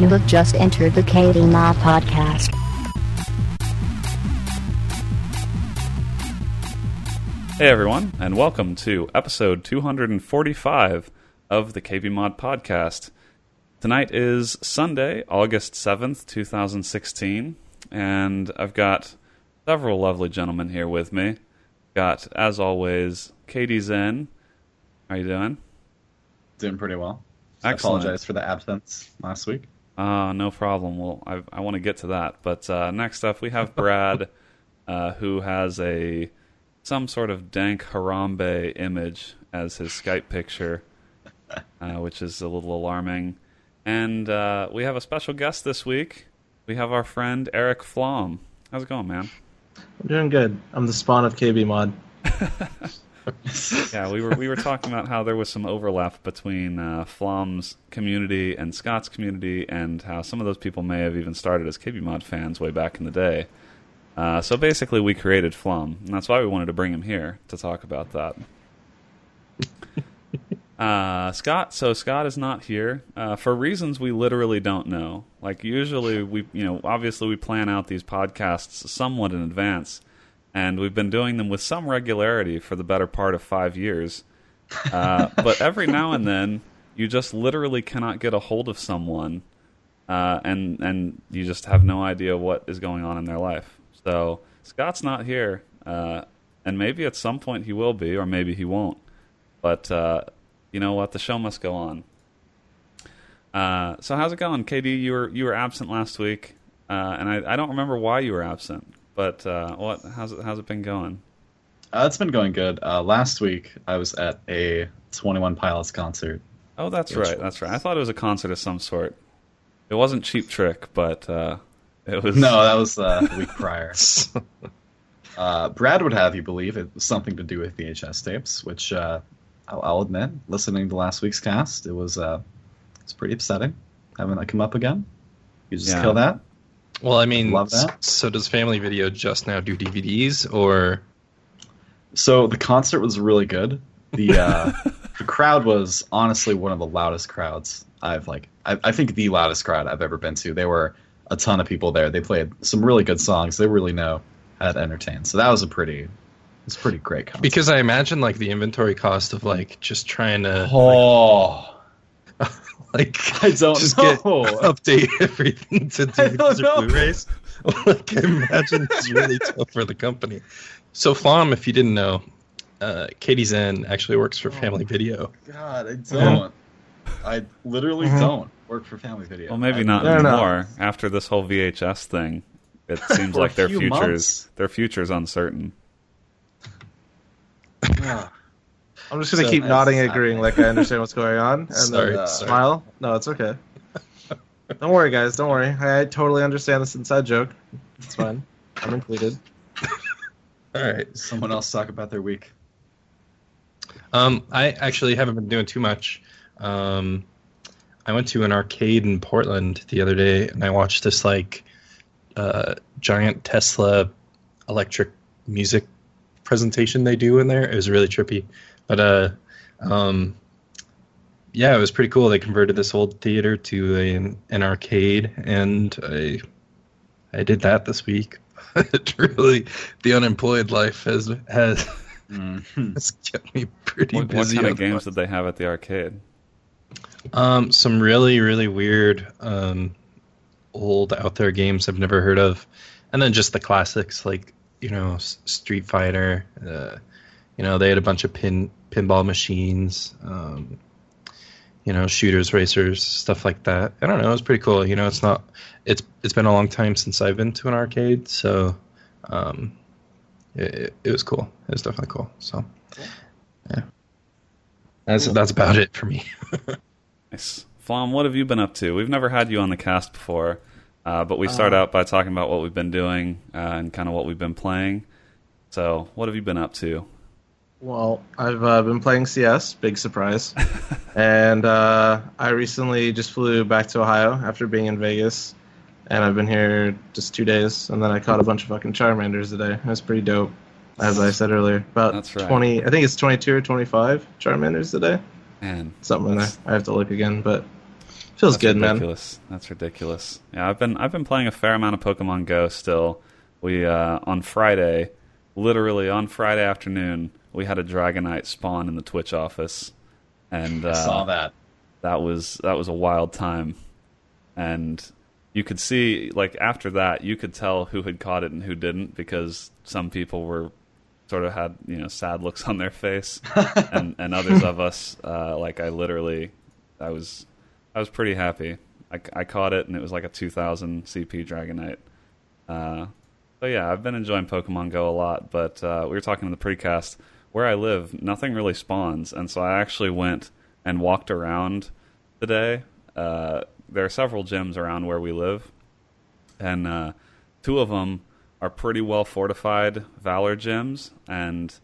You have just entered the KB Mod podcast. Hey everyone, and welcome to episode 245 of the KB Mod Podcast. Tonight is Sunday, August 7th, 2016, and I've got several lovely gentlemen here with me. Got, as always, Katie Zen. How you doing? Doing pretty well. Excellent. I apologize for the absence last week. Uh, no problem. Well, I, I want to get to that. But uh, next up, we have Brad, uh, who has a some sort of dank Harambe image as his Skype picture, uh, which is a little alarming. And uh, we have a special guest this week. We have our friend Erik Flom. How's it going, man? I'm doing good. I'm the spawn of KB Mod. Yeah, we were we were talking about how there was some overlap between uh, Flom's community and Scott's community, and how some of those people may have even started as KB Mod fans way back in the day. Uh, so basically, we created Flom, and that's why we wanted to bring him here to talk about that. Uh, Scott, so Scott is not here uh, for reasons we literally don't know. Like usually, we you know obviously we plan out these podcasts somewhat in advance, and we've been doing them with some regularity for the better part of five years. Uh, but every now and then, you just literally cannot get a hold of someone, uh, and and you just have no idea what is going on in their life. So Scott's not here, uh, and maybe at some point he will be, or maybe he won't. But uh, you know what? The show must go on. Uh, so how's it going, KD? You were you were absent last week, uh, and I, I don't remember why you were absent. But uh, what how's it how's it been going? Uh, it's been going good. Uh, last week, I was at a 21 Pilots concert. Oh, that's right. That's right. I thought it was a concert of some sort. It wasn't Cheap Trick, but uh, it was. No, that was uh, the week prior. uh, Brad would have you believe it was something to do with VHS tapes, which uh, I'll, I'll admit, listening to last week's cast, it was uh, it's pretty upsetting having that come up again. You just Yeah. kill that. Well, I mean, Love that. so does Family Video just now do DVDs, or So the concert was really good. The uh, the crowd was honestly one of the loudest crowds I've like. I, I think the loudest crowd I've ever been to. There were a ton of people there. They played some really good songs. They really know how to entertain. So that was a pretty, it's pretty great concert. because I imagine like the inventory cost of like just trying to oh, like I don't just know. get update everything to don't DVDs know. or Blu-rays. like I imagine it's really tough for the company. So Flom, if you didn't know, uh, Katie Zen actually works for Family Video. God, I don't. I literally Mhm. don't work for Family Video. Well, maybe I- not No, no, no. anymore. After this whole VHS thing, it seems like their few futures months. their futures uncertain. Ah. I'm just gonna So keep nodding, happening. agreeing like I understand what's going on, and Sorry, then uh, sorry. smile. No, it's okay. don't worry, guys. Don't worry. I, I totally understand this inside joke. It's fine. I'm included. All right. Someone else talk about their week. Um, I actually haven't been doing too much. Um, I went to an arcade in Portland the other day, and I watched this like uh, giant Tesla electric music presentation they do in there. It was really trippy, but uh, um, yeah, it was pretty cool. They converted this old theater to a, an arcade, and I I did that this week. it really, the unemployed life has has Mhm. has kept me pretty What, what busy. kind of games that. did they have at the arcade? Um, some really, really weird, um, old out there games I've never heard of, and then just the classics like you know Street Fighter. Uh, you know they had a bunch of pin pinball machines. Um, you know shooters, racers, stuff like that. I don't know. It was pretty cool. You know, it's not. It's it's been a long time since I've been to an arcade, so um, it, it, it was cool. It was definitely cool. So yeah, that's that's about it for me. Nice. Flom, what have you been up to? We've never had you on the cast before, uh, but we start out by talking about what we've been doing uh, and kind of what we've been playing. So, what have you been up to? Well, I've uh, been playing CS. Big surprise. and uh, I recently just flew back to Ohio after being in Vegas, and I've been here just two days. And then I caught a bunch of fucking Charmanders today. It was pretty dope. As I said earlier, about That's right. twenty. I think it's twenty-two or twenty-five Charmanders today. Man, Something in there. I have to look again, but Feels That's good, man. That's ridiculous. Yeah, I've been I've been playing a fair amount of Pokemon Go still. We uh, on Friday, literally on Friday afternoon, we had a Dragonite spawn in the Twitch office, and uh, I saw that. that was that was a wild time. And you could see like after that you could tell who had caught it and who didn't because some people were sort of had you know sad looks on their face. And and others of us uh like I literally I was I was pretty happy. I, I caught it and it was like a 2000 CP Dragonite. Uh so yeah I've been enjoying Pokemon Go a lot but uh we were talking in the precast where I live nothing really spawns and so I actually went and walked around today. Uh, there are several gyms around where we live, and uh, two of them are pretty well fortified Valor gyms. And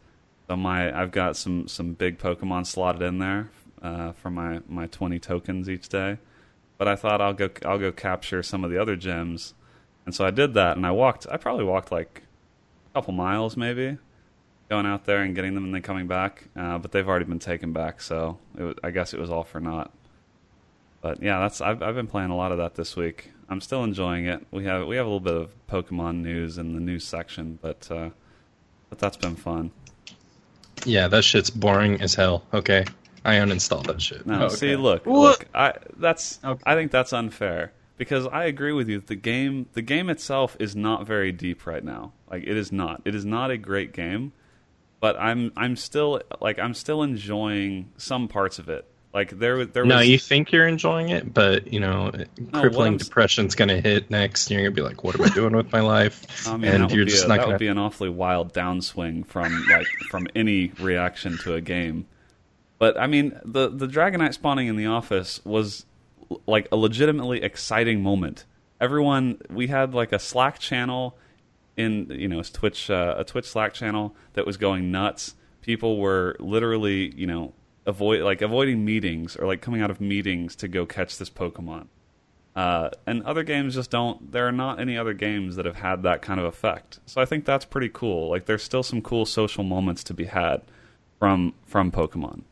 so my I've got some some big Pokemon slotted in there uh, for my my twenty tokens each day. But I thought I'll go I'll go capture some of the other gyms, and so I did that. And I walked. I probably walked like a couple miles maybe going out there and getting them and then coming back. Uh, but they've already been taken back, so it was, I guess it was all for naught. But yeah, that's I've I've been playing a lot of that this week. I'm still enjoying it. We have we have a little bit of Pokemon news in the news section, but uh, but that's been fun. Yeah, that shit's boring as hell. Okay, I uninstalled that shit. No, Okay. see, look, look. I that's Okay. I think that's unfair because I agree with you. The game, the game itself, is not very deep right now. Like it is not. It is not a great game, but I'm I'm still like I'm still enjoying some parts of it. Like there there was No, you think you're enjoying it, but you know, what crippling depression's gonna hit next, and you're gonna be like, "What am I doing with my life?" I mean, and you're just a, not that gonna. would be an awfully wild downswing from like from any reaction to a game. But I mean, the the Dragonite spawning in the office was like a legitimately exciting moment. Everyone, we had like a Slack channel in you know Twitch uh, a Twitch Slack channel that was going nuts. People were literally you know avoid like avoiding meetings or like coming out of meetings to go catch this Pokemon. Uh, and other games just don't. There are not any other games that have had that kind of effect. So I think that's pretty cool. Like there's still some cool social moments to be had from from Pokemon,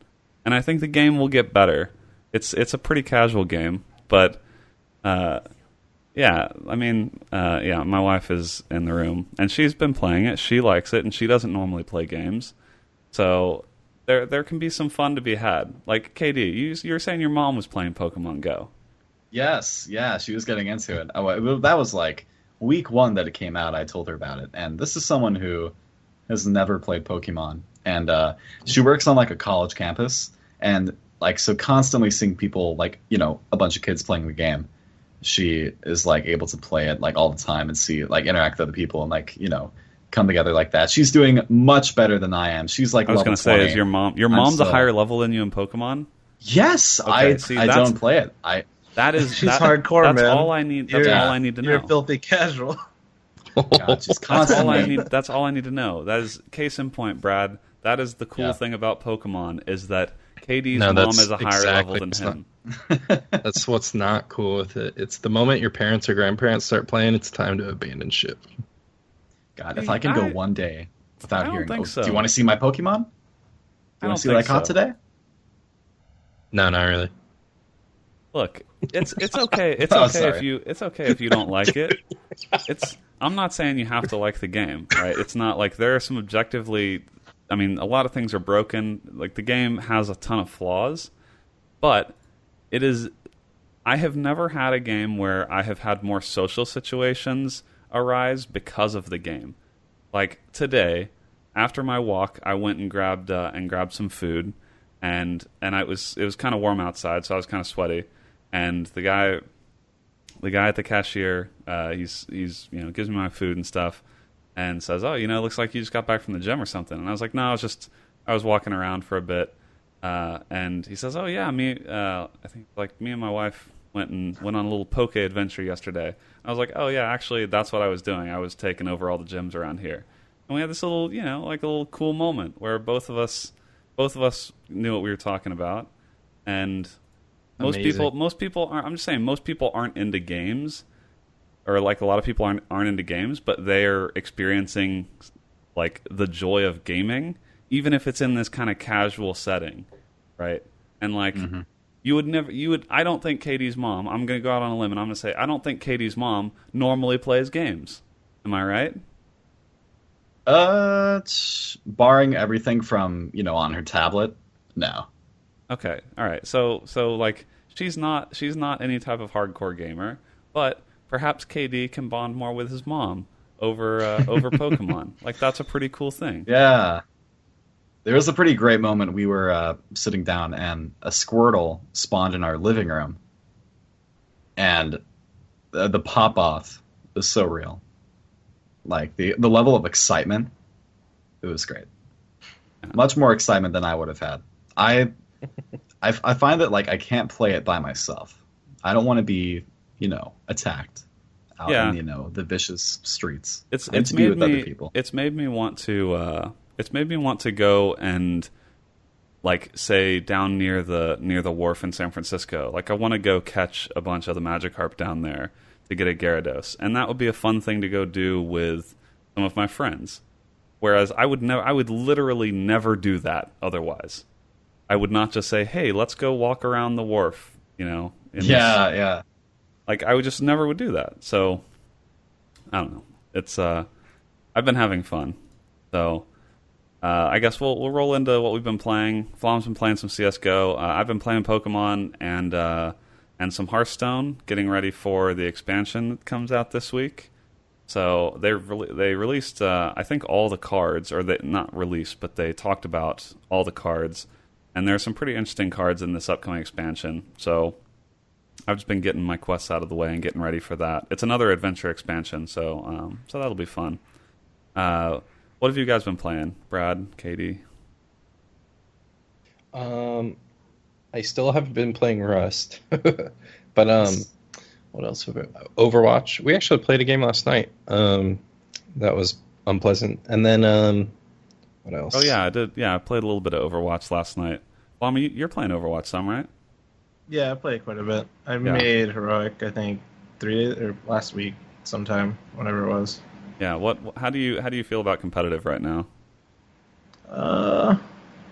and I think the game will get better. It's it's a pretty casual game, but uh, yeah, I mean, uh, yeah, my wife is in the room and she's been playing it. She likes it, and she doesn't normally play games, so there there can be some fun to be had. Like KD, you you were saying your mom was playing Pokemon Go. Yes, yeah, she was getting into it. Oh, that was like week one that it came out. I told her about it, and this is someone who has never played Pokemon, and uh, she works on like a college campus, and like so constantly seeing people like you know a bunch of kids playing the game. She is like able to play it like all the time and see like interact with other people and like you know come together like that. She's doing much better than I am. She's like I was going to say, is your mom your I'm mom's a higher level than you in Pokemon? yes, Okay, I see, I don't play it. I That is She's that- hardcore, That's man. all I need. That's You're- all I need to know. You're filthy casual. God, she's That's all I need. That's all I need to know. That is case in point, Brad. That is the cool Yeah. thing about Pokemon is that KD's No, mom that's is a higher exactly- level than it's him. That's what's not cool with it. It's the moment your parents or grandparents start playing, it's time to abandon ship. God, if I can go I- one day I without don't hearing, think oh, so. do you want to see my Pokemon? Do I you want don't to see what I caught so. today? No, not really. Look, it's it's okay. It's Oh, okay sorry. if you it's okay if you don't like it. It's I'm not saying you have to like the game, right? It's not like there are some objectively I mean, a lot of things are broken. Like the game has a ton of flaws, but it is I have never had a game where I have had more social situations arise because of the game. Like today, after my walk, I went and grabbed uh, and grabbed some food, and and I was it was kind of warm outside, so I was kind of sweaty. And the guy, the guy at the cashier, uh, he's he's you know gives me my food and stuff, and says, "Oh, you know, it looks like you just got back from the gym or something." And I was like, "No, I was just I was walking around for a bit." Uh, and he says, "Oh yeah, me. Uh, I think like me and my wife went and went on a little poke adventure yesterday." I was like, "Oh yeah, actually, that's what I was doing. I was taking over all the gyms around here." And we had this little, you know, like a little cool moment where both of us, both of us knew what we were talking about, and most Amazing. people, most people aren't. I'm just saying, most people aren't into games, or like a lot of people aren't aren't into games, but they're experiencing like the joy of gaming, even if it's in this kind of casual setting, right? And like, You would never. You would. I don't think KD's mom. I'm going to go out on a limb and I'm going to say I don't think KD's mom normally plays games. Am I right? Uh, barring everything from you know on her tablet, no. Okay. All right. So so like she's not she's not any type of hardcore gamer, but perhaps KD can bond more with his mom over uh, over Pokemon. Like that's a pretty cool thing. Yeah. There was a pretty great moment. We were uh, sitting down, and a Squirtle spawned in our living room, and the, the pop off was so real. Like the the level of excitement, it was great. Much more excitement than I would have had. I, I, I find that like I can't play it by myself. I don't want to be, you know, attacked out Yeah. in you know the vicious streets. It's it's to be made with me other people. it's made me want to uh, it's made me want to go and like say down near the near the wharf in San Francisco. Like I want to go catch a bunch of the Magikarp down there to get a Gyarados, and that would be a fun thing to go do with some of my friends. Whereas I would never, I would literally never do that otherwise. I would not just say, "Hey, let's go walk around the wharf," you know. in this- Yeah, yeah. Like I would just never would do that. So I don't know. It's uh I've been having fun. So uh, I guess we'll we'll roll into what we've been playing. Flom's been playing some CS:GO. Uh, I've been playing Pokemon and uh, and some Hearthstone, getting ready for the expansion that comes out this week. So they re- they released uh, I think all the cards, or they not released, but they talked about all the cards, and there are some pretty interesting cards in this upcoming expansion. So I've just been getting my quests out of the way and getting ready for that. It's another adventure expansion, so um, so that'll be fun. Uh, what have you guys been playing, Brad, Katie? Um, I still have been playing Rust, but um, what else? Overwatch. We actually played a game last night. Um, that was unpleasant. And then um, what else? Oh yeah, I did. Yeah, I played a little bit of Overwatch last night. Well, I mean, you're playing Overwatch some, right? Yeah, I played quite a bit. I made heroic. I think three days or last week, sometime, whenever it was. Yeah. What? How do you how do you feel about competitive right now? Uh,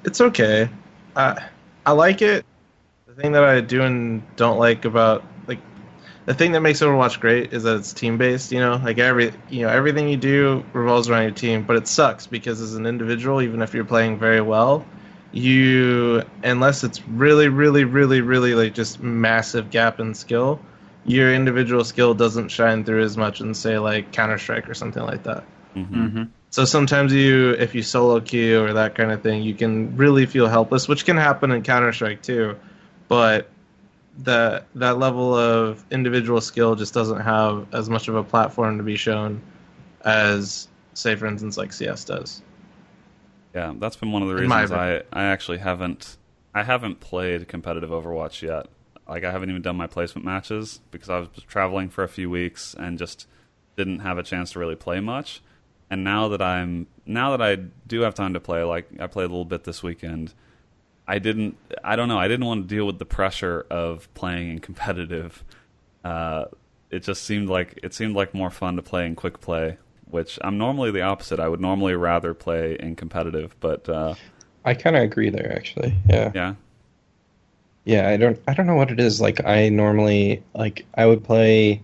it's okay. I I like it. The thing that I do and don't like about like the thing that makes Overwatch great is that it's team based. You know, like every you know everything you do revolves around your team. But it sucks because as an individual, even if you're playing very well, you unless it's really really really really like just massive gap in skill, your individual skill doesn't shine through as much in say like Counter Strike or something like that. hmm So sometimes you, if you solo queue or that kind of thing, you can really feel helpless, which can happen in Counter Strike too. But that that level of individual skill just doesn't have as much of a platform to be shown as, say, for instance, like CS does. Yeah, that's been one of the reasons I I actually haven't I haven't played competitive Overwatch yet. Like I haven't even done my placement matches because I was traveling for a few weeks and just didn't have a chance to really play much. And now that I'm now that I do have time to play, like I played a little bit this weekend, I didn't I don't know, I didn't want to deal with the pressure of playing in competitive. Uh, it just seemed like it seemed like more fun to play in quick play, which I'm normally the opposite. I would normally rather play in competitive, but uh, I kind of agree there, actually. Yeah. yeah, Yeah, I don't I don't know what it is. Like I normally like I would play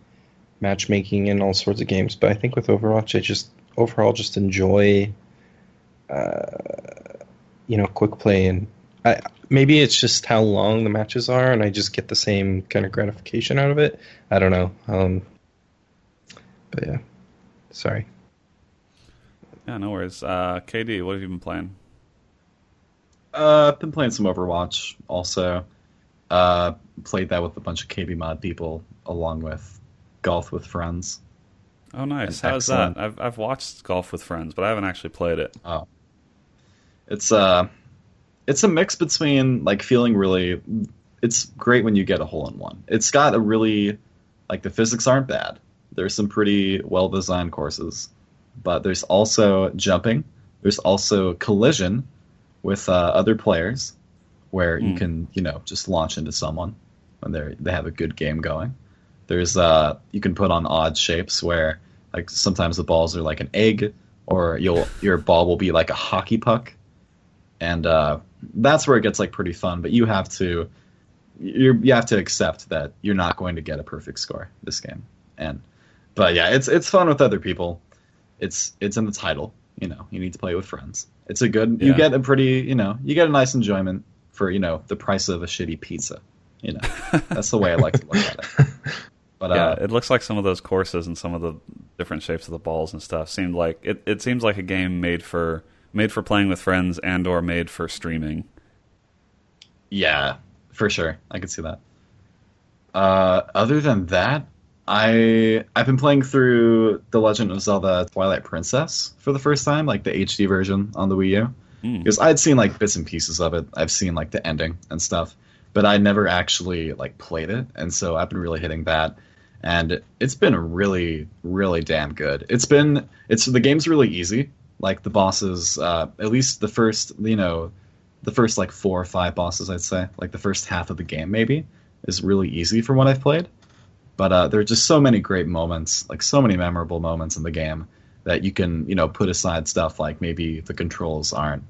matchmaking in all sorts of games, but I think with Overwatch I just overall just enjoy uh you know, quick play and I maybe it's just how long the matches are and I just get the same kind of gratification out of it. I don't know. Um but yeah. Sorry. Yeah, no worries. Uh, KD, what have you been playing? Uh, I've been playing some Overwatch also. Uh, played that with a bunch of KB mod people along with Golf with Friends. Oh, nice. How's that? I've I've watched Golf with Friends, but I haven't actually played it. Oh. It's uh it's a mix between like feeling really it's great when you get a hole in one. It's got a really like the physics aren't bad. There's some pretty well designed courses, but there's also jumping. There's also collision with uh, other players where you Hmm. can, you know, just launch into someone when they they have a good game going. There's uh you can put on odd shapes where like sometimes the balls are like an egg or you'll your ball will be like a hockey puck and uh, that's where it gets like pretty fun but you have to you you have to accept that you're not going to get a perfect score this game. And but yeah, it's it's fun with other people. It's it's in the title. You know, you need to play with friends. It's a good. You get a pretty. You know, you get a nice enjoyment for you know the price of a shitty pizza. You know, that's the way I like to look at it. But yeah, uh, it looks like some of those courses and some of the different shapes of the balls and stuff seemed like it. It seems like a game made for made for playing with friends and or made for streaming. Yeah, for sure. I could see that. Uh, other than that, I I've been playing through The Legend of Zelda: Twilight Princess for the first time, like the HD version on the Wii U, Hmm. because I'd seen like bits and pieces of it. I've seen like the ending and stuff, but I never actually like played it, and so I've been really hitting that. And it's been really, really damn good. It's been it's the game's really easy. Like the bosses, uh, at least the first, you know, the first like four or five bosses, I'd say, like the first half of the game maybe, is really easy from what I've played. But uh, there are just so many great moments, like so many memorable moments in the game that you can, you know, put aside stuff like maybe the controls aren't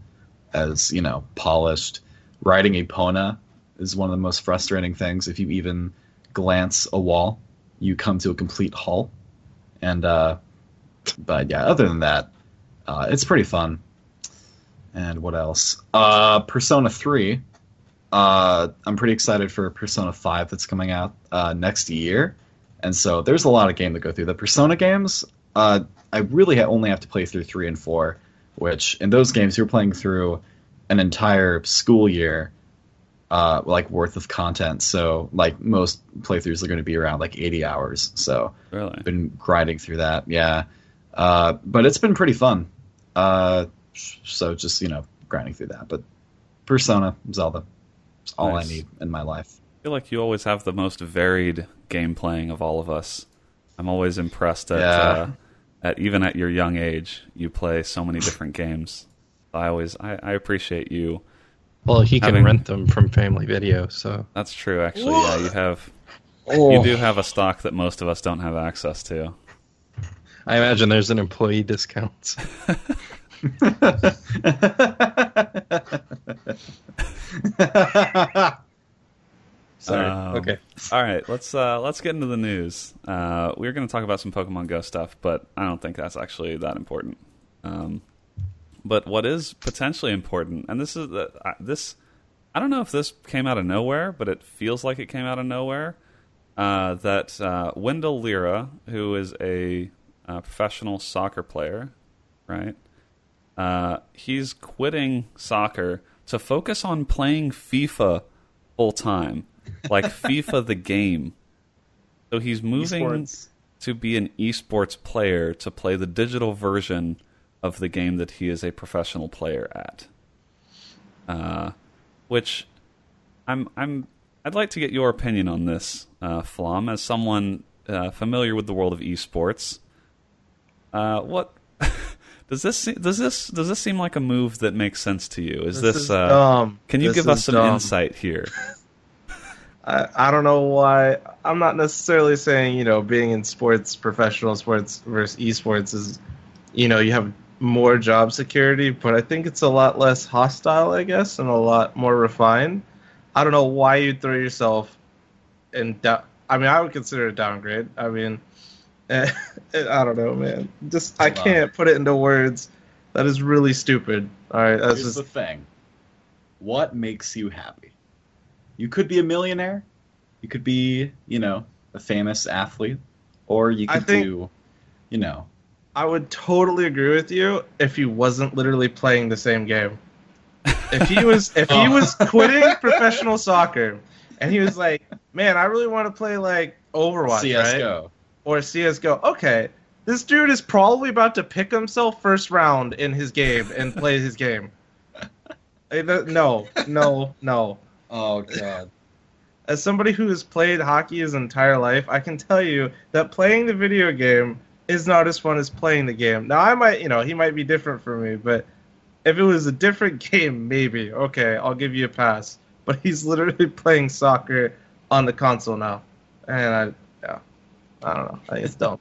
as, you know, polished. Riding Epona is one of the most frustrating things. If you even glance a wall, you come to a complete halt. And, uh, but yeah, other than that, uh, it's pretty fun. And what else? Uh, Persona 3. Uh, I'm pretty excited for Persona 5 that's coming out uh, next year. And so there's a lot of game to go through. The Persona games, uh, I really ha- only have to play through 3 and 4, which in those games you're playing through an entire school year uh, like worth of content. So like most playthroughs are going to be around like 80 hours. So Really? been grinding through that. Yeah, uh, but it's been pretty fun. Uh, so just you know grinding through that. But Persona, Zelda, it's all Nice. I need in my life. I feel like you always have the most varied game playing of all of us. I'm always impressed at Yeah. uh, at even at your young age, you play so many different games. I always I, I appreciate you. Well, he can rent them from Family Video, so That's true, actually. Yeah, you have you do have a stock that most of us don't have access to. I imagine there's an employee discount. Sorry. Um, okay. All right, let's uh, let's get into the news. Uh, we are going to talk about some Pokemon Go stuff, but I don't think that's actually that important. Um, but what is potentially important, and this is the, I this, I don't know if this came out of nowhere, but it feels like it came out of nowhere. Uh, that uh, Wendell Lira, who is a, uh professional soccer player, right? Uh, he's quitting soccer to focus on playing FIFA full time, like FIFA the game. So he's moving Esports. to be an esports player to play the digital version of the game that he is a professional player at. Uh, which I'm I'm I'd like to get your opinion on this, uh, Flom, as someone uh, familiar with the world of esports. Uh, what does this does this does this seem like a move that makes sense to you? Is this, is uh, can you This give us some dumb. insight here? I, I don't know why. I'm not necessarily saying, you know, being in sports, professional sports versus esports is, you know, you have more job security, but I think it's a lot less hostile, I guess, and a lot more refined. I don't know why you'd throw yourself in. Da- I mean, I would consider it a downgrade. I mean, I don't know, man. Just, I can't put it into words. That is really stupid. All right, that's Here's just. the thing. What makes you happy? You could be a millionaire. You could be, you know, a famous athlete, or you could think- do, you know, I would totally agree with you if he wasn't literally playing the same game. If he was if he oh. was quitting professional soccer and he was like, "Man, I really want to play like Overwatch, right? CS:GO. us go, Okay. This dude is probably about to pick himself first round in his game and play his game. No, no, no. Oh god. As somebody who has played hockey his entire life, I can tell you that playing the video game is not as fun as playing the game. Now, I might, you know, he might be different for me, but if it was a different game, maybe okay, I'll give you a pass. But he's literally playing soccer on the console now, and I, don't know. I it's dumb.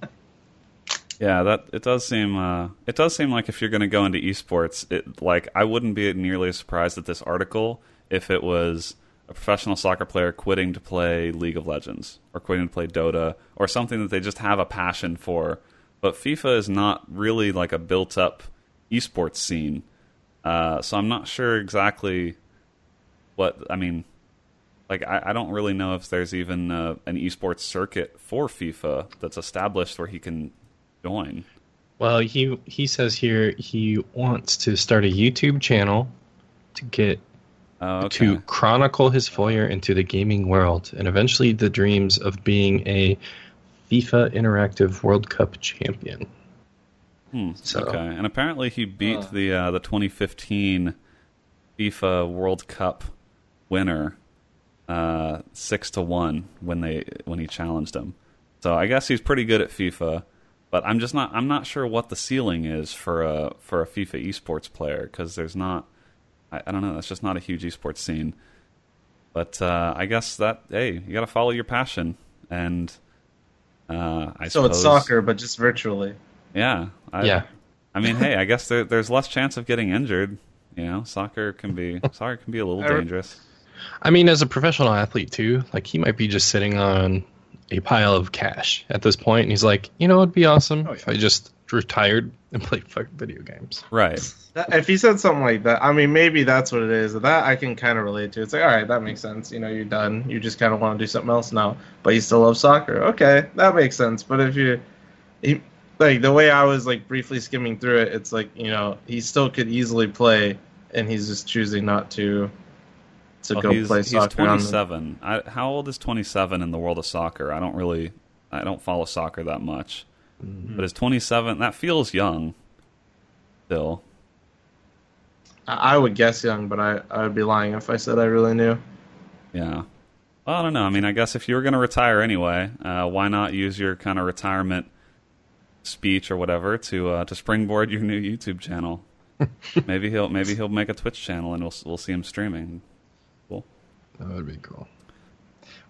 Yeah, that it does seem uh, it does seem like if you're going to go into esports, it like I wouldn't be nearly surprised at this article if it was a professional soccer player quitting to play League of Legends or quitting to play Dota or something that they just have a passion for. But FIFA is not really like a built up esports scene. Uh, so I'm not sure exactly what I mean. Like I, I don't really know if there's even uh, an esports circuit for FIFA that's established where he can join. Well, he he says here he wants to start a YouTube channel to get Oh, okay. to chronicle his foyer into the gaming world and eventually the dreams of being a FIFA Interactive World Cup champion. Hmm, So- okay, and apparently he beat Uh. the uh, the 2015 FIFA World Cup winner uh, six to one when they when he challenged him. So I guess he's pretty good at FIFA, but I'm just not I'm not sure what the ceiling is for a for a FIFA esports player because there's not I, I don't know that's just not a huge esports scene. But uh, I guess that hey you got to follow your passion and uh, I So it's soccer, but just virtually. yeah. I, Yeah. I mean, hey, I guess there, there's less chance of getting injured. You know, soccer can be soccer can be a little dangerous. I mean, as a professional athlete too, like he might be just sitting on a pile of cash at this point, and he's like, you know, it'd be awesome Oh, if I just retired and played fucking video games. Right. That, if he said something like that, I mean, maybe that's what it is. That I can kind of relate to. It's like, all right, that makes sense. You know, you're done. You just kind of want to do something else now, but you still love soccer. Okay, that makes sense. But if you, he, like the way I was like briefly skimming through it, it's like you know he still could easily play, and he's just choosing not to. To Well, go he's, play he's soccer. the- 27. I, how old is 27 in the world of soccer? I don't really, I don't follow soccer that much. Mm-hmm. But is 27? That feels young. Still. I I would guess young, but I, I would be lying if I said I really knew. Yeah. Well, I don't know. I mean, I guess if you were going to retire anyway, uh, why not use your kind of retirement speech or whatever to uh, to springboard your new YouTube channel? maybe he'll maybe he'll make a Twitch channel and we'll we'll see him streaming. Cool. That would be cool.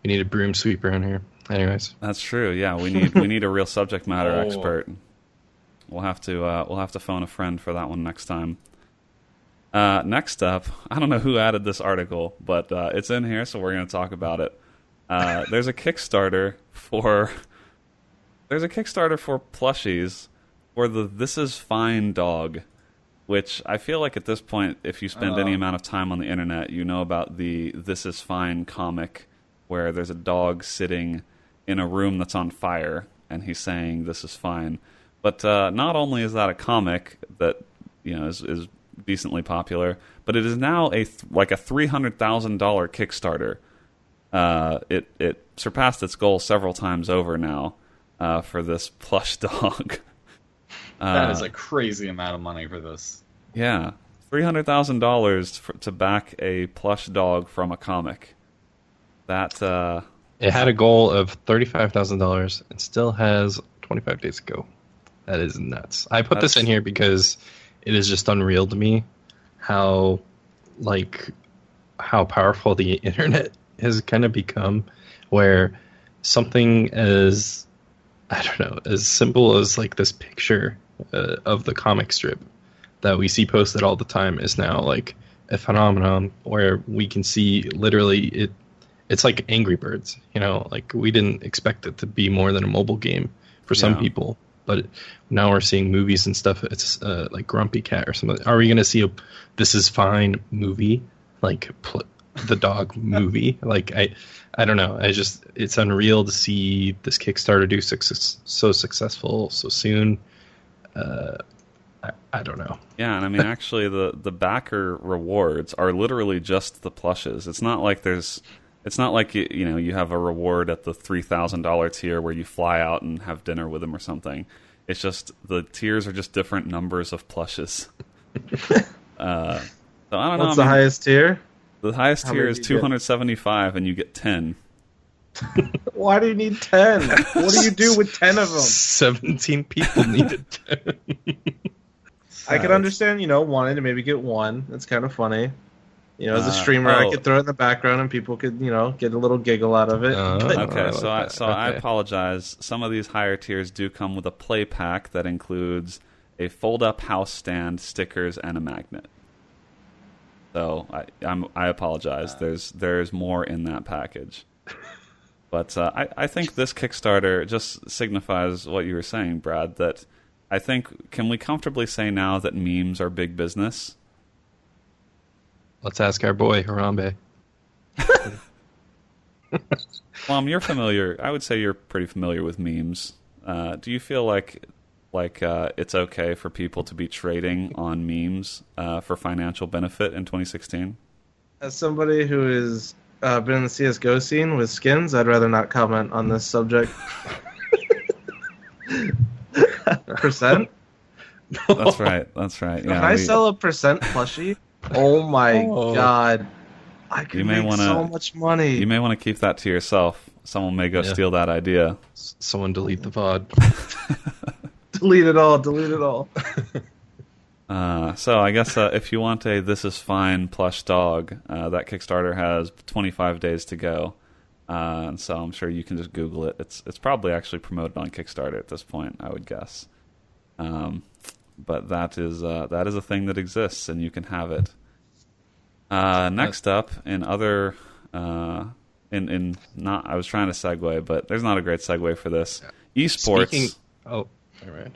We need a broom sweeper in here. Anyways, That's true. Yeah, we need we need a real subject matter Oh. expert. We'll have to uh, we'll have to phone a friend for that one next time. Uh, next up, I don't know who added this article, but uh, it's in here, so we're going to talk about it. Uh, there's a Kickstarter for there's a Kickstarter for plushies for the This Is Fine dog, which I feel like at this point, if you spend any Oh. amount of time on the internet, you know about the This Is Fine comic, where there's a dog sitting in a room that's on fire, and he's saying "This is fine." But uh, not only is that a comic that you know is, is decently popular, but it is now a th- like a three hundred thousand dollar Kickstarter. Uh, it it surpassed its goal several times over now uh, for this plush dog. That Uh, is a crazy amount of money for this. yeah, three hundred thousand dollars to back a plush dog from a comic. That uh, it had a goal of thirty-five thousand dollars and still has twenty-five days to go. That is nuts. I put this in here because it is just unreal to me how like how powerful the internet has kind of become where something as I don't know, as simple as like this picture uh, of the comic strip that we see posted all the time is now like a phenomenon where we can see literally it it's like Angry Birds, you know, like we didn't expect it to be more than a mobile game for some Yeah. people, but now we're seeing movies and stuff. It's uh, like Grumpy Cat or something. Are we going to see a This Is Fine movie, like pl- the dog movie? Like I, I don't know. I just it's unreal to see this Kickstarter do success so successful so soon. Uh, I, I don't know. Yeah, and I mean, actually, the the backer rewards are literally just the plushes. It's not like there's, it's not like you, you know you have a reward at the three thousand dollar tier where you fly out and have dinner with them or something. It's just the tiers are just different numbers of plushes. uh, so I don't What's know. What's the I mean, highest tier? the highest how tier is do you two get? hundred seventy five, and you get ten. Why do you need ten? what do you do with ten of them? Seventeen people needed. 10. I could understand, you know, wanting to maybe get one. That's kind of funny. You know, as a Uh, streamer, oh. I could throw it in the background and people could, you know, get a little giggle out of it. Uh, But- Okay, I so like I, that. so I apologize. Some of these higher tiers do come with a play pack that includes a fold-up house stand, stickers, and a magnet. So I I'm, I apologize. There's there's more in that package. But uh, I I think this Kickstarter just signifies what you were saying, Brad. That I think can we comfortably say now that memes are big business? Let's ask our boy Harambe. Flom, you're familiar. I would say you're pretty familiar with memes. Uh, do you feel like like uh, it's okay for people to be trading on memes uh, for financial benefit in 2016? As somebody who has uh, been in the CS:GO scene with skins, I'd rather not comment on this subject. percent? That's right. That's right. If Yeah, I we- sell a percent plushie, oh my Oh. god, I could You may make wanna- so much money. you may want to keep that to yourself. Someone may go Yeah. steal that idea. S- Someone delete the pod. delete it all. Delete it all. Uh, so I guess uh, if you want a "This Is Fine" plush dog, uh, that Kickstarter has 25 days to go. Uh, and so I'm sure you can just Google it. It's it's probably actually promoted on Kickstarter at this point, I would guess. Um, but that is uh, that is a thing that exists, and you can have it. Uh, next up, in other uh, in in not, I was trying to segue, but there's not a great segue for this. Esports. Speaking, oh, all right.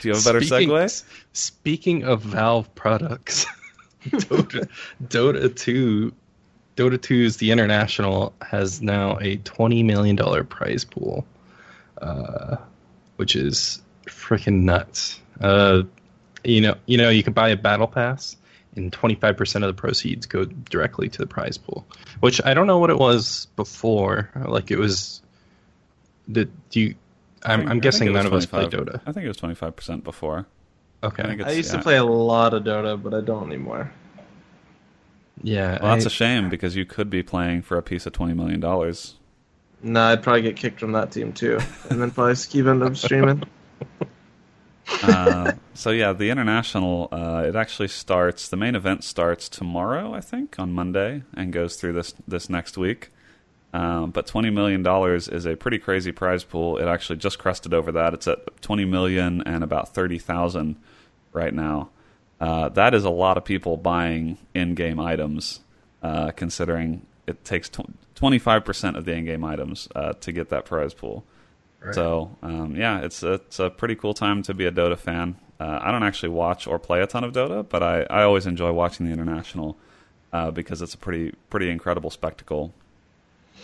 Do you have a better Speaking- segue? Speaking of Valve products, Dota, Dota 2, Dota 2's The International has now a $20 million prize pool, uh, which is freaking nuts. Uh, you know, you know, you can buy a battle pass, and 25% of the proceeds go directly to the prize pool. Which I don't know what it was before. Like it was. Did do you? I I'm, think- I'm guessing none of us play Dota. I think it was 25% before. Okay. I think I used yeah. to play a lot of Dota, but I don't anymore. Yeah. Well, that's a shame because you could be playing for a piece of twenty million dollars. Nah, I'd probably get kicked from that team too, and then probably keep end up streaming. uh, so yeah, the international. Uh, it actually starts. The main event starts tomorrow, I think, on Monday, and goes through this this next week. Um, but twenty million dollars is a pretty crazy prize pool. It actually just crested over that. It's at twenty million and about thirty thousand right now. Uh, that is a lot of people buying in-game items, uh, considering it takes twenty five percent of the in-game items uh, to get that prize pool. So um, yeah, it's it's a pretty cool time to be a Dota fan. Uh, I don't actually watch or play a ton of Dota, but I, I always enjoy watching the international uh, because it's a pretty pretty incredible spectacle,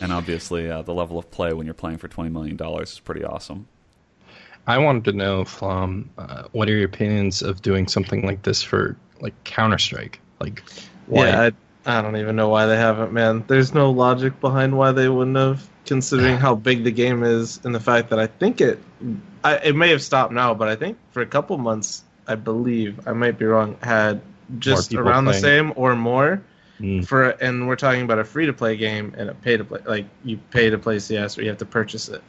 and obviously uh, the level of play when you're playing for twenty million dollars is pretty awesome. I wanted to know, Flom, uh, what are your opinions of doing something like this for like Counter Strike? Like, why? Yeah, I, I don't even know why they haven't, man. There's no logic behind why they wouldn't have, considering how big the game is and the fact that I think it, I, it may have stopped now, but I think for a couple months, I believe I might be wrong, had just people around the same or more. Mm. For and we're talking about a free to play game and a pay to play, like you pay to play CS or you have to purchase it.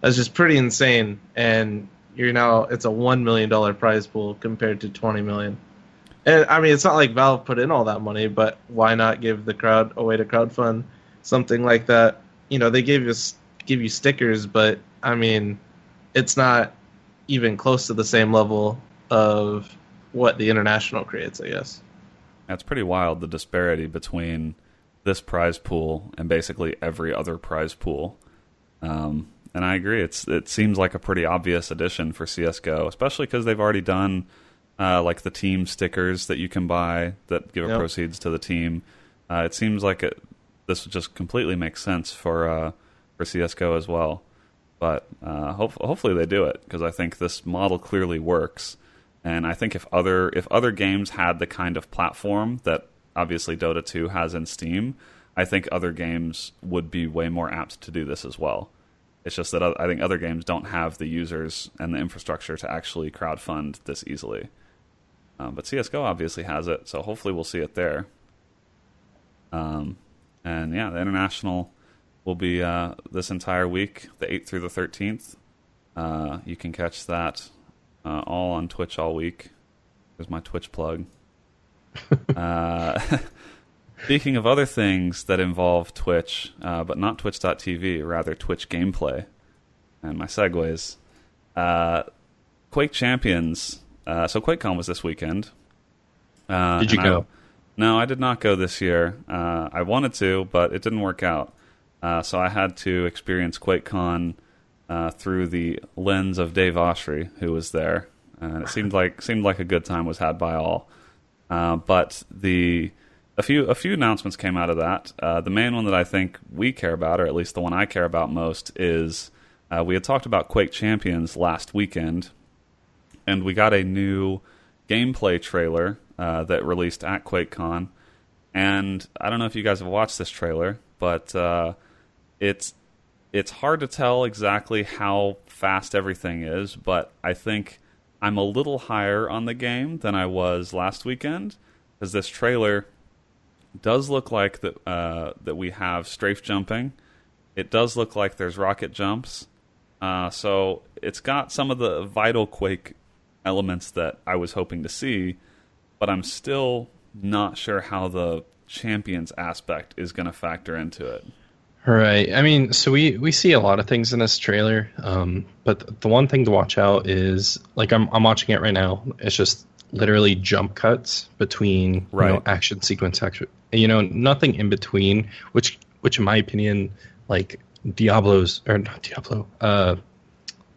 That's just pretty insane. And you're now it's a one million dollar prize pool compared to twenty million. And I mean, it's not like Valve put in all that money, but why not give the crowd a way to crowdfund something like that? You know, they gave us give you stickers, but I mean, it's not even close to the same level of what the international creates. I guess. That's pretty wild the disparity between this prize pool and basically every other prize pool. Um, and I agree, it's it seems like a pretty obvious addition for CS:GO, especially because they've already done uh, like the team stickers that you can buy that give Yep. proceeds to the team. Uh, it seems like it, this would just completely makes sense for uh, for CS:GO as well. But uh, hope, hopefully they do it because I think this model clearly works. And I think if other if other games had the kind of platform that obviously Dota 2 has in Steam, I think other games would be way more apt to do this as well. It's just that I think other games don't have the users and the infrastructure to actually crowdfund this easily. Um, but CS:GO obviously has it, so hopefully we'll see it there. Um, and yeah, the international will be uh, this entire week, the 8th through the 13th. Uh, you can catch that uh, all on Twitch all week. There's my Twitch plug. uh, speaking of other things that involve Twitch, uh, but not Twitch.tv, rather Twitch gameplay, and my segues. Uh, Quake Champions. Uh, so QuakeCon was this weekend. Uh, Did you and I- go? no, I did not go this year. Uh, I wanted to, but it didn't work out. Uh, so I had to experience QuakeCon uh, through the lens of Dave Oshry, who was there, and it seemed like seemed like a good time was had by all. Uh, but the a few a few announcements came out of that. Uh, the main one that I think we care about, or at least the one I care about most, is uh, we had talked about Quake Champions last weekend, and we got a new gameplay trailer uh, that released at QuakeCon. And I don't know if you guys have watched this trailer, but uh, it's it's hard to tell exactly how fast everything is. But I think I'm a little higher on the game than I was last weekend because this trailer does look like that uh, that we have strafe jumping. It does look like there's rocket jumps. Uh, so it's got some of the vital Quake elements that I was hoping to see, but I'm still not sure how the champions aspect is going to factor into it. Right. I mean, so we we see a lot of things in this trailer, um, but the one thing to watch out is like I'm I'm watching it right now. It's just literally jump cuts between you know, action sequence action. You know, nothing in between. Which which in my opinion, like Diablo's or not Diablo, uh,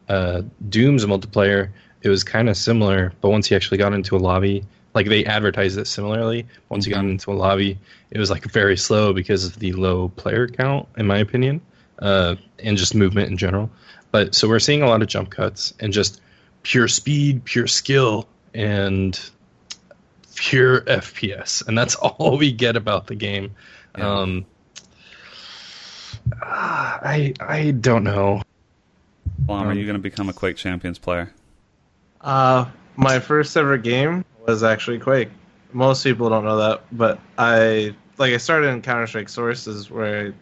uh, Doom's multiplayer, it was kind of similar, but once you actually got into a lobby, like they advertised it similarly. Once you got into a lobby, it was like very slow because of the low player count, in my opinion, uh, and just movement in general. But so we're seeing a lot of jump cuts and just pure speed, pure skill, and pure FPS, and that's all we get about the game. Yeah. Um, I I don't know. Flom, are Um, you going to become a Quake Champions player? Uh, my first ever game was actually Quake. Most people don't know that, but I like I started in Counter Strike Sources, where I,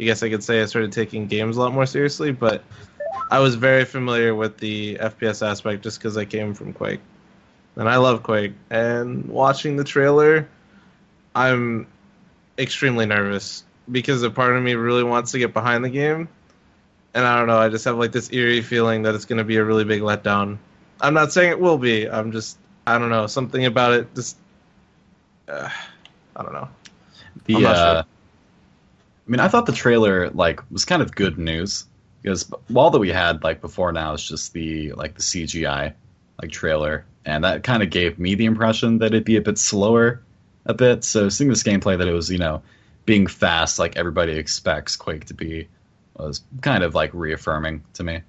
I guess I could say I started taking games a lot more seriously. But I was very familiar with the FPS aspect just because I came from Quake, and I love Quake. And watching the trailer, I'm extremely nervous because a part of me really wants to get behind the game, and I don't know. I just have like this eerie feeling that it's going to be a really big letdown. I'm not saying it will be. I'm just I don't know something about it. Just uh, I don't know. The I'm not uh, sure. I mean, I thought the trailer like was kind of good news because all that we had like before now is just the like the CGI like trailer, and that kind of gave me the impression that it'd be a bit slower, a bit. So seeing this gameplay that it was you know being fast like everybody expects Quake to be was kind of like reaffirming to me.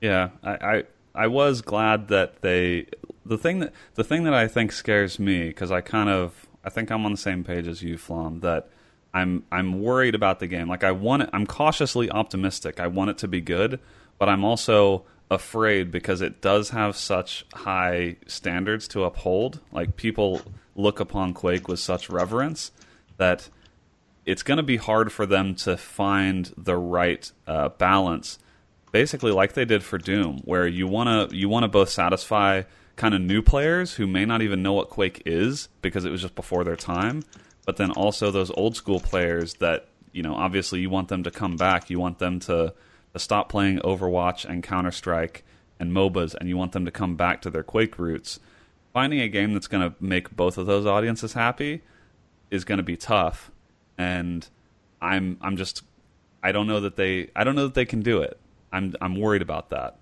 Yeah, I, I I was glad that they the thing that the thing that I think scares me because I kind of I think I'm on the same page as you, Flom. That I'm I'm worried about the game. Like I want it. I'm cautiously optimistic. I want it to be good, but I'm also afraid because it does have such high standards to uphold. Like people look upon Quake with such reverence that it's going to be hard for them to find the right uh, balance basically like they did for Doom, where you want to you want to both satisfy kind of new players who may not even know what Quake is because it was just before their time, but then also those old school players that you know obviously you want them to come back, you want them to to stop playing Overwatch and Counter Strike and MOBAs, and you want them to come back to their Quake roots. Finding a game that's going to make both of those audiences happy is going to be tough, and I'm I'm just I don't know that they I don't know that they can do it. I'm I'm worried about that.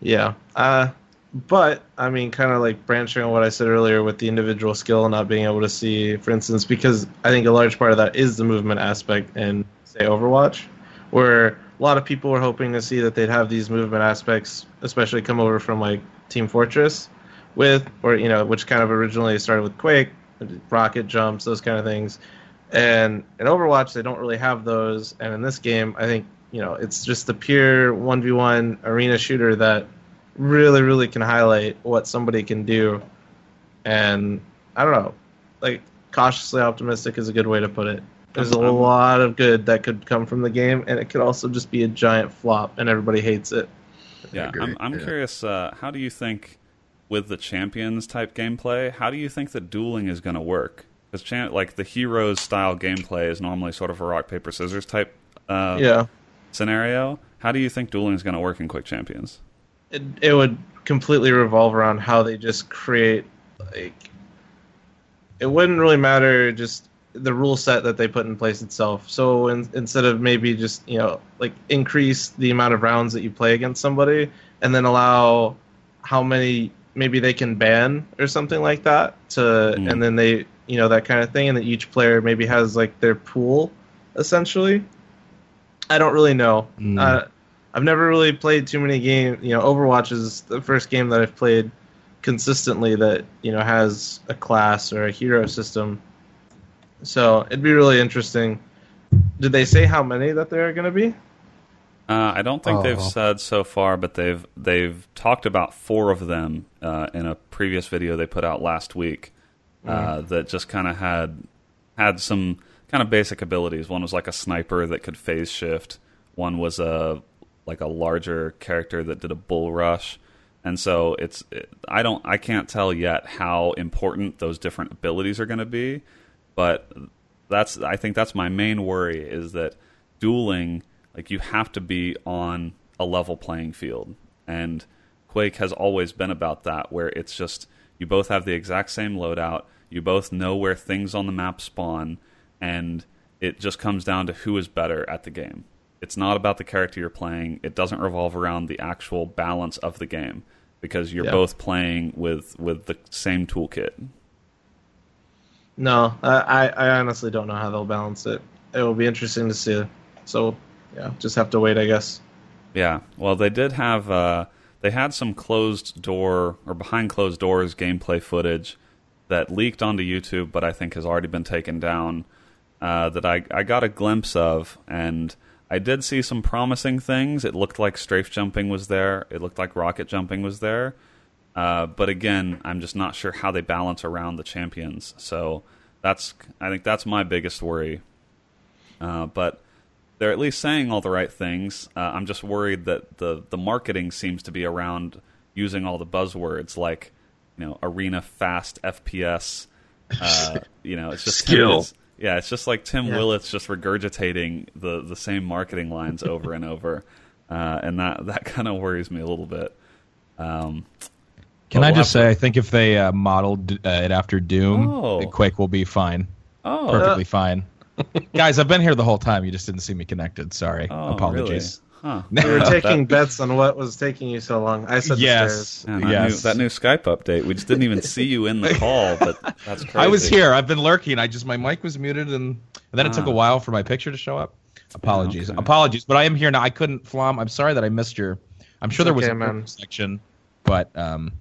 Yeah. Uh, but I mean, kind of like branching on what I said earlier with the individual skill and not being able to see, for instance, because I think a large part of that is the movement aspect in say Overwatch, where a lot of people were hoping to see that they'd have these movement aspects, especially come over from like Team Fortress, with or you know, which kind of originally started with Quake, rocket jumps, those kind of things. And in Overwatch, they don't really have those. And in this game, I think you know it's just the pure one v one arena shooter that really, really can highlight what somebody can do. And I don't know, like cautiously optimistic is a good way to put it. There's a I'm- I'm- lot of good that could come from the game, and it could also just be a giant flop, and everybody hates it. Yeah, I'm I'm yeah. curious. Uh, how do you think with the champions type gameplay? How do you think that dueling is going to work? Because cha- like the heroes style gameplay is normally sort of a rock paper scissors type uh, Yeah, scenario. How do you think dueling is going to work in Quake Champions? it, it would completely revolve around how they just create like it wouldn't really matter just the rule set that they put in place itself. So in, instead of maybe just you know like increase the amount of rounds that you play against somebody, and then allow how many maybe they can ban or something like that to, Mm. and then they you know that kind of thing, and that each player maybe has like their pool essentially. I don't really know. Mm. Uh, I've never really played too many games. You know, Overwatch is the first game that I've played consistently that you know has a class or a hero system. So it'd be really interesting. Did they say how many that there are going to be? Uh, I don't think they've Oh. said so far, but they've they've talked about four of them uh, in a previous video they put out last week. Uh, that just kind of had had some kind of basic abilities. One was like a sniper that could phase shift. One was a like a larger character that did a bull rush. And so it's it, I don't I can't tell yet how important those different abilities are going to be, but that's I think that's my main worry is that dueling like you have to be on a level playing field and Quake has always been about that where it's just you both have the exact same loadout, you both know where things on the map spawn and it just comes down to who is better at the game. It's not about the character you're playing. It doesn't revolve around the actual balance of the game because you're both playing with with the same toolkit. No, I, I I honestly don't know how they'll balance it. It will be interesting to see. So yeah, just have to wait, I guess. Yeah. Well, they did have uh, they had some closed door or behind closed doors gameplay footage that leaked onto YouTube, but I think has already been taken down. Uh, that I I got a glimpse of, and I did see some promising things. It looked like strafe jumping was there. It looked like rocket jumping was there. Uh, but again, I'm just not sure how they balance around the champions. So that's I think that's my biggest worry. Uh, but they're at least saying all the right things. Uh, I'm just worried that the the marketing seems to be around using all the buzzwords like you know arena fast FPS. Uh, you know, it's just Skill. it's- yeah, it's just like Tim Yeah. Willits just regurgitating the the same marketing lines over and over, uh, and that that kind of worries me a little bit. Um, Can I just have say, I think if they uh, modeled uh, it after Doom, Oh. Quake will be fine, Oh, perfectly fine. Guys, I've been here the whole time. You just didn't see me connected. Sorry, oh, apologies. Really? Huh. We were taking bets on what was taking you so long. I said the yes, stairs. That, yes. new, that new Skype update. We just didn't even see you in the call, but that's crazy. I was here. I've been lurking. I just my mic was muted, and, and then it took Ah. a while for my picture to show up. Apologies, okay. apologies. But I am here now. I couldn't Flom. I'm sorry that I missed your. I'm sure there was okay, a man. section, but um,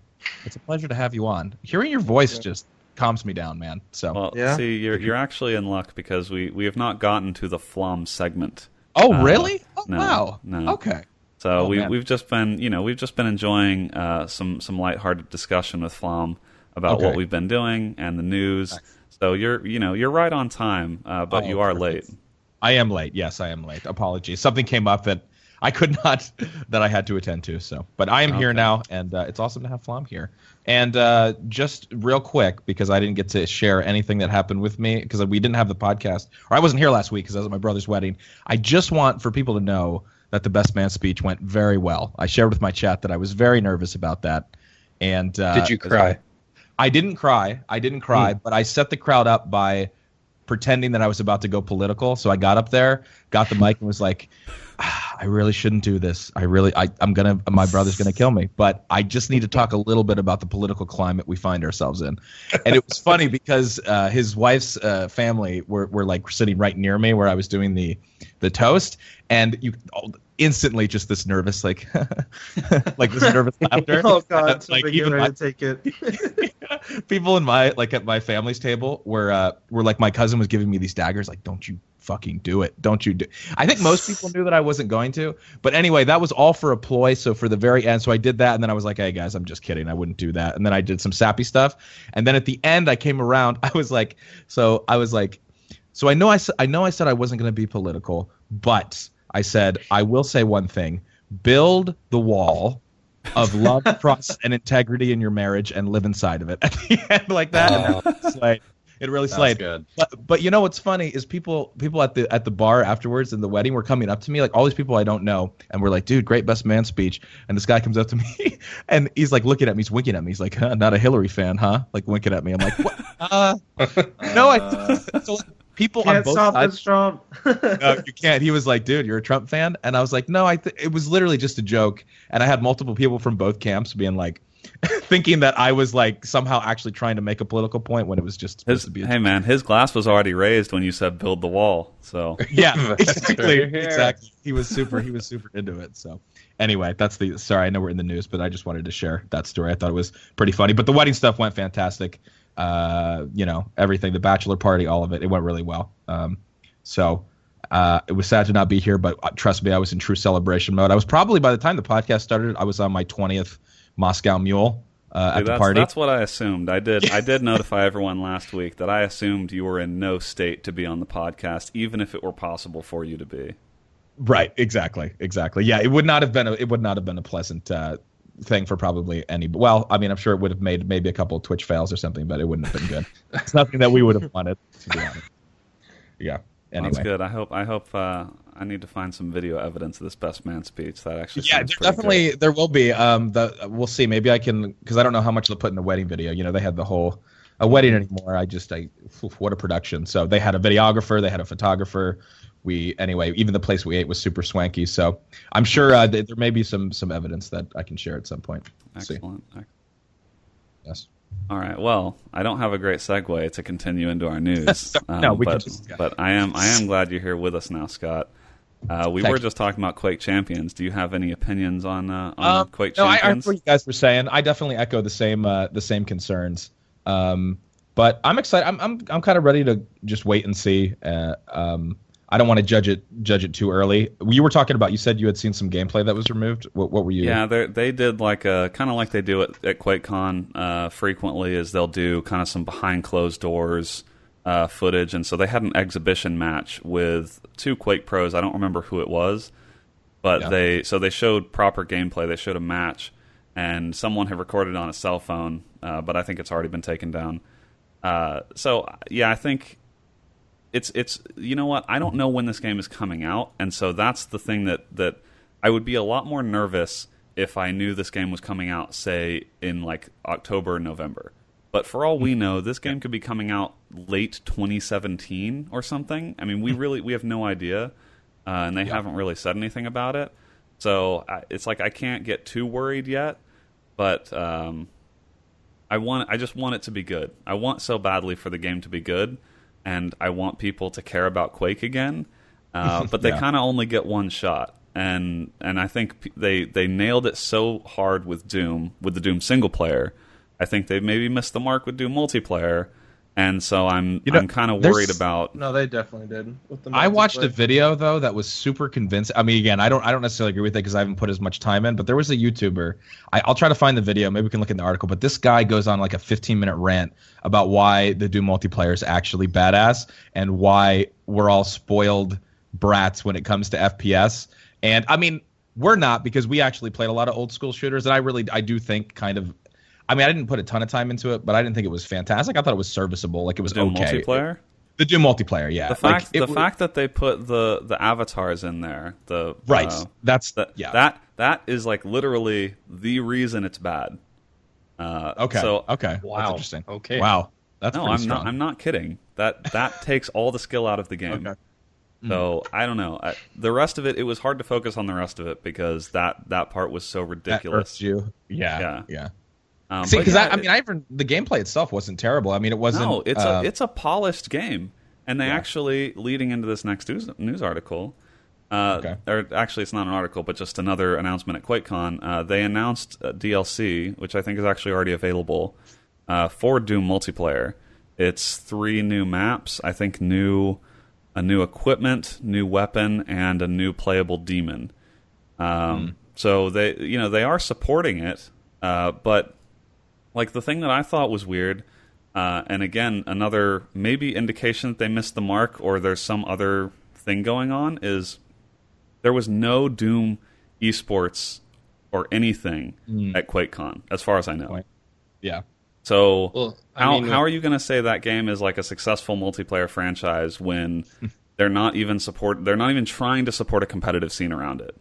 it's a pleasure to have you on. Hearing your voice just calms me down, man. So. Well, Yeah? see, you're you're actually in luck because we, we have not gotten to the Flom segment. Oh, uh, really? Oh, no, wow. no. Okay. So Oh, we man. we've just been you know we've just been enjoying uh, some some lighthearted discussion with Flom about Okay. what we've been doing and the news. So you're you know you're right on time, uh, but Oh, you are perfect. late. I am late. Yes, I am late. Apologies. Something came up that I could not that I had to attend to. So, but I am here now, and uh, it's awesome to have Flom here. And uh, just real quick, because I didn't get to share anything that happened with me, because we didn't have the podcast, or I wasn't here last week because I was at my brother's wedding. I just want for people to know that the best man speech went very well. I shared with my chat that I was very nervous about that. And uh, Did you cry? I didn't cry. I didn't cry, but I set the crowd up by pretending that I was about to go political. So I got up there, got the mic, and was like, "Ah, "I really shouldn't do this. I really, I, I'm gonna, my brother's gonna kill me. But I just need to talk a little bit about the political climate we find ourselves in." And it was funny because uh, his wife's uh, family were were like sitting right near me where I was doing the the toast, and you instantly just this nervous like like this nervous laughter. Oh god, like like, even my, to take it. people in my like at my family's table were uh were like my cousin was giving me these daggers like don't you fucking do it. Don't you do i think most people knew that i wasn't going to but anyway that was all for a ploy. So for the very end so i did that and then i was like hey guys i'm just kidding. I wouldn't do that. And then i did some sappy stuff and then at the end i came around i was like so i was like so i know i, I know i said i wasn't going to be political but i said i will say one thing build the wall of love, trust, and integrity in your marriage, and live inside of it at the end like that. And it's like, It really That's slayed. good. But but you know what's funny is people people at the at the bar afterwards in the wedding were coming up to me like all these people I don't know and we're like, dude, great best man speech. And this guy comes up to me and he's like looking at me, he's winking at me. He's like, huh, not a Hillary fan, huh? Like winking at me. I'm like, what? Uh, no, I. so like, people on Can't both stop sides. this, Trump. no, you can't. He was like, dude, you're a Trump fan, and I was like, no, I. Th- it was literally just a joke, and I had multiple people from both camps being like, thinking that I was like somehow actually trying to make a political point when it was just supposed His, to be. A hey man, his glass was already raised when you said build the wall. So yeah, exactly, exactly. He was super. He was super into it. So anyway, that's the. Sorry, I know we're in the news, but I just wanted to share that story. I thought it was pretty funny. But the wedding stuff went fantastic. Uh, you know, everything, the bachelor party, all of it, it went really well. Um, so uh, it was sad to not be here, but uh, trust me, I was in true celebration mode. I was probably by the time the podcast started, I was on my twentieth Moscow Mule uh, See, at the that's, party. that's what I assumed. I did. I did notify everyone last week that I assumed you were in no state to be on the podcast, even if it were possible for you to be. Right, exactly, exactly. Yeah, it would not have been a, it would not have been a pleasant uh, thing for probably any. Well, I mean, I'm sure it would have made maybe a couple of Twitch fails or something, but it wouldn't have been good. it's nothing that we would have wanted to be honest. Yeah. Anyway. That's good. I hope. I hope. Uh, I need to find some video evidence of this best man speech. That actually. Yeah, there definitely good. there will be. Um, the we'll see. Maybe I can because I don't know how much they'll put in the wedding video. You know, they had the whole a wedding anymore. I just I oof, what a production. So they had a videographer, they had a photographer. We anyway, even the place we ate was super swanky. So I'm sure uh, th- there may be some some evidence that I can share at some point. We'll see. Excellent. Yes. All right. Well, I don't have a great segue to continue into our news. Um, No, we can but, just- yeah. but I am. I am glad you're here with us now, Scott. Uh, we Thank were you. just talking about Quake Champions. Do you have any opinions on uh, on Um, Quake no, I, I heard what you guys were saying. I definitely echo the same uh, the same concerns. Um, but I'm excited. I'm I'm I'm kind of ready to just wait and see. Uh, um, I don't want to judge it judge it too early. You were talking about. You said you had seen some gameplay that was removed. What what were you? Yeah, they they did like a kind of like they do at, at QuakeCon uh, frequently. Is they'll do kind of some behind closed doors uh, footage, and so they had an exhibition match with two Quake pros. I don't remember who it was, but Yeah. they so they showed proper gameplay. They showed a match, and someone had recorded on a cell phone, uh, but I think it's already been taken down. Uh, so yeah, I think it's it's you know what I don't know when this game is coming out, and so that's the thing that that I would be a lot more nervous if I knew this game was coming out, say in like October or November. But for all we know, this game could be coming out late 2017 or something. I mean, we really we have no idea, uh, and they haven't really said anything about it. So I, it's like I can't get too worried yet, but um, I want I just want it to be good. I want so badly for the game to be good, and I want people to care about Quake again. Uh, but they Yeah. kind of only get one shot, and and I think p- they they nailed it so hard with Doom with the Doom single player. I think they maybe missed the mark with Doom multiplayer, and so I'm You know, I'm kind of worried about. no, they definitely did. With the I watched a video though that was super convincing. I mean, again, I don't, I don't necessarily agree with it because I haven't put as much time in. But there was a YouTuber. I, I'll try to find the video. Maybe we can look in the article. But this guy goes on like a 15 minute rant about why the Doom multiplayer is actually badass and why we're all spoiled brats when it comes to FPS. And I mean, we're not because we actually played a lot of old school shooters, and I really, I do think kind of. I mean, I didn't put a ton of time into it, but I didn't think it was fantastic. I thought it was serviceable. Like it was Doom okay. multiplayer. The Doom multiplayer, yeah. The fact Like, the w- fact that they put the the avatars in there, the Right. uh, That's that yeah. that that is like literally the reason it's bad. Uh, okay. So okay. That's Wow. interesting. Okay. Wow. That's no, I'm strong. not. I'm not kidding. That that takes all the skill out of the game. Okay. So I don't know. I, the rest of it, it was hard to focus on the rest of it because that that part was so That ridiculous. you. Yeah. Yeah. Yeah. Um, See, because yeah, I, I mean, I even the gameplay itself wasn't terrible. I mean, it wasn't. no, it's uh, a it's a polished game, and they Yeah. actually leading into this next news, news article. Uh, Okay. Or actually, it's not an article, but just another announcement at QuakeCon. Uh, they announced DLC, which I think is actually already available uh, for Doom multiplayer. It's three new maps. I think new a new equipment, new weapon, and a new playable demon. Um, So they, you know, they are supporting it, uh, but like the thing that I thought was weird, uh, and again, another maybe indication that they missed the mark or there's some other thing going on is there was no Doom esports or anything at QuakeCon, as far as I know. Yeah. So Well, how mean, how are you going to say that game is like a successful multiplayer franchise when they're not even support they're not even trying to support a competitive scene around it?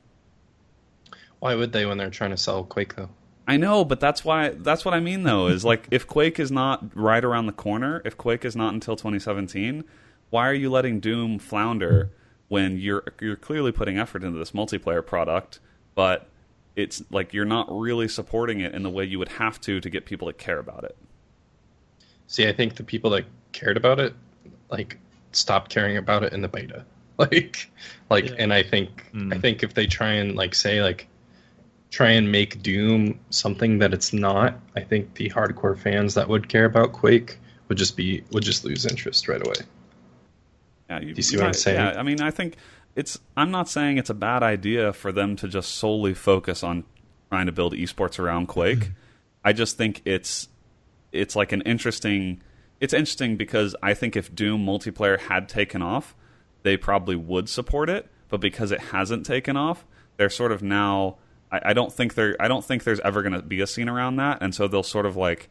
why would they when they're trying to sell Quake though? I know, but that's why that's what I mean though is like if Quake is not right around the corner, if Quake is not until 2017, why are you letting Doom flounder when you're you're clearly putting effort into this multiplayer product, but it's like you're not really supporting it in the way you would have to to get people to care about it. See, I think the people that cared about it, like, stopped caring about it in the beta. Like, like, and I think, Mm. I think if they try and like say like, try and make Doom something that it's not, I think the hardcore fans that would care about Quake would just be would just lose interest right away. Yeah, you, you see what I'm saying? Yeah, I mean, I think it's. I'm not saying it's a bad idea for them to just solely focus on trying to build esports around Quake. Mm-hmm. I just think it's it's like an interesting. It's interesting because I think if Doom multiplayer had taken off, they probably would support it. But because it hasn't taken off, they're sort of now. I, I don't think there. I don't think there's ever going to be a scene around that, and so they'll sort of like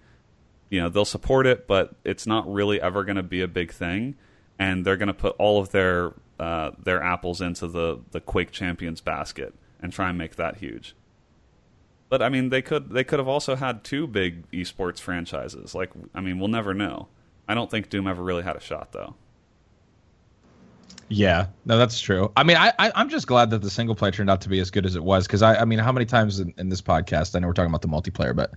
you know they'll support it, but it's not really ever going to be a big thing, and they're going to put all of their uh, their apples into the the Quake Champions basket and try and make that huge. But I mean, they could they could have also had two big esports franchises. Like, I mean, we'll never know. I don't think Doom ever really had a shot, though. Yeah, no, that's true. I mean, I, I I'm just glad that the single player turned out to be as good as it was because I I mean, how many times in, in this podcast I know we're talking about the multiplayer, but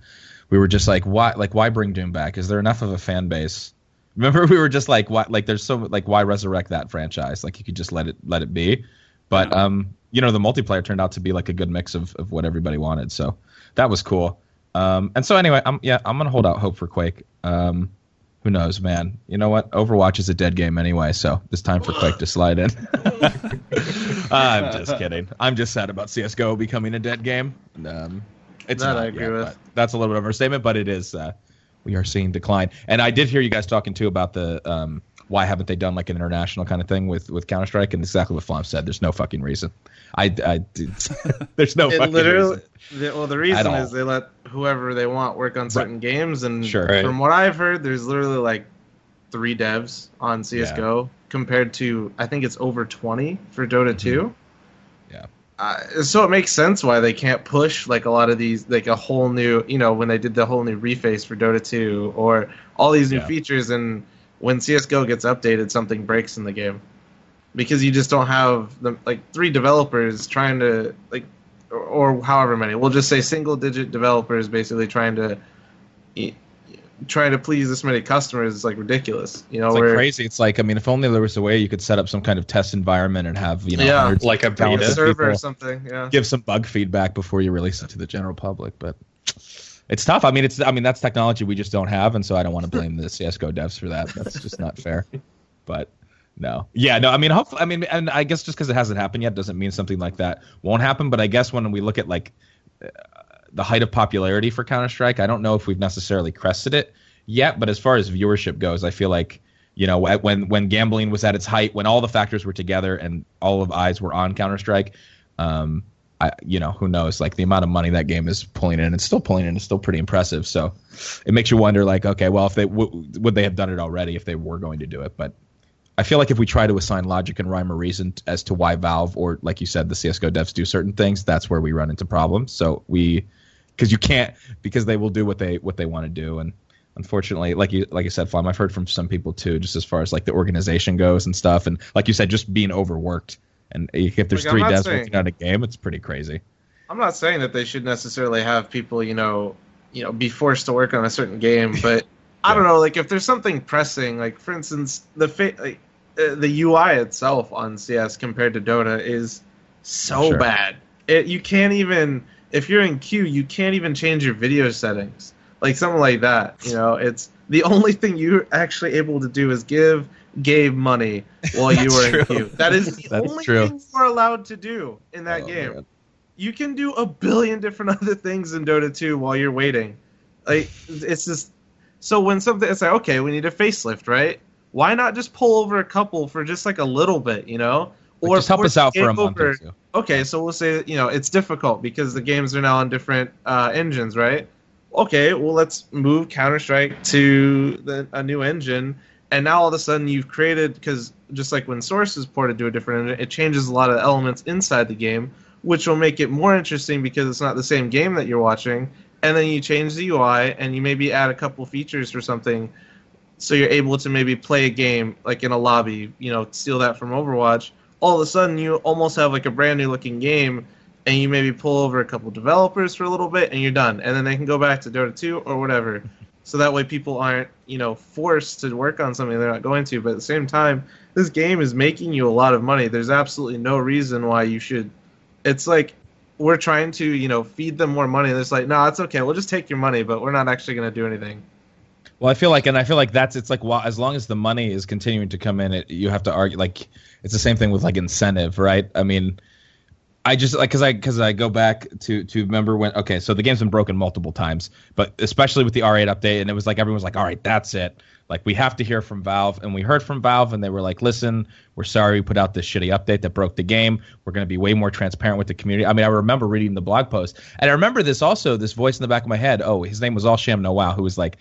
we were just like, why like why bring Doom back? Is there enough of a fan base? Remember, we were just like, why like there's so like why resurrect that franchise? Like you could just let it let it be. But um, you know, the multiplayer turned out to be like a good mix of of what everybody wanted, so that was cool. Um, and so anyway, I'm yeah, I'm gonna hold out hope for Quake. Um, who knows, man? You know what? Overwatch is a dead game anyway, so it's time for Quake to slide in. I'm just kidding. I'm just sad about CS:GO becoming a dead game. Um, it's That not I agree yet, with. That's a little bit of a statement, but it is. Uh, we are seeing decline, and I did hear you guys talking too about the um, why haven't they done like an international kind of thing with with Counter Strike, and exactly what Flom said. There's no fucking reason. I, I there's no It fucking literally, reason. the, well, the reason is they let whoever they want work on certain games, and Sure. Right. from what I've heard, there's literally like three devs on CS:GO compared to I think it's over 20 for Dota 2. Yeah. Uh, so it makes sense why they can't push like a lot of these like a whole new you know when they did the whole new reface for Dota 2 or all these new Yeah. features and when CS:GO gets updated something breaks in the game because you just don't have the like three developers trying to like or, or however many we'll just say single digit developers basically trying to trying to please this many customers is like ridiculous you know It's like crazy. It's like I mean, if only there was a way you could set up some kind of test environment and have you know Yeah. Like a beta. server or something yeah give some bug feedback before you release it to the general public. But it's tough. I mean, it's I mean that's technology we just don't have, and so I don't want to blame the CS:GO devs for that. That's just not fair. But no, yeah, no. I mean, hopefully, I mean, and I guess just because it hasn't happened yet doesn't mean something like that won't happen. But I guess when we look at like uh, the height of popularity for Counter Strike, I don't know if we've necessarily crested it yet. But as far as viewership goes, I feel like you know when when gambling was at its height, when all the factors were together and all of eyes were on Counter Strike. Um, I, you know, who knows? Like the amount of money that game is pulling in, it's still pulling in. It's still pretty impressive. So it makes you wonder, like, okay, well, if they w- would they have done it already if they were going to do it? But I feel like if we try to assign logic and rhyme or reason t- as to why Valve or, like you said, the CS:GO devs do certain things, that's where we run into problems. So we, because you can't, because they will do what they what they want to do, and unfortunately, like you like you said, Flom, I've heard from some people too, just as far as like the organization goes and stuff, and like you said, just being overworked. And if there's Like, three devs saying- working on a game, it's pretty crazy. i'm not saying that they should necessarily have people you know you know be forced to work on a certain game but i don't know like if there's something pressing like for instance the fa- like, uh, the ui itself on cs compared to dota is so Sure. bad it, you can't even if you're in queue you can't even change your video settings like something like that you know it's the only thing you're actually able to do is give Gabe money while you were in true. queue. That is the That's only true. thing you're allowed to do in that Oh, game man. you can do a billion different other things in Dota 2 while you're waiting. Like it's just so when something it's like okay, we need a facelift, right? Why not just pull over a couple for just like a little bit, you know? Like, just help us out for a month or two. Okay, so we'll say you know it's difficult because the games are now on different uh, engines, right? okay, well let's move Counter Strike to the, a new engine, and now all of a sudden you've created because just like when Source is ported to a different engine, it changes a lot of elements inside the game, which will make it more interesting because it's not the same game that you're watching. And then you change the UI and you maybe add a couple features or something, so you're able to maybe play a game like in a lobby, you know, steal that from Overwatch. All of a sudden, you almost have like a brand new looking game and you maybe pull over a couple developers for a little bit and you're done and then they can go back to dota 2 or whatever so that way people aren't you know forced to work on something they're not going to. But at the same time this game is making you a lot of money. There's absolutely no reason why you should it's like we're trying to you know feed them more money. And it's like no it's okay. We'll just take your money but we're not actually going to do anything. Well, I feel like, and I feel like that's it's like well, as long as the money is continuing to come in, it, you have to argue like it's the same thing with like incentive, right? I mean, I just like because I because I go back to to remember when okay, so the game's been broken multiple times, but especially with the R8 update, and it was like everyone was like, all right, that's it. Like we have to hear from Valve, and we heard from Valve, and they were like, listen, we're sorry we put out this shitty update that broke the game. We're going to be way more transparent with the community. I mean, I remember reading the blog post, and I remember this also, this voice in the back of my head. Oh, his name was All Sham Noel, who was like,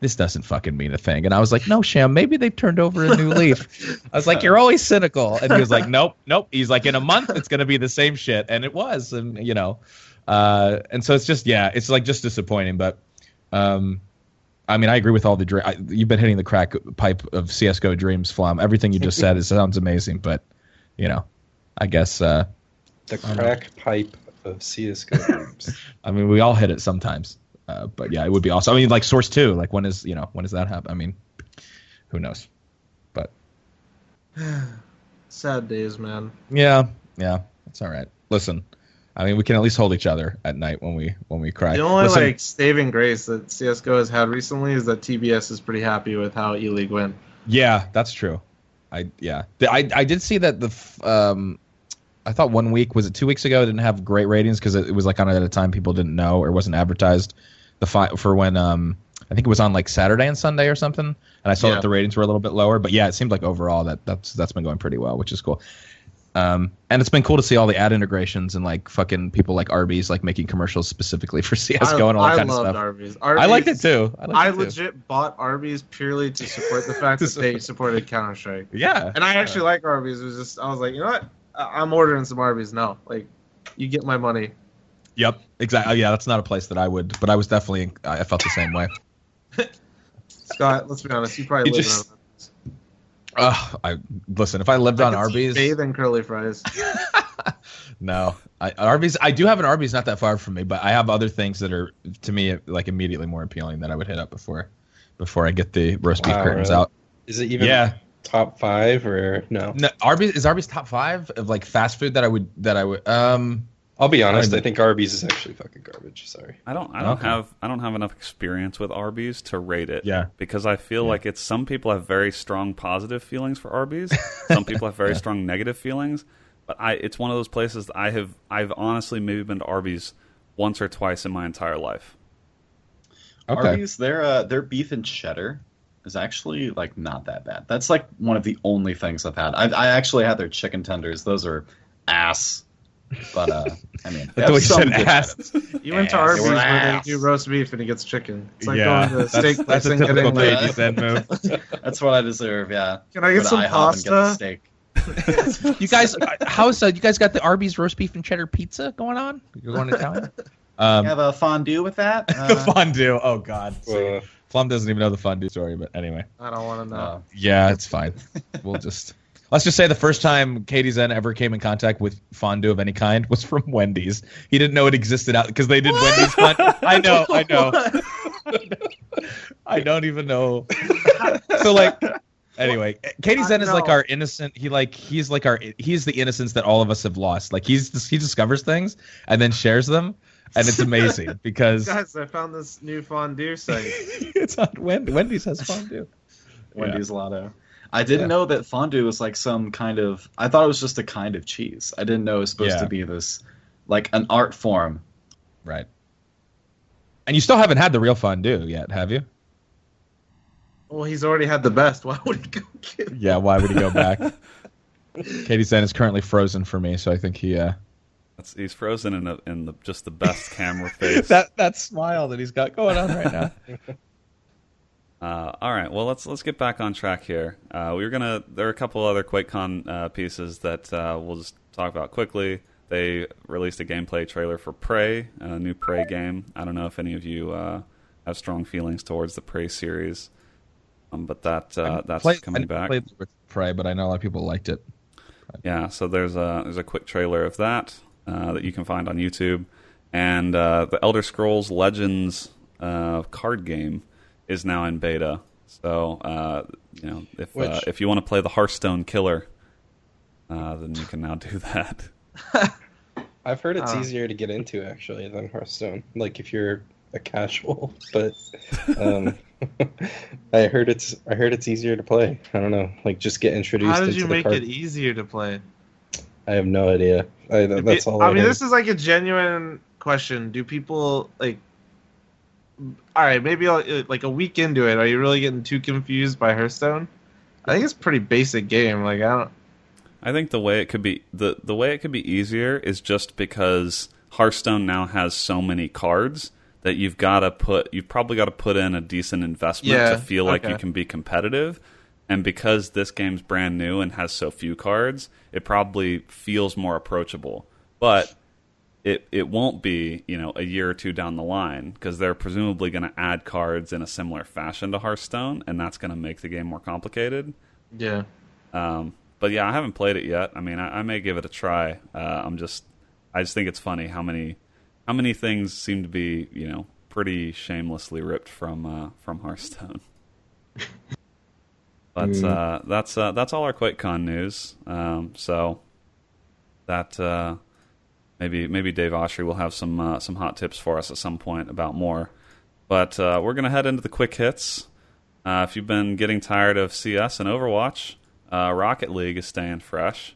this doesn't fucking mean a thing. And I was like, no, Sham, maybe they've turned over a new leaf. I was like, you're always cynical. And he was like, nope, nope. He's like, in a month, it's going to be the same shit. And it was. And, you know, uh, and so it's just, yeah, it's like just disappointing. But, um, I mean, I agree with all the dr- I, you've been hitting the crack pipe of CS:GO dreams, Flom. Everything you just said it sounds amazing, but you know, I guess uh, The crack pipe of CS:GO games. I mean, we all hit it sometimes. Uh, but yeah, it would be awesome. I mean, like Source Two, like when is you know when does that happen? I mean, who knows? But sad days man yeah, yeah, it's all right. Listen, I mean, we can at least hold each other at night when we when we cry. the only Listen, like saving grace that csgo has had recently is that tbs is pretty happy with how e-league went Yeah, that's true. I yeah, I I did see that the um, I thought one week was it two weeks ago it didn't have great ratings because it, it was like on at a time people didn't know or wasn't advertised the fi- for when um I think it was on like Saturday and Sunday or something and I saw Yeah. that the ratings were a little bit lower but yeah it seemed like overall that that's that's been going pretty well which is cool. Um, and it's been cool to see all the ad integrations and like fucking people like Arby's like making commercials specifically for CS:GO and all that I kind of stuff. Arby's. I liked it Arby's- too. I, liked I it too. I legit bought Arby's purely to support the fact that they supported Counter Strike. Yeah, And I actually like Arby's. It was just I was like, you know what? I- I'm ordering some Arby's now. Like, you get my money. Yep, exactly. Yeah, that's not a place that I would, but I was definitely I felt the same way. Scott, let's be honest, you probably You live just- on Ugh, I listen. If I lived on I could see Arby's, Bathe in curly fries. no, I, Arby's. I do have an Arby's not that far from me, but I have other things that are to me like immediately more appealing that I would hit up before before I get the roast beef Wow, curtains really? out. Is it even Yeah, top five or no? no, Arby's is Arby's top five of like fast food that I would that I would. Um, I'll be honest. I- I think Arby's is actually fucking garbage. Sorry. I don't. I don't Okay. have. I don't have enough experience with Arby's to rate it. Yeah. Because I feel like it's some people have very strong positive feelings for Arby's. some people have very strong negative feelings. But I, it's one of those places that I have. I've honestly maybe been to Arby's once or twice in my entire life. okay, Arby's, their uh, their beef and cheddar is actually like not that bad. That's like one of the only things I've had. I, I actually had their chicken tenders. Those are ass. But uh, I mean, they I you said ass. You went to Arby's They where ass. they do roast beef and he gets chicken. It's like yeah, going to a steak that's, place that's a and typical getting like, ladies move. That's what I deserve. Yeah. Can I get Go some IHOP and get pasta? steak. You guys, how's uh, you guys got the Arby's roast beef and cheddar pizza going on? You're going to Italian? Um, You have a fondue with that? Uh, fondue. Oh God, Uh, Flom doesn't even know the fondue story, but anyway. I don't want to know. no. Yeah, it's fine. We'll just let's just say the first time Katie Zen ever came in contact with fondue of any kind was from Wendy's. He didn't know it existed out because they did Wendy's fondue. I know, I know. I don't even know. so like anyway, Katie Zen is like our innocent. He like he's like our he's the innocence that all of us have lost. Like he's he discovers things and then shares them, and it's amazing because Guys, I found this new fondue site. it's on Wendy. Wendy's has fondue. Wendy's Lotto. I didn't Yeah. know that fondue was like some kind of. I thought it was just a kind of cheese. I didn't know it was supposed Yeah. to be this, like an art form. Right. And you still haven't had the real fondue yet, have you? Well, he's already had the best. Why would he go get? Yeah, why would he go back? Katie Zen is currently frozen for me, so I think he uh That's, he's frozen in, a, in the, just the best camera face. that that smile that he's got going on right now. Uh, all right, well let's let's get back on track here. Uh, we were gonna. There are a couple other QuakeCon uh, pieces that uh, we'll just talk about quickly. They released a gameplay trailer for Prey, a new Prey game. I don't know if any of you uh, have strong feelings towards the Prey series, um, but that uh, that's Play- coming I back. played with Prey, but I know a lot of people liked it. Yeah, so there's a there's a quick trailer of that uh, that you can find on YouTube, and uh, the Elder Scrolls Legends uh, card game is now in beta. So uh, you know if uh, if you want to play the Hearthstone Killer, uh, then you can now do that. I've heard it's Uh. easier to get into actually than Hearthstone. Like if you're a casual, but um, I heard it's I heard it's easier to play. I don't know, like just get introduced. How did into you the make card. it easier to play? I have no idea. I, that's all. I mean, heard. this is like a genuine question. Do people like? All right, maybe I'll, uh, like a week into it, are you really getting too confused by Hearthstone? I think it's a pretty basic game. Like I don't. I think the way it could be the the way it could be easier is just because Hearthstone now has so many cards that you've got to put you've probably got to put in a decent investment Yeah, to feel like you can be competitive. And because this game's brand new and has so few cards, it probably feels more approachable. But it it won't be, you know, a year or two down the line because they're presumably going to add cards in a similar fashion to Hearthstone and that's going to make the game more complicated. Yeah. Um, but yeah, I haven't played it yet. I mean, I, I may give it a try. Uh, I'm just, I just think it's funny how many, how many things seem to be, you know, pretty shamelessly ripped from uh, from Hearthstone. but uh, that's uh, that's all our QuakeCon news. Um, so that uh, maybe maybe Dave Oshry will have some uh, some hot tips for us at some point about more. But uh, we're gonna head into the quick hits. Uh, if you've been getting tired of CS and Overwatch, uh, Rocket League is staying fresh.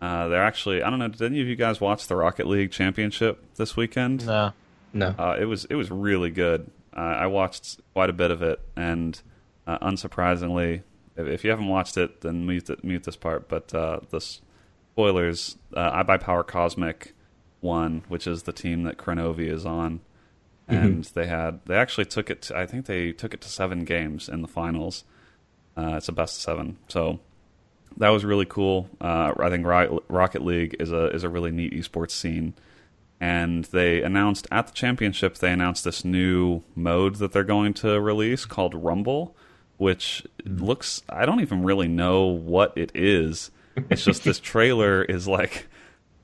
Uh, they're actually I don't know. Did any of you guys watch the Rocket League Championship this weekend? No. no. Uh, it was it was really good. Uh, I watched quite a bit of it, and uh, unsurprisingly, if, if you haven't watched it, then mute it, mute this part. But uh, the spoilers: uh, iBUYPOWER Cosmic won, which is the team that Kronovi is on, and they had they actually took it. To, I think they took it to seven games in the finals. Uh, it's a best of seven, so that was really cool. Uh, I think Rocket League is a is a really neat esports scene and they announced at the championship they announced this new mode that they're going to release called Rumble, which looks I don't even really know what it is. It's just this trailer is like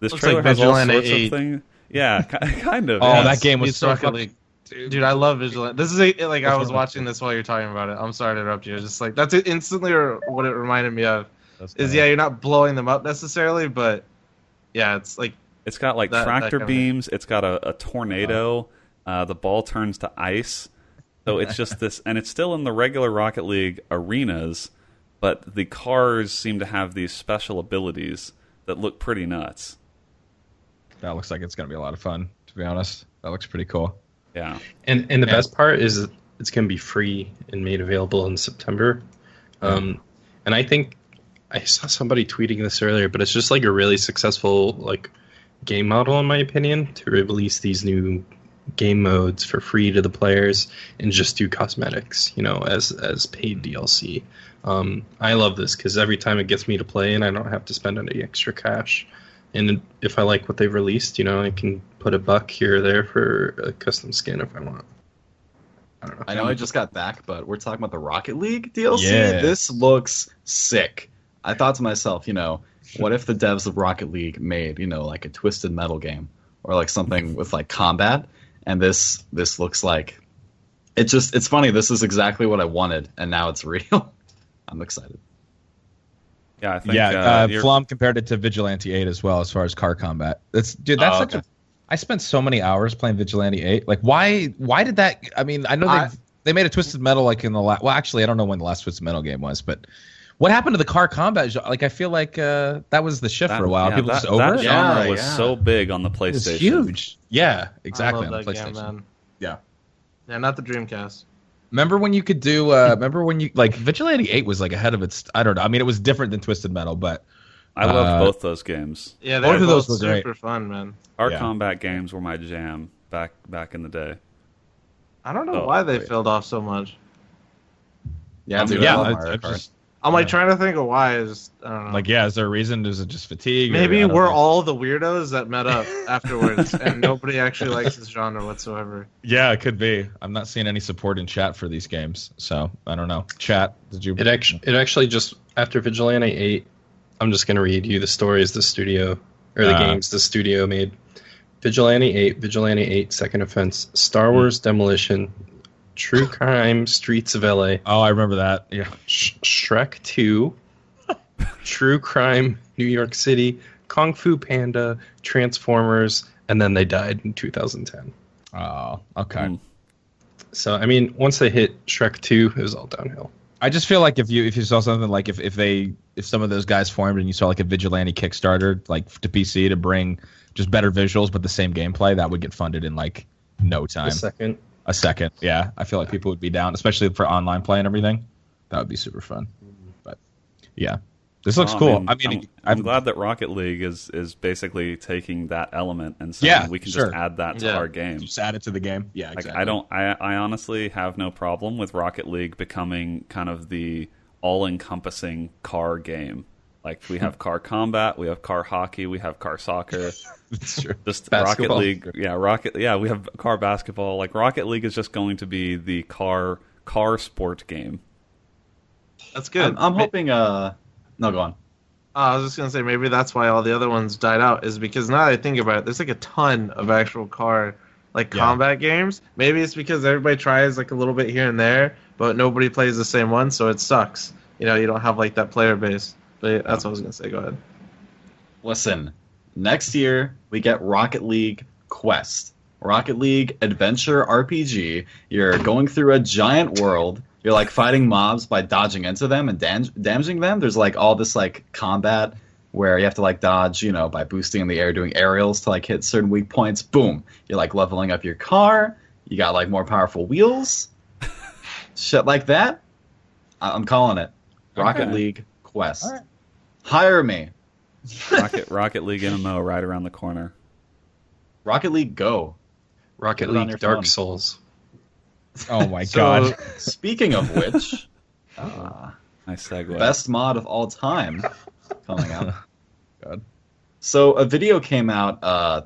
this Looks trailer like has all Vigilante sorts 8. of things. Yeah, kind of. Oh, yeah. that game was It's so Rocket fucking. League. Dude, I love Vigilant. This is a, like I was watching this while you're talking about it. I'm sorry to interrupt you. It's just like that's instantly what it reminded me of. Is yeah, you're not blowing them up necessarily, but yeah, it's like It's got like That- that tractor kind of- beams. It's got a, a tornado. Uh, the ball turns to ice. So it's just this, and it's still in the regular Rocket League arenas, but the cars seem to have these special abilities that look pretty nuts. That looks like it's gonna be a lot of fun. To be honest, that looks pretty cool. Yeah, And and the Yeah. best part is it's going to be free and made available in September. Um, and I think I saw somebody tweeting this earlier, but it's just like a really successful like game model in my opinion to release these new game modes for free to the players and just do cosmetics, you know, as as paid DLC. Um, I love this because every time it gets me to play and I don't have to spend any extra cash. And if I like what they've released, you know, I can put a buck here or there for a custom skin if I want. I don't know. I know I just got back, but we're talking about the Rocket League DLC. Yeah. This looks sick. I thought to myself, you know, what if the devs of Rocket League made, you know, like a twisted metal game or like something with like combat and this this looks like it just it's funny, this is exactly what I wanted and now it's real. I'm excited. Yeah. I think yeah, uh, uh, Flom compared it to Vigilante 8 as well as far as car combat. That's dude, that's Oh, such okay. a I spent so many hours playing Vigilante 8. Like why why did that I mean, I know they they made a Twisted Metal like in the last well actually I don't know when the last Twisted Metal game was, but what happened to the car combat? Like I feel like uh, that was the shift that- for a while. yeah, People that, just over that it. genre Yeah, was yeah. so big on the PlayStation. It's huge. Yeah, exactly I on the that PlayStation. game, man. Yeah. Yeah, not the Dreamcast. Remember when you could do? Uh, remember when you like Vigilante Eight was like ahead of its. I don't know. I mean, it was different than Twisted Metal, but I love Uh, both those games. Yeah, Both they're of those both were great. super fun, man. Our Yeah. combat games were my jam back back in the day. I don't know Oh, why they great. filled off so much. Yeah, dude, yeah, I love I- Mario I Kart. just- I'm like Yeah. trying to think of why. is I don't know. Like, yeah, is there a reason? Is it just fatigue? Maybe I don't we're know. all the weirdos that met up afterwards, and nobody actually likes this genre whatsoever. Yeah, it could be. I'm not seeing any support in chat for these games, so I don't know. Chat, did you? It actually, it actually just after Vigilante Eight, I'm just gonna read you the stories the studio or the Uh. games the studio made. Vigilante Eight, Vigilante Eight, Second Offense, Star Wars Demolition, True Crime, Streets of LA, Oh, I remember that. Yeah. Sh- Shrek Two, True Crime, New York City, Kung Fu Panda, Transformers, and then they died in 2010. Oh, okay. Mm. So I mean, once they hit Shrek Two, it was all downhill. I just feel like if you if you saw something like if, if they if some of those guys formed and you saw like a vigilante Kickstarter like to PC to bring just better visuals but the same gameplay, that would get funded in like no time. The second, a second. Yeah, I feel like people would be down, especially for online play and everything. That would be super fun. Mm-hmm. But yeah, this looks Well, cool. I mean, I'm, I'm I've- glad that Rocket League is is basically taking that element and saying Yeah, we can sure. just add that to Yeah. our game. just add it to the game. Yeah, Like exactly. I don't, I, I honestly have no problem with Rocket League becoming kind of the all-encompassing car game. Like we have car combat, we have car hockey, we have car soccer. It's true. Just Basketball. Rocket League, yeah, Rocket, yeah, we have car basketball. Like Rocket League is just going to be the car car sport game. That's good. I'm, I'm hoping. Uh, no, go on. Uh, I was just gonna say maybe that's why all the other ones died out is because now that I think about it, there's like a ton of actual car like Yeah. combat games. Maybe it's because everybody tries like a little bit here and there, but nobody plays the same one, so it sucks. You know, you don't have like that player base. But that's what I was gonna say. Go ahead. Listen, next year we get Rocket League Quest. Rocket League Adventure RPG. You're going through a giant world. You're like fighting mobs by dodging into them and dam- damaging them. There's like all this like combat where you have to like dodge, you know, by boosting in the air, doing aerials to like hit certain weak points. Boom. You're like leveling up your car. You got like more powerful wheels. Shit like that. I- I'm calling it. Rocket Okay. League Quest. All right. Hire me. Rocket Rocket League MMO right around the corner. Rocket League Go. Rocket Put it on your League, Dark phone. Souls. Oh my So- god. Speaking of which, uh, Nice segue. best mod of all time coming out. God. So a video came out. Uh,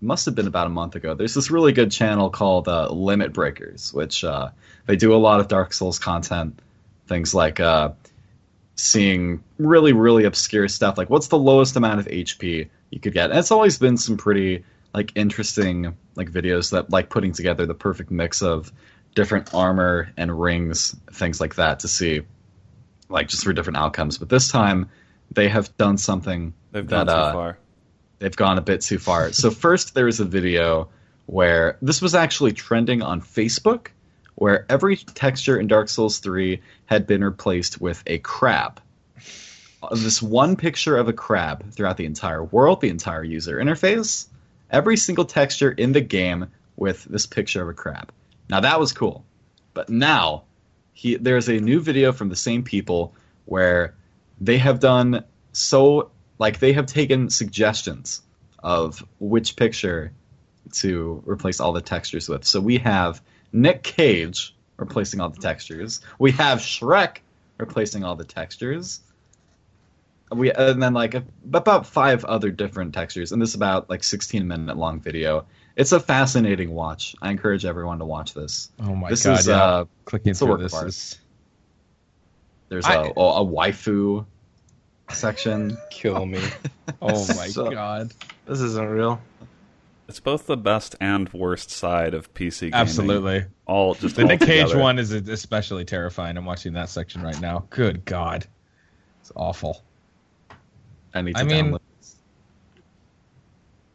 must have been about a month ago. There's this really good channel called uh, Limit Breakers, which uh, they do a lot of Dark Souls content. Things like uh, seeing really, really obscure stuff, like what's the lowest amount of HP you could get. And it's always been some pretty like interesting like videos that like putting together the perfect mix of different armor and rings, things like that, to see like just for different outcomes. But this time they have done something They've that gone too uh, far. they've gone a bit too far. so first there was a video where this was actually trending on Facebook where every texture in Dark Souls 3 had been replaced with a crab. This one picture of a crab throughout the entire world, the entire user interface, every single texture in the game with this picture of a crab. Now that was cool. But now he there's a new video from the same people where they have done so like they have taken suggestions of which picture to replace all the textures with. So we have Nick Cage replacing all the textures. We have Shrek replacing all the textures. We and then like a, about five other different textures, and this is about like 16 minute long video. It's a fascinating watch. I encourage everyone to watch this. Oh my god, this god. is yeah. uh, Clicking a through work this is there's I- a, a, a waifu section. Kill me. Oh my So- god. This isn't real. It's both the best and worst side of PC gaming. Absolutely. All just The all Nick Cage together. one is especially terrifying. I'm watching that section right now. Good god. It's awful. I need to I mean, download. this.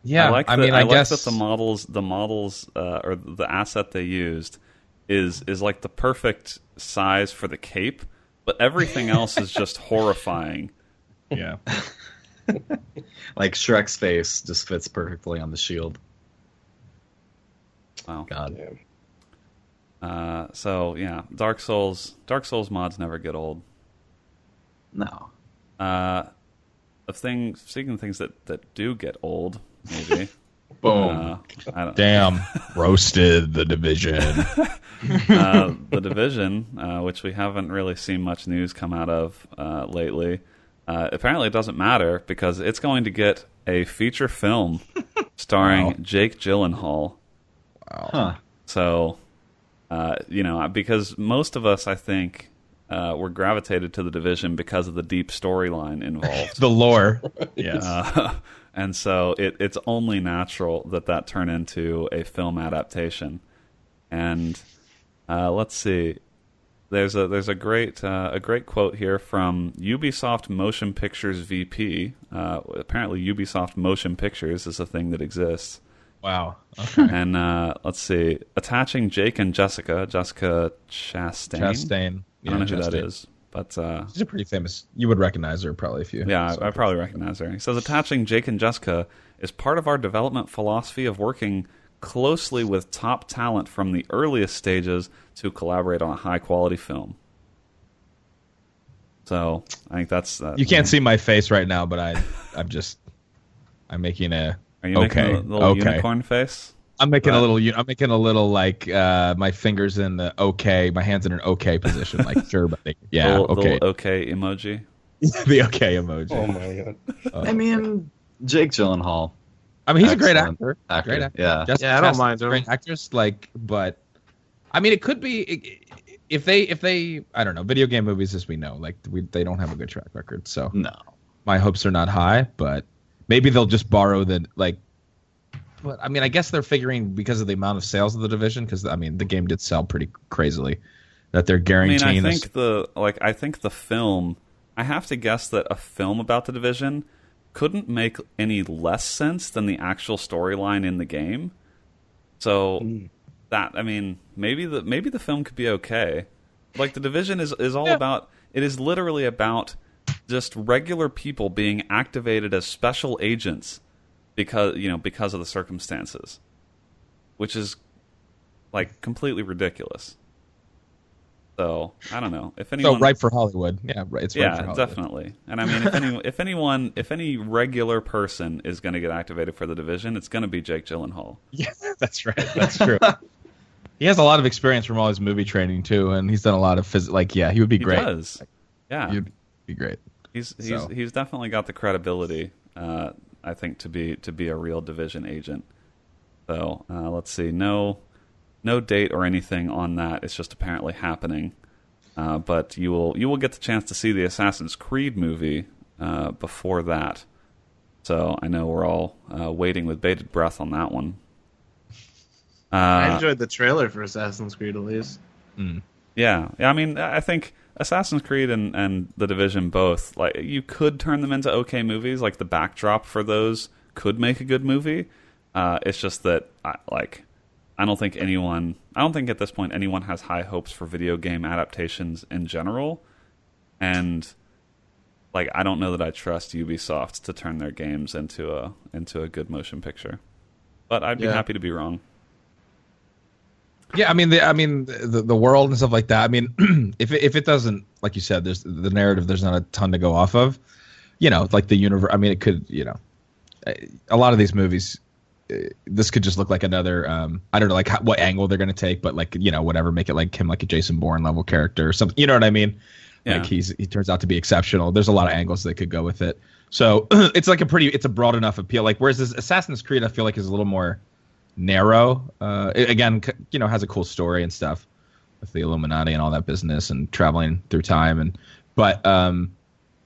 Yeah, I like. I that- mean, I, I, like guess that the models, the models, uh, or the asset they used is is like the perfect size for the cape, but everything else is just horrifying. yeah. Like Shrek's face just fits perfectly on the shield. Wow. God. Uh, so yeah, Dark Souls, Dark Souls mods never get old. No. Uh, of things, speaking of things that that do get old, maybe. Boom. Uh, I don't, Damn, roasted the division. uh, the division, uh, which we haven't really seen much news come out of uh, lately. Uh, apparently, it doesn't matter because it's going to get a feature film starring Wow. Jake Gyllenhaal. huh. So, uh, you know, because most of us, I think, uh, were gravitated to the division because of the deep storyline involved. the lore. Yes. Uh, and so it, it's only natural that that turn into a film adaptation. And uh, let's see, there's a there's a great uh, a great quote here from Ubisoft Motion Pictures VP. Uh, apparently, Ubisoft Motion Pictures is a thing that exists. wow. Okay. And uh, let's see, attaching Jake and Jessica, Jessica Chastain. Chastain. I don't know Yeah, who that Chastain. is, but uh, She's a pretty famous. You would recognize her probably if you. yeah, I, I probably recognize her. He says attaching Jake and Jessica is part of our development philosophy of working closely with top talent from the earliest stages to collaborate on a high quality film. So I think that's uh, You can't see my face right now, but I, I'm just, I'm making a. Are you making okay. a little okay. unicorn face? I'm making Right. a little. I'm making a little like uh, my fingers in the okay, my hands in an okay position, like sure, but they, yeah, the, little- the okay, little okay emoji. the okay emoji. Oh my god. I mean, Jake Gyllenhaal. I mean, he's a great actor. Actor. Great actor. Yeah. Jessica Yeah, I don't Chastain's mind him. Great actress, like, but I mean, it could be if they if they I don't know video game movies as we know, like we they don't have a good track record. So No. my hopes are not high, but maybe they'll just borrow the like. But I mean, I guess they're figuring because of the amount of sales of the division, because I mean, the game did sell pretty crazily, that they're I mean, guaranteeing. I this- think the like I think the film. I have to guess that a film about the division couldn't make any less sense than the actual storyline in the game. So hmm. that I mean, maybe the maybe the film could be okay. Like the division is is all Yeah. about. It is literally about just regular people being activated as special agents because you know because of the circumstances, which is like completely ridiculous. So I don't know if anyone. so ripe for Hollywood. Yeah. It's yeah, definitely. And I mean, if any if anyone if any regular person is going to get activated for the division, it's going to be Jake Gyllenhaal. Yeah, that's right. That's true. he has a lot of experience from all his movie training too, and he's done a lot of phys- like yeah, he would be He great. does. Yeah, He'd be great. he's he's so. he's definitely got the credibility. Uh, I think to be to be a real division agent. So uh, let's see. No, no date or anything on that. It's just apparently happening. Uh, but you will you will get the chance to see the Assassin's Creed movie uh, before that. So I know we're all uh, waiting with bated breath on that one. I Uh, enjoyed the trailer for Assassin's Creed at least. yeah, yeah. I mean, I think Assassin's Creed and, and The Division both like you could turn them into okay movies. Like the backdrop for those could make a good movie. Uh, it's just that I, like I don't think anyone. I don't think at this point anyone has high hopes for video game adaptations in general, and like I don't know that I trust Ubisoft to turn their games into a into a good motion picture. But I'd be Yeah. happy to be wrong. Yeah, I mean, the, I mean, the the world and stuff like that. I mean, if it, if it doesn't, like you said, there's the narrative. There's not a ton to go off of. You know, like the universe. I mean, it could. You know, a lot of these movies. This could just look like another. Um, I don't know, like how, what angle they're going to take, but like you know, whatever, make it like him, like a Jason Bourne level character or something. You know what I mean? Yeah. Like he's he turns out to be exceptional. There's a lot of angles that could go with it. So it's like a pretty, it's a broad enough appeal. Like whereas this Assassin's Creed, I feel like is a little more narrow. Uh, it- again, c- you know, has a cool story and stuff with the Illuminati and all that business and traveling through time. And but um,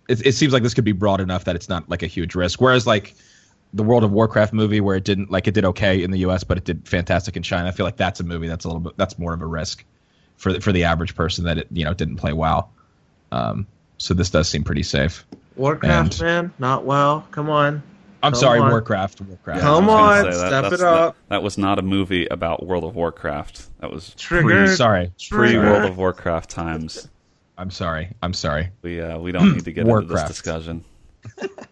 it, it seems like this could be broad enough that it's not like a huge risk. Whereas like the World of Warcraft movie, where it didn't like it did okay in the U.S., but it did fantastic in China. I feel like that's a movie that's a little bit that's more of a risk for for the average person that it you know didn't play well. Um, so this does seem pretty safe. Warcraft, And- man, not well. Come on. I'm Come sorry, on. Warcraft. Warcraft. Come I was gonna on, say step it up. That, that was not a movie about World of Warcraft. That was Triggered. Sorry, pre World of Warcraft times. I'm sorry. I'm sorry. We uh, we don't need to get into this Warcraft. discussion.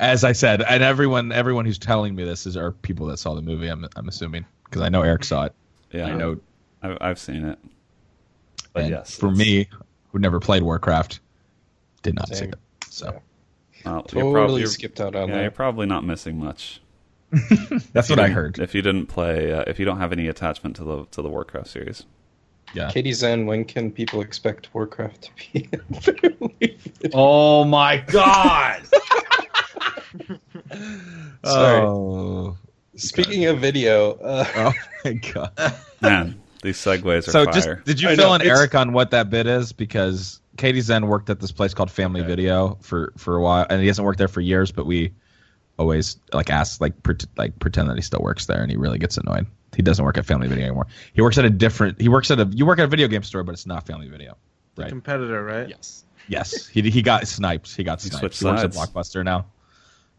As I said, and everyone everyone who's telling me this is are people that saw the movie. I'm I'm assuming because I know Eric saw it. Yeah, I know. I've, I've seen it. But and yes, for me, who never played Warcraft, did not see it. So Well, you're Totally probably skipped out on yeah, you're that. probably not missing much. That's what I heard. If you didn't play, uh, if you don't have any attachment to the to the Warcraft series, Yeah. Katie Zen, when can people expect Warcraft to be? Oh my god! Sorry. Oh, Speaking of video, uh, oh my god. man, these segues are So fire. just did you I fill know, in it's- Eric on what that bit is? Because Katie Zen worked at this place called Family Video for for a while, and he hasn't worked there for years. But we always like ask like pret like pretend that he still works there, and he really gets annoyed. He doesn't work at Family Video anymore. He works at a different. He works at a. You work at a video game store, but it's not Family Video. The Right. competitor, right? yes. Yes, he he got sniped. He got He sniped. switched He works at. Blockbuster now.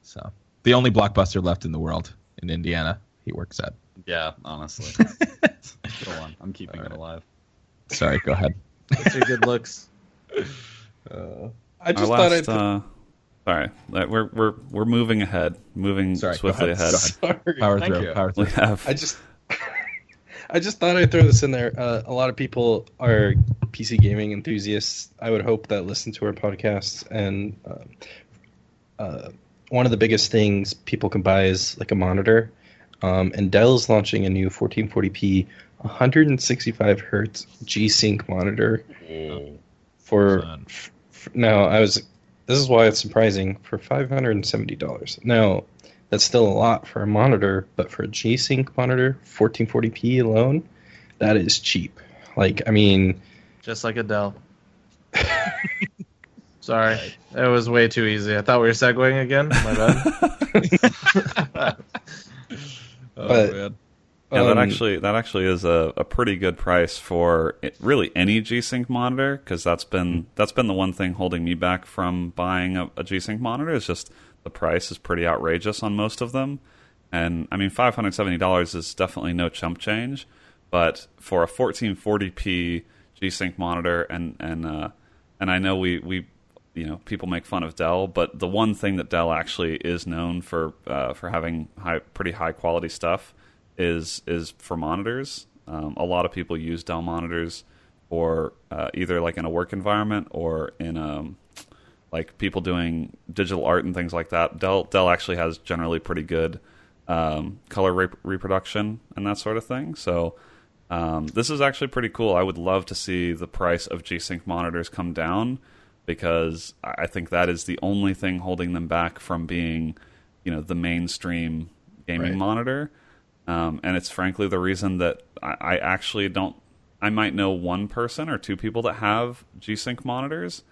So the only Blockbuster left in the world in Indiana, he works at. Yeah, honestly. Go on. I'm keeping it alive. Sorry, go ahead. What's your good looks? I Our just thought I'd. uh, sorry, uh, we're we're we're moving ahead, moving Sorry, swiftly ahead. ahead. Ahead. Sorry. Power Thank through. you. Power We through. have I just I just thought I'd throw this in there. Uh, a lot of people are PC gaming enthusiasts. I would hope that listen to our podcast, and um, uh, one of the biggest things people can buy is like a monitor. Um, and Dell's launching a new 1440p, 165 hertz G-Sync monitor for. Fun. f- f- now I was. This is why it's surprising for 570 dollars. Now that's still a lot for a monitor, but for a G-Sync monitor, 1440p alone, that is cheap. Like, I mean, Just like Adele. Sorry, it was way too easy. I thought we were segueing again. My bad. Oh, But- man. Yeah, that Um, actually that actually is a, a pretty good price for it, really any G-Sync monitor because that's been that's been the one thing holding me back from buying a, a G-Sync monitor is just the price is pretty outrageous on most of them, and I mean five hundred seventy dollars is definitely no chump change, but for a fourteen forty p G-Sync monitor and and uh, and I know we we you know people make fun of Dell, but the one thing that Dell actually is known for uh, for having high pretty high quality stuff is is for monitors. Um, a lot of people use Dell monitors for uh, either like in a work environment or in um, like people doing digital art and things like that. Dell Dell actually has generally pretty good um, color rep- reproduction and that sort of thing. So um, this is actually pretty cool. I would love to see the price of G-Sync monitors come down because I think that is the only thing holding them back from being, you know, the mainstream gaming Right. monitor. Um, and it's frankly the reason that I, I actually don't. I might know one person or two people that have G-Sync monitors,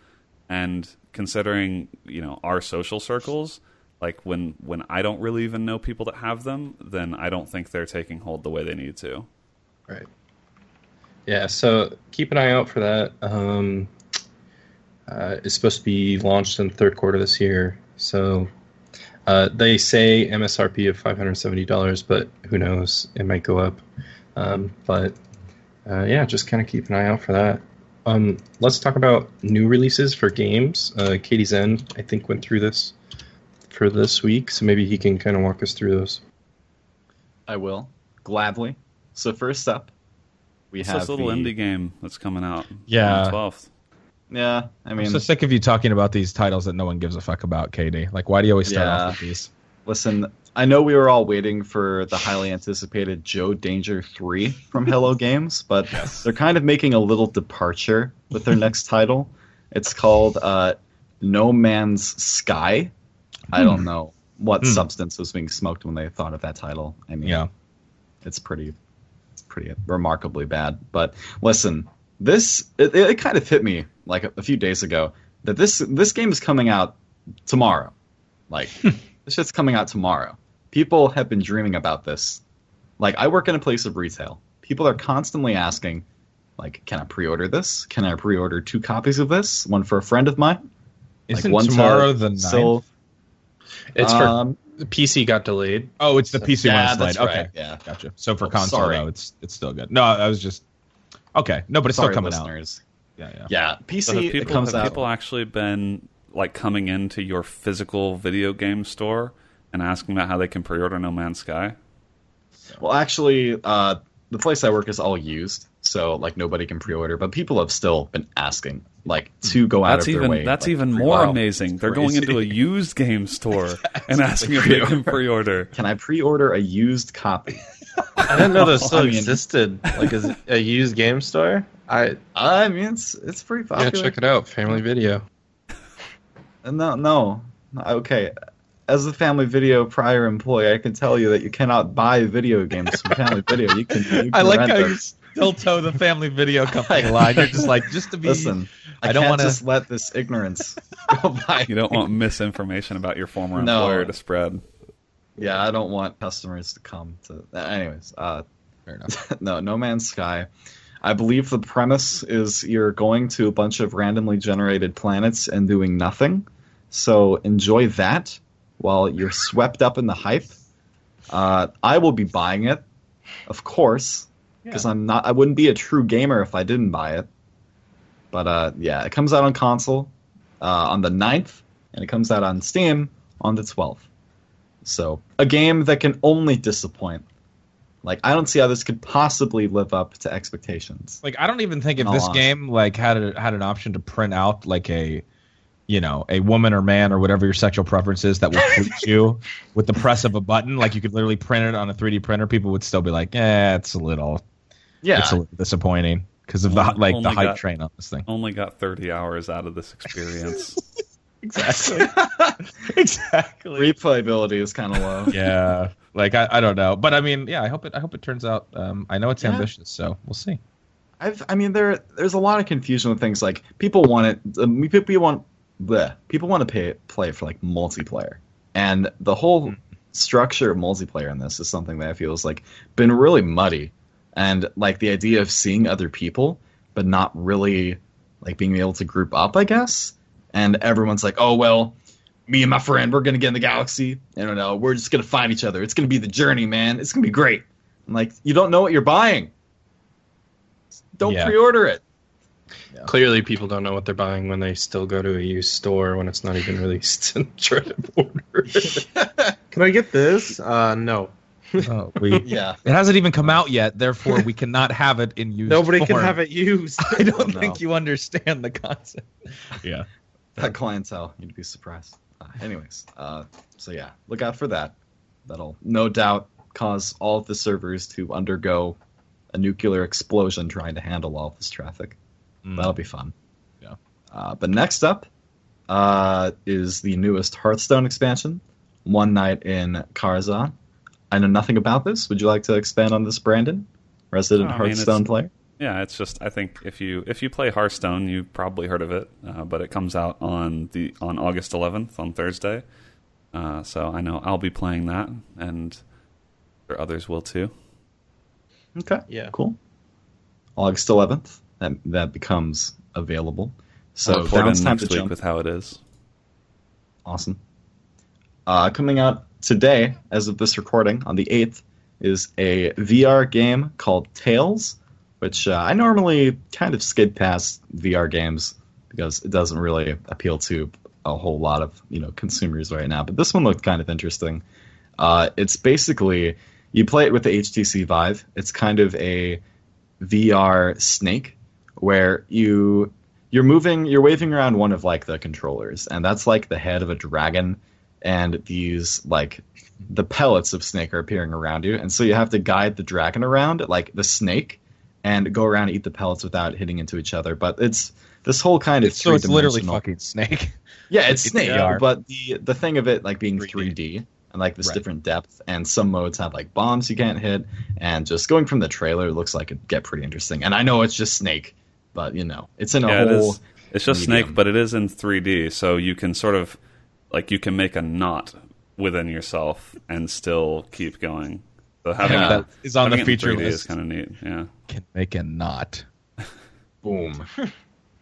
and considering you know our social circles, like when when I don't really even know people that have them, then I don't think they're taking hold the way they need to. Right. Yeah, so keep an eye out for that. Um, uh, it's supposed to be launched in the third quarter this year. So uh, they say MSRP of $570, but who knows? It might go up. Um, but uh, yeah, just kind of keep an eye out for that. Um, let's talk about new releases for games. Uh, Katie Zen, I think, went through this for this week, so maybe he can kind of walk us through those. I will gladly. So first up, we It's have this little the, indie game that's coming out. Yeah. the twelfth. Yeah, I mean, I'm so sick of you talking about these titles that no one gives a fuck about, Katie. Like, why do you always start Yeah. off with these? listen. I know we were all waiting for the highly anticipated Joe Danger 3 from Hello Games, but they're kind of making a little departure with their next title. It's called uh, No Man's Sky. I don't know what Hmm. substance was being smoked when they thought of that title. I mean, Yeah. it's pretty it's pretty remarkably bad but listen this it, it kind of hit me like a, a few days ago that this this game is coming out tomorrow like this shit's coming out tomorrow people have been dreaming about this like i work in a place of retail people are constantly asking like can i pre-order this can i pre-order two copies of this one for a friend of mine Isn't one to tomorrow the 9th? still- It's for um, the PC got delayed. oh, it's the PC yeah, one slide. that's Okay, yeah gotcha. So for Oh, console, sorry. though, it's it's still good. No, I was just okay. No, but it's sorry still coming out. listeners Yeah, yeah. yeah So pc have it people, comes have out people actually been like coming into your physical video game store and asking about how they can pre-order No Man's Sky? Well, actually, uh, the place I work is all used, so like nobody can pre-order. But people have still been asking like to go out That's of their even way. that's like, even more wow. amazing. They're going into a used game store and asking if they can pre-order. Can I pre-order a used copy? I didn't know those still I mean- existed. Like a, a used game store. I I mean, it's it's pretty Yeah, popular. check it out. Family Video. Uh, No, no. Okay. As a Family Video prior employee, I can tell you that you cannot buy video games from Family Video. You can. You can I like rent how them. you still toe the family video company line. You're just like, just to be. Listen. I, I don't wanna- just let this ignorance go by. You don't want misinformation about your former No. employer to spread. Yeah, I don't want customers to come to. Anyways, uh, Fair enough. no, No Man's Sky. I believe the premise is you're going to a bunch of randomly generated planets and doing nothing. So enjoy that while you're swept up in the hype. Uh, I will be buying it, of course, because I'm not. I wouldn't be a true gamer if I didn't buy it. But uh, yeah, it comes out on console uh, on the 9th, and it comes out on Steam on the 12th. So a game that can only disappoint. Like I don't see how this could possibly live up to expectations. Like I don't even think if this honesty. game like had a, had an option to print out like a you know a woman or man or whatever your sexual preference is that will please you with the press of a button like you could literally print it on a 3D printer people would still be like "Yeah, it's a little Yeah, it's a little disappointing because of the like the hype got- train on this thing Only got 30 hours out of this experience. exactly exactly replayability is kind of low. yeah like I, I don't know but I mean yeah I hope it I hope it turns out um, I know it's Yeah. ambitious so we'll see I've, I mean, there there's a lot of confusion with things like people want it. Um, people want bleh, people want to pay play for like multiplayer, and the whole structure of multiplayer in this is something that I feel is like been really muddy, and like the idea of seeing other people but not really like being able to group up, I guess. And everyone's like, oh well, me and my friend, we're gonna get in the galaxy. I don't know, we're just gonna find each other. It's gonna be the journey, man. It's gonna be great. I'm like, you don't know what you're buying. Don't Yeah. pre-order it. Clearly, people don't know what they're buying when they still go to a used store when it's not even released and try to order it. can I get this? Uh, no. oh, we Yeah. It hasn't even come out yet, therefore we cannot have it in use. Nobody can have it used. I don't Oh, no. think you understand the concept. Yeah. That clientele, you'd be surprised. Uh, anyways, uh, so yeah, look out for that. That'll no doubt cause all of the servers to undergo a nuclear explosion trying to handle all of this traffic. That'll be fun. Yeah. Uh, but next up uh, is the newest Hearthstone expansion, One Night in Karazhan. I know nothing about this. Would you like to expand on this, Brandon? Resident Oh, Hearthstone it's- player? Yeah, it's just I think if you if you play Hearthstone, you've probably heard of it, uh, but it comes out on the on August 11th on Thursday. Uh, so I know I'll be playing that, and sure others will too. Okay. Yeah. Cool. August 11th, that, that becomes available. So I'll now it's time next to week jump. with how it is. Awesome. Uh, coming out today, as of this recording, on the 8th, is a VR game called Tales, which uh, I normally kind of skid past VR games because it doesn't really appeal to a whole lot of you know consumers right now. But this one looked kind of interesting. Uh, it's basically you play it with the HTC Vive. It's kind of a VR snake where you you're moving you're waving around one of like the controllers and that's like the head of a dragon and these like the pellets of snake are appearing around you and so you have to guide the dragon around like the snake and go around and eat the pellets without hitting into each other but it's this whole kind of So it's literally fucking Snake. yeah, it's It's Snake, VR. but the the thing of it like being 3D. 3D, and like this Right. different depth, and some modes have like bombs you can't hit, and just going from the trailer it looks like it'd get pretty interesting. And I know it's just Snake, but you know it's in a yeah, whole. is. It's just medium. Snake, but it is in 3D, so you can sort of like you can make a knot within yourself and still keep going. So having Yeah. it, That is on having the feature 3D is list. kind of neat. Yeah. Can make a knot. Boom.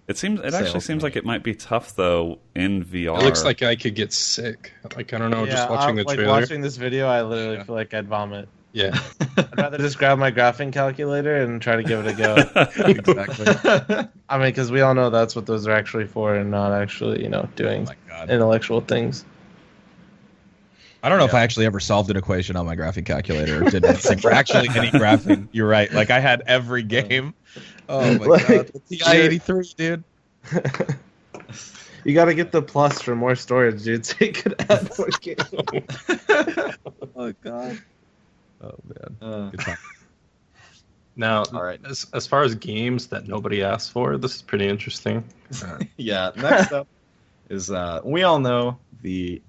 It seems. It actually seems like it might be tough though in VR. It looks like I could get sick. Like I don't know, just watching I- the like watching this video, I literally Yeah. feel like I'd vomit. Yeah, I'd rather just grab my graphing calculator and try to give it a go. Exactly. I mean, because we all know that's what those are actually for, and not actually, you know, oh doing my god. intellectual things. I don't know if I actually ever solved an equation on my graphing calculator or did like actually any graphing. You're right. Like I had every game. Oh my Like, god, the TI eighty three, dude. You got to get the plus for more storage, dude. So you could add more games. Oh god. Oh man. Uh, Good time. Now, All right. as, as far as games that nobody asked for, this is pretty interesting. yeah. Next up is uh, we all know the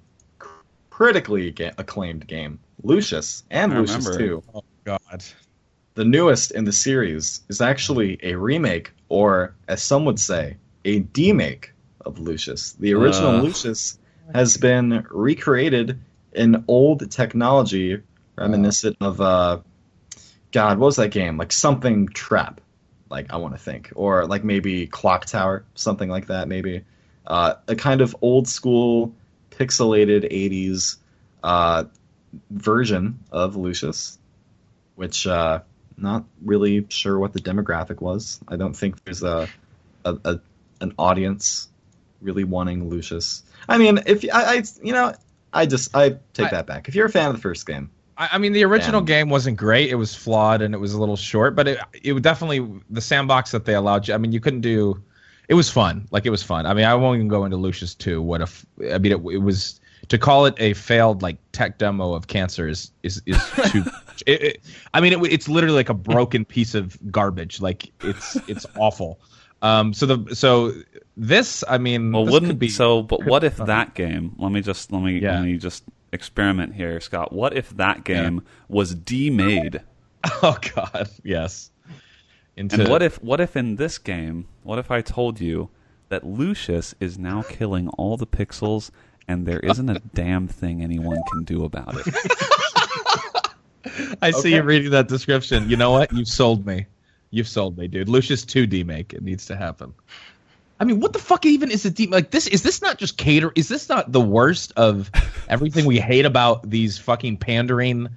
critically acclaimed game Lucius and Lucius remember. Two. Oh god. The newest in the series is actually a remake, or as some would say, a demake of Lucius. The original Uh. Lucius has been recreated in old technology reminiscent of uh God, what was that game? Like something trap. Like I want to think. Or like maybe Clock Tower, something like that, maybe. Uh, a kind of old school pixelated 80s uh, version of Lucius, which uh, not really sure what the demographic was. I don't think there's a, a, a an audience really wanting Lucius. I mean, if I, I you know, I just I take I- that back. If you're a fan of the first game, I, I mean, the original game wasn't great. It was flawed and it was a little short, but it it would definitely the sandbox that they allowed you. I mean, you couldn't do. It was fun. Like it was fun. I mean, I won't even go into Lucius two. What if? I mean, it, it was to call it a failed like tech demo of cancer is is is too. it, it, I mean, it, it's literally like a broken piece of garbage. Like it's it's awful. Um. So the so this. I mean, Well, wouldn't be so? But what if that game? Let me just let me Yeah. let me just experiment here, Scott. What if that game was demade? Oh God. Yes. Into, And what if what if in this game, what if I told you that Lucius is now killing all the pixels and there isn't a damn thing anyone can do about it? I see you reading that description. You know what? You've sold me. You've sold me, dude. Lucius 2D make. It needs to happen. I mean, what the fuck even is a deep like this? Is this not just cater? Is this not the worst of everything we hate about these fucking pandering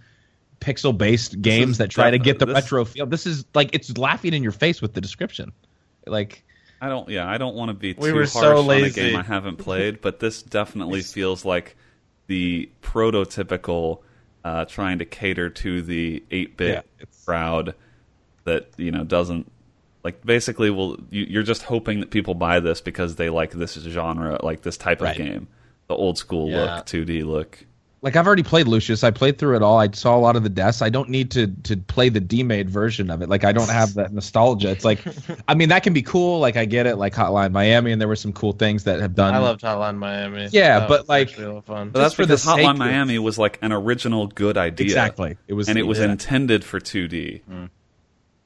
pixel based games that try to get the this- retro feel? This is like it's laughing in your face with the description. Like I don't. Yeah, I don't want to be too We were harsh so on a lazy. game I haven't played, but this definitely feels like the prototypical uh, trying to cater to the eight bit Yeah, crowd that you know doesn't like basically well you, you're just hoping that people buy this because they like this genre like this type Right. of game the old school Yeah. look 2d look like I've already played Lucius. I played through it all. I saw a lot of the deaths. I don't need to to play the demade version of it. Like I don't have that nostalgia. It's like, I mean, that can be cool. Like I get it. Like Hotline Miami, and there were some cool things that have done. I loved Hotline Miami. Yeah, That but, was like- actually a lot of fun. but that's Just for the because sake hotline of- miami was like an original good idea exactly. It was and it was yeah. intended for 2d mm.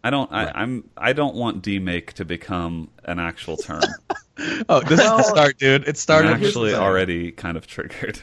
I don't. Right. I, I'm. I don't want demake to become an actual term. Oh, this is the start, dude. It I'm started. actually already kind of triggered.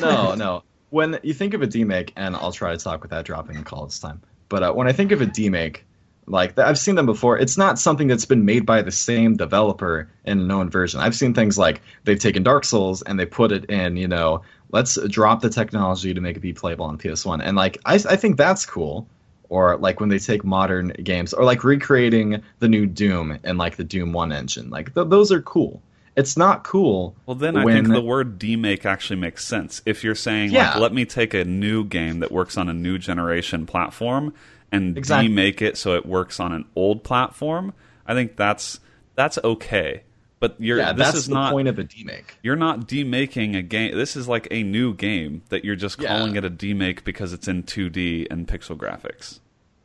No, no. When you think of a demake, and I'll try to talk without dropping the call this time. But uh, when I think of a demake, like I've seen them before, it's not something that's been made by the same developer in a known version. I've seen things like they've taken Dark Souls and they put it in, you know, let's drop the technology to make it be playable on PS1, and like I, I think that's cool. Or like when they take modern games, or like recreating the new Doom and like the Doom One engine, like th- those are cool. It's not cool. Well, then I when- think the word demake actually makes sense. If you're saying, Yeah. like, let me take a new game that works on a new generation platform and Exactly. demake it so it works on an old platform, I think that's that's okay. But you're yeah, this that's is the not point of a demake. you're not demaking a game. This is like a new game that you're just Yeah. calling it a demake because it's in 2D and pixel graphics.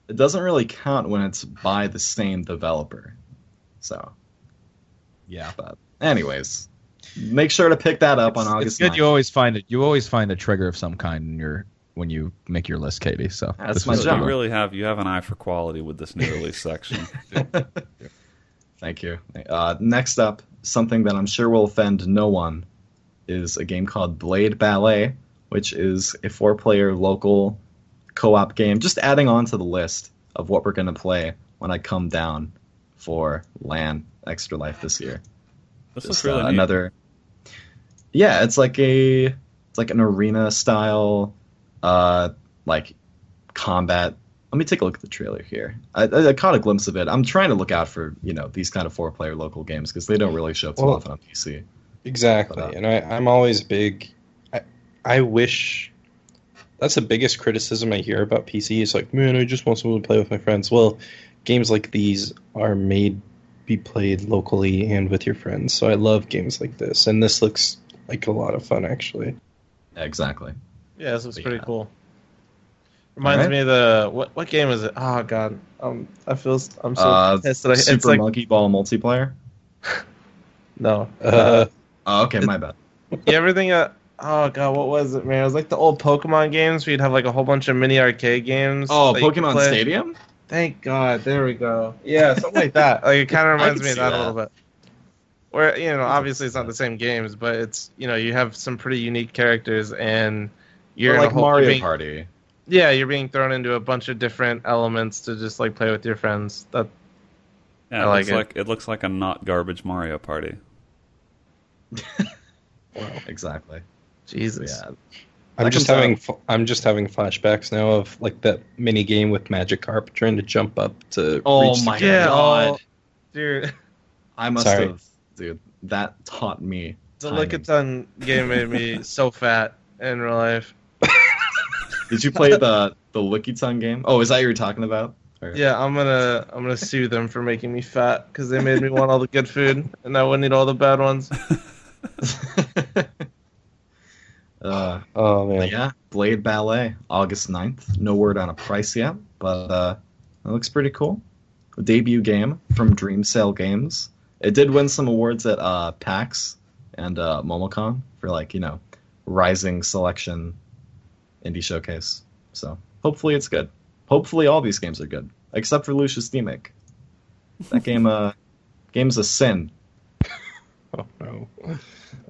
it doesn't really count when it's by the same developer. So, Yeah. but anyways, make sure to pick that up on It's August. good. 9th. You always find it. You always find a trigger of some kind in your when you make your list, Katie. So That's my was So job. you really have you have an eye for quality with this new release section. Thank you. Uh, next up, something that I'm sure will offend no one is a game called Blade Ballet, which is a four-player local co-op game. Just adding on to the list of what we're gonna play when I come down for LAN Extra Life this year. This Just, looks really uh, another yeah it's like a it's like an arena style uh like combat let me take a look at the trailer here I, I, I caught a glimpse of it i'm trying to look out for you know these kind of four player local games because they don't really show up too Well- often on pc Exactly, But, uh, and I, I'm always big. I, I wish that's the biggest criticism I hear about PC. Is like, man, I just want someone to play with my friends. Well, games like these are made be played locally and with your friends. So I love games like this, and this looks like a lot of fun actually. Exactly. Yeah, this looks But pretty yeah. cool. Reminds Alright. me of the what what game is it? Oh god, um, I feel s- I'm so Uh, pissed that I, Super it's like Monkey Ball multiplayer. no. Uh, Oh, okay, my bad. you ever think oh god, what was it, man? It was like the old Pokemon games where you'd have like a whole bunch of mini arcade games. Oh, that you could Pokemon. Stadium. Thank God, there we go. Yeah, something like that. Like it kind of reminds me of see that, a little bit. Where you know, obviously it's not the same games, but it's you know you have some pretty unique characters and you're a like whole- Mario you're being- Party. Yeah, you're being thrown into a bunch of different elements to just like play with your friends. That Yeah, I it like looks it. like it looks like a not garbage Mario Party. Exactly. Jesus. Yeah. I'm That just having out- f- I'm just having flashbacks now of like that mini game with Magikarp trying to jump up to. Oh reach the my Yeah, god. oh, dude. I must Sorry. have, dude. That taught me. The timing. Lickitung game made me so fat in real life. Did you play the the Lickitung game? Oh, is that what you're talking about? Or- Yeah, I'm gonna I'm gonna sue them for making me fat because they made me want all the good food and I wouldn't eat all the bad ones. Uh, Oh man, yeah, Blade Ballet, August 9th. No word on a price yet, but uh, it looks pretty cool. A debut game from Dream Sail Games. It did win some awards at uh, PAX and uh, Momocon for like you know, rising selection indie showcase. So hopefully it's good. Hopefully all these games are good, except for Lucius Demake. That game, uh, game's a sin. Oh no.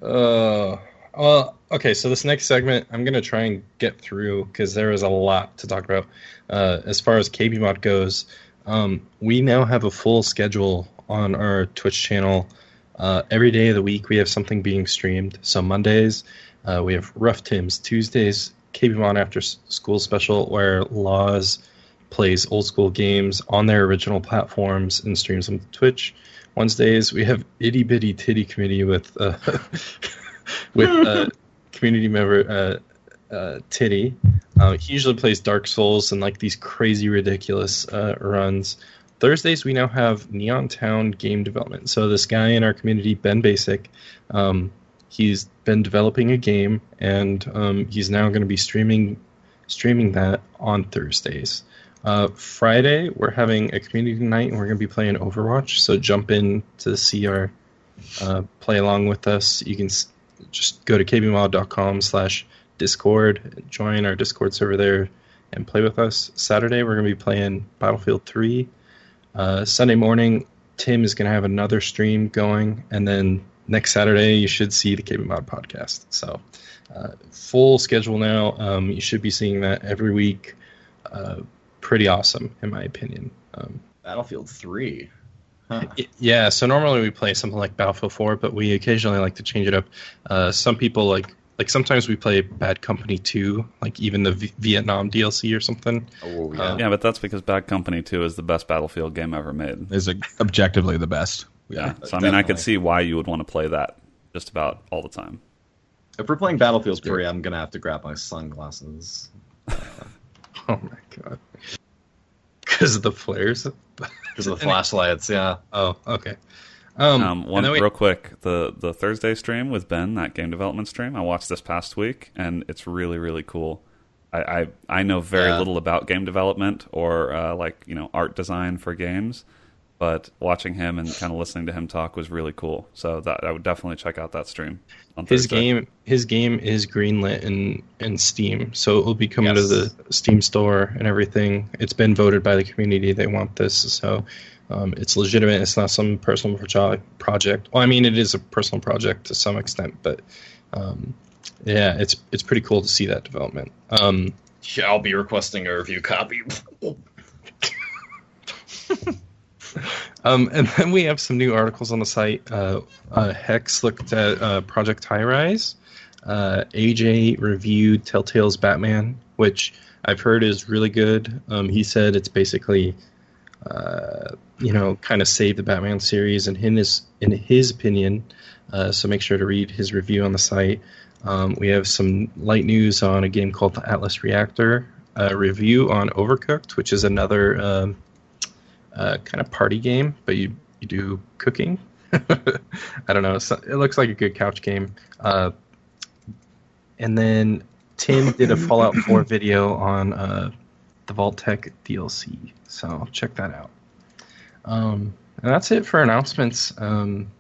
Uh, well, okay. So this next segment, I'm gonna try and get through because there is a lot to talk about. Uh, as far as KB Mod goes, um, we now have a full schedule on our Twitch channel. Uh, every day of the week, we have something being streamed. So Mondays, uh, we have Rough Tim's. Tuesdays, KB Mod After School Special, where Laws plays old school games on their original platforms and streams them to Twitch. Wednesdays we have itty bitty titty committee with uh, with community member uh, uh, Titty. Uh, he usually plays Dark Souls and like these crazy ridiculous uh, runs. Thursdays we now have Neon Town game development. So this guy in our community, Ben Basic, um, he's been developing a game and um, he's now going to be streaming streaming that on Thursdays. Uh, Friday, we're having a community night and we're going to be playing Overwatch. So jump in to see our uh, play along with us. You can just go to kbmod.com slash discord, join our Discord server there, and play with us. Saturday, we're going to be playing Battlefield 3. Uh, Sunday morning, Tim is going to have another stream going. And then next Saturday, you should see the KB Mod podcast. So uh, full schedule now. Um, you should be seeing that every week. Uh, pretty awesome, in my opinion. Um, Battlefield 3. Huh. yeah, so normally we play something like Battlefield 4, but we occasionally like to change it up. Uh, some people like like sometimes we play Bad Company 2, like even the v- Vietnam DLC or something. Oh, yeah. Yeah, but that's because Bad Company 2 is the best Battlefield game ever made. is objectively the best. Yeah. So I mean, I could see why you would want to play that just about all the time. If we're playing Battlefield 3, I'm gonna have to grab my sunglasses. Oh my god. Because of the flares? Because of the flashlights, yeah. Oh, okay. Um, Um, one we- real quick, the the Thursday stream with Ben, that game development stream, I watched this past week, and it's really really cool. I I, I know very Yeah. little about game development or uh, like you know art design for games, but watching him and kind of listening to him talk was really cool. So that I would definitely check out that stream. On his Thursday. game his game is greenlit in in Steam, so it will be coming Yes. to the Steam store and everything. It's been voted by the community; they want this, so um, it's legitimate. It's not some personal proje- project. Well, I mean, it is a personal project to some extent, but um, yeah, it's it's pretty cool to see that development. Um, Yeah, I'll be requesting a review copy. Um, and then we have some new articles on the site. Uh, uh, Hex looked at uh, Project Highrise. Uh, AJ reviewed Telltale's Batman, which I've heard is really good. Um, he said it's basically, uh, you know, kind of saved the Batman series, and in his in his opinion. Uh, so make sure to read his review on the site. Um, we have some light news on a game called the Atlas Reactor, a review on Overcooked, which is another um, uh, kind of party game, but you, you do cooking. I don't know. It looks like a good couch game. Uh, and then Tim did a Fallout 4 video on uh, the Vault-Tec DLC, so check that out. Um, and that's it for announcements. Um,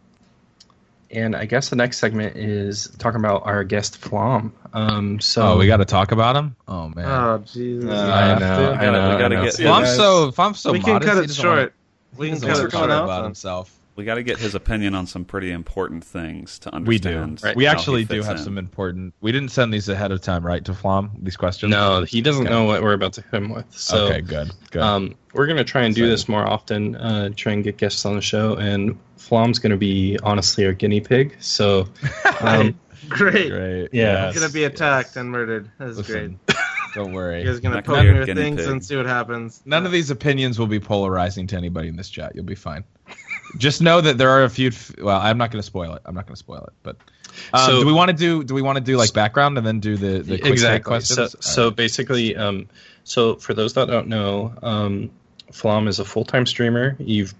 and I guess the next segment is talking about our guest Flom. Um, so Oh, we got to talk about him. Oh man. Oh Jesus! Uh, I I have know. to? I know. We gotta I know. get- if I'm guys. so if I'm so we can modest, cut it short. wanna- we can cut it short about himself. We got to get his opinion on some pretty important things to understand. We do. understand. Right. We actually do have in. some important. We didn't send these ahead of time, right? To Flom these questions. No, he doesn't Okay. know what we're about to hit him with. So okay, good, good. um, we're going to try and do Excited. this more often, uh, try and get guests on the show. And Flom's going to be honestly our guinea pig. So, um, Great. great. yeah. I'm gonna be attacked and murdered. That's Listen, don't worry. great. You guys gonna Not poke gonna be me a with guinea things pig. and see what happens. None of these opinions will be polarizing to anybody in this chat. You'll be fine. Just know that there are a few. Well, I'm not going to spoil it. I'm not going to spoil it. But um, So- do we want to do? Do we want to do like background and then do the the quick exactly. questions? So, so basically, um, so for those that don't know, um, Flom is a full time streamer. You've,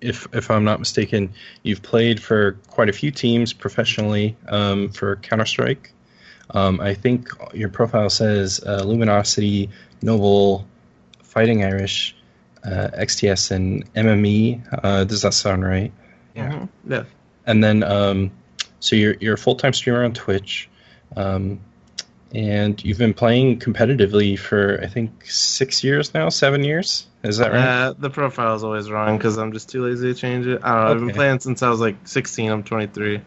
if if I'm not mistaken, you've played for quite a few teams professionally um, for Counter Strike. Um, I think your profile says uh, Luminosity, Noble, Fighting Irish, uh, XTS, and MME. Uh, does that sound right? Yeah. Yeah. and then um, so you're you're a full time streamer on Twitch, um, and you've been playing competitively for I think six years now, seven years. Is that right? Uh, the profile is always wrong because I'm just too lazy to change it. I don't know. I've been playing since I was like 16. I'm 23.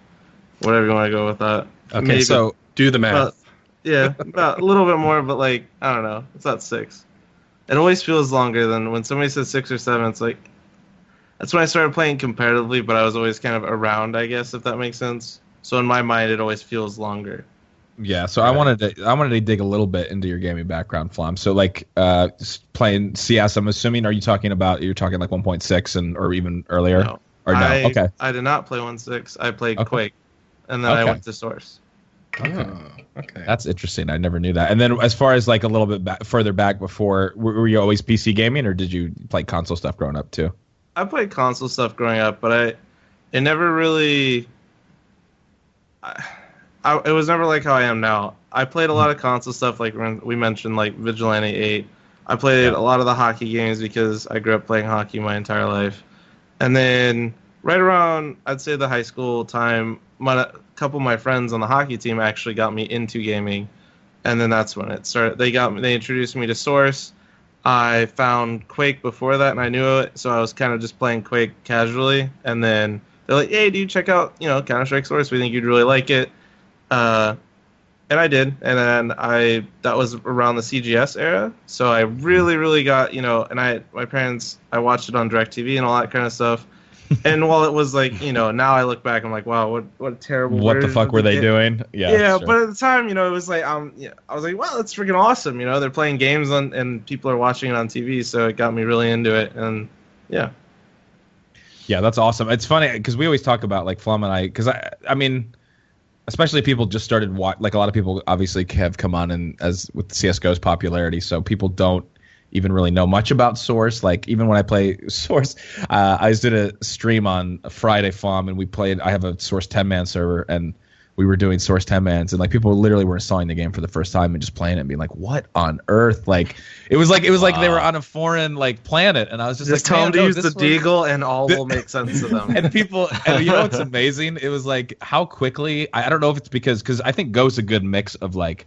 Whatever you want to go with that. okay, maybe- so do the math. About, yeah, about a little bit more, but like I don't know. It's not six. It always feels longer than when somebody says six or seven. It's like that's when I started playing competitively, but I was always kind of around, I guess, if that makes sense. So in my mind, it always feels longer. Yeah, so I wanted to I wanted to dig a little bit into your gaming background, Flom. So like uh playing CS, I'm assuming are you talking about you're talking like 1.6 and or even earlier? No. Or no? I, okay. I did not play one six. I played Okay. Quake, and then I went to Source. Oh, okay. That's interesting. I never knew that. And then as far as like a little bit back, further back before, were, were you always PC gaming or did you play console stuff growing up too? I played console stuff growing up, but I it never really. I, I, it was never like how I am now. I played a lot of console stuff, like when we mentioned, like Vigilante Eight. I played a lot of the hockey games because I grew up playing hockey my entire life, and then right around I'd say the high school time, my, couple of my friends on the hockey team actually got me into gaming, and then that's when it started. They got they introduced me to Source. I found Quake before that, and I knew it, so I was kind of just playing Quake casually. And then they're like, "Hey, dude, check out you know Counter Strike Source. We think you'd really like it." Uh, and I did, and then I that was around the CGS era, so I really, really got you know, and I my parents I watched it on Directv and all that kind of stuff. and while it was like you know, now I look back, I'm like, wow, what what a terrible. What the fuck were they game. doing? Yeah. Yeah, sure. but at the time, you know, it was like um, yeah, I was like, wow, that's freaking awesome. You know, they're playing games on and people are watching it on TV, so it got me really into it. And yeah, Yeah, that's awesome. It's funny because we always talk about like Flom and I because I I mean, especially people just started wa- like a lot of people obviously have come on and as with CS:GO's popularity, so people don't even really know much about Source. Like even when I play Source, uh, I just did a stream on a Friday Flom and we played. I have a Source 10 man server and. We were doing Source 10 mans, and like people literally were installing the game for the first time and just playing it and being like, "What on earth?" Like it was like it was like they were on a foreign like planet, and I was just, just, like, tell them to no, use the was- deagle, and all will make sense to them. and people and you know what's amazing it was like how quickly I, I don't know if it's because because i think go's a good mix of like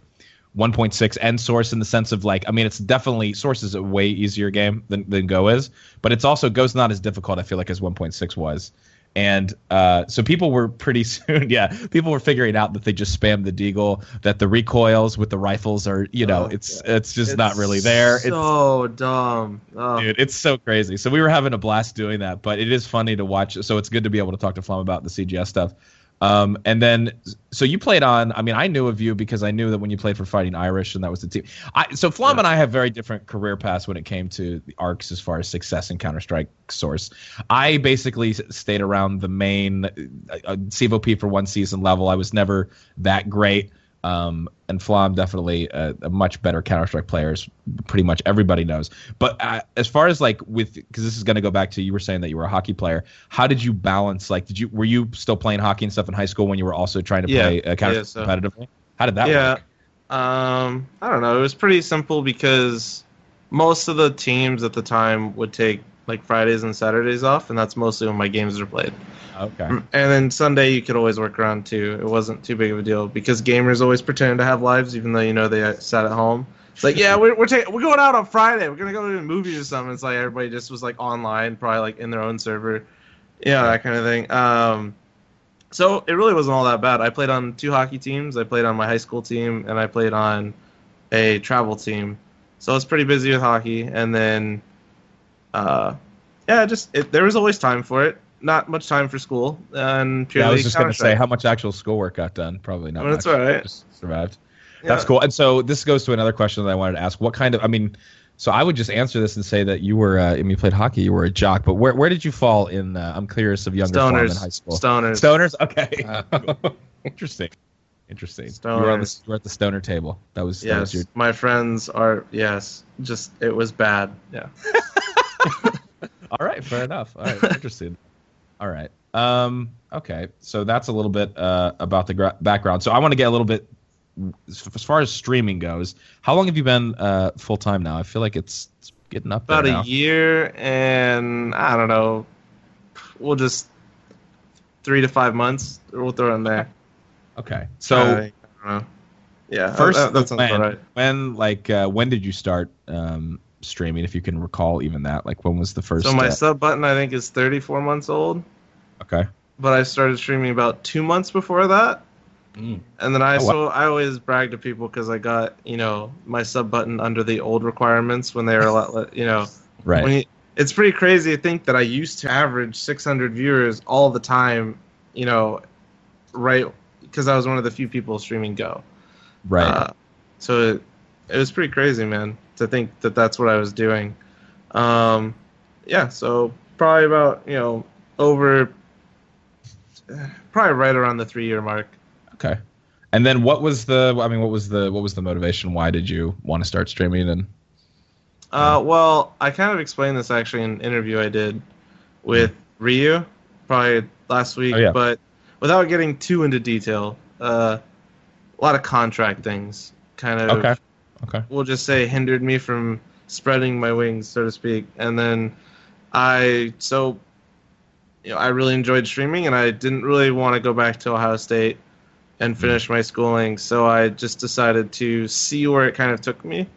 1.6 and source in the sense of like i mean it's definitely source is a way easier game than, than go is but it's also go's not as difficult i feel like as 1.6 was. And uh, so people were pretty soon yeah people were figuring out that they just spam the deagle that the recoils with the rifles are you know Oh, it's it's just It's not really there. It's So dumb. Oh. dude it's so crazy. So we were having a blast doing that but it is funny to watch. So it's good to be able to talk to flom about the cgs stuff Um, and then, so you played on. I mean, I knew of you because I knew that when you played for Fighting Irish, and that was the team. I, so Flom and I have very different career paths when it came to the arcs as far as success in Counter Strike Source. I basically stayed around the main uh, uh, CEVO-P for one season level. I was never that great. Um, and Flom definitely a, a much better Counter Strike player, as pretty much everybody knows. But uh, as far as like with, because this is going to go back to you were saying that you were a hockey player. How did you balance? Like, did you were you still playing hockey and stuff in high school when you were also trying to Yeah. play uh, Counter Yeah, so- competitively? How did that yeah. work? Um, I don't know. It was pretty simple because most of the teams at the time would take like Fridays and Saturdays off, and that's mostly when my games are played. Okay. And then Sunday you could always work around too. It wasn't too big of a deal because gamers always pretend to have lives, even though you know they sat at home. It's like, yeah, we're we're, ta- we're going out on Friday. We're gonna go to a movie or something. It's like everybody just was like online, probably like in their own server, yeah, that kind of thing. Um, so it really wasn't all that bad. I played on two hockey teams. I played on my high school team, and I played on a travel team. So I was pretty busy with hockey, and then, uh, yeah, just it, there was always time for it. Not much time for school, and Yeah, purely I was just going to say how much actual schoolwork got done. Probably not. Well, that's much. all right. Just survived. Yeah. That's cool. And so this goes to another question that I wanted to ask. What kind of? I mean, so I would just answer this and say that you were. Uh, I mean, you played hockey. You were a jock. But where where did you fall in? Uh, I'm curious of younger Flom in Stoners. high school. Stoners. Stoners. Okay. Interesting. Interesting. You were, on the, Stoners. you were at the stoner table. That was that was Yes, your. my friends are yes. Just it was bad. Yeah. All right. Fair enough. All right. Interesting. All right. Um. Okay. So that's a little bit uh, about the gra- background. So I want to get a little bit as far as streaming goes. How long have you been uh, full time now? I feel like it's, it's getting up About a now. year and I don't know. We'll just three to five months. We'll throw in there. Okay. So I don't know. Yeah. first, that, that sounds when, right. when like uh, when did you start um, streaming? If you can recall, even that. Like when was the first? So my uh, sub button I think is 34 months old, okay. but I started streaming about two months before that. Mm. And then I Oh, wow. so I always brag to people because I got you know my sub button under the old requirements when they were a lot you know Right. when you, it's pretty crazy to think that I used to average 600 viewers all the time you know right because I was one of the few people streaming Go right. uh, so it, it was pretty crazy man to think that that's what I was doing um yeah so probably about you know over probably right around the three year mark okay. And then what was the? I mean, what was the? What was the motivation? Why did you want to start streaming? And Uh, well, I kind of explained this actually in an interview I did with Ryu, probably last week, Oh, yeah. but without getting too into detail, uh, a lot of contract things kind of, okay. Okay. we'll just say, hindered me from spreading my wings, so to speak. And then I, so, you know, I really enjoyed streaming, and I didn't really want to go back to Ohio State and mm-hmm. finish my schooling, so I just decided to see where it kind of took me.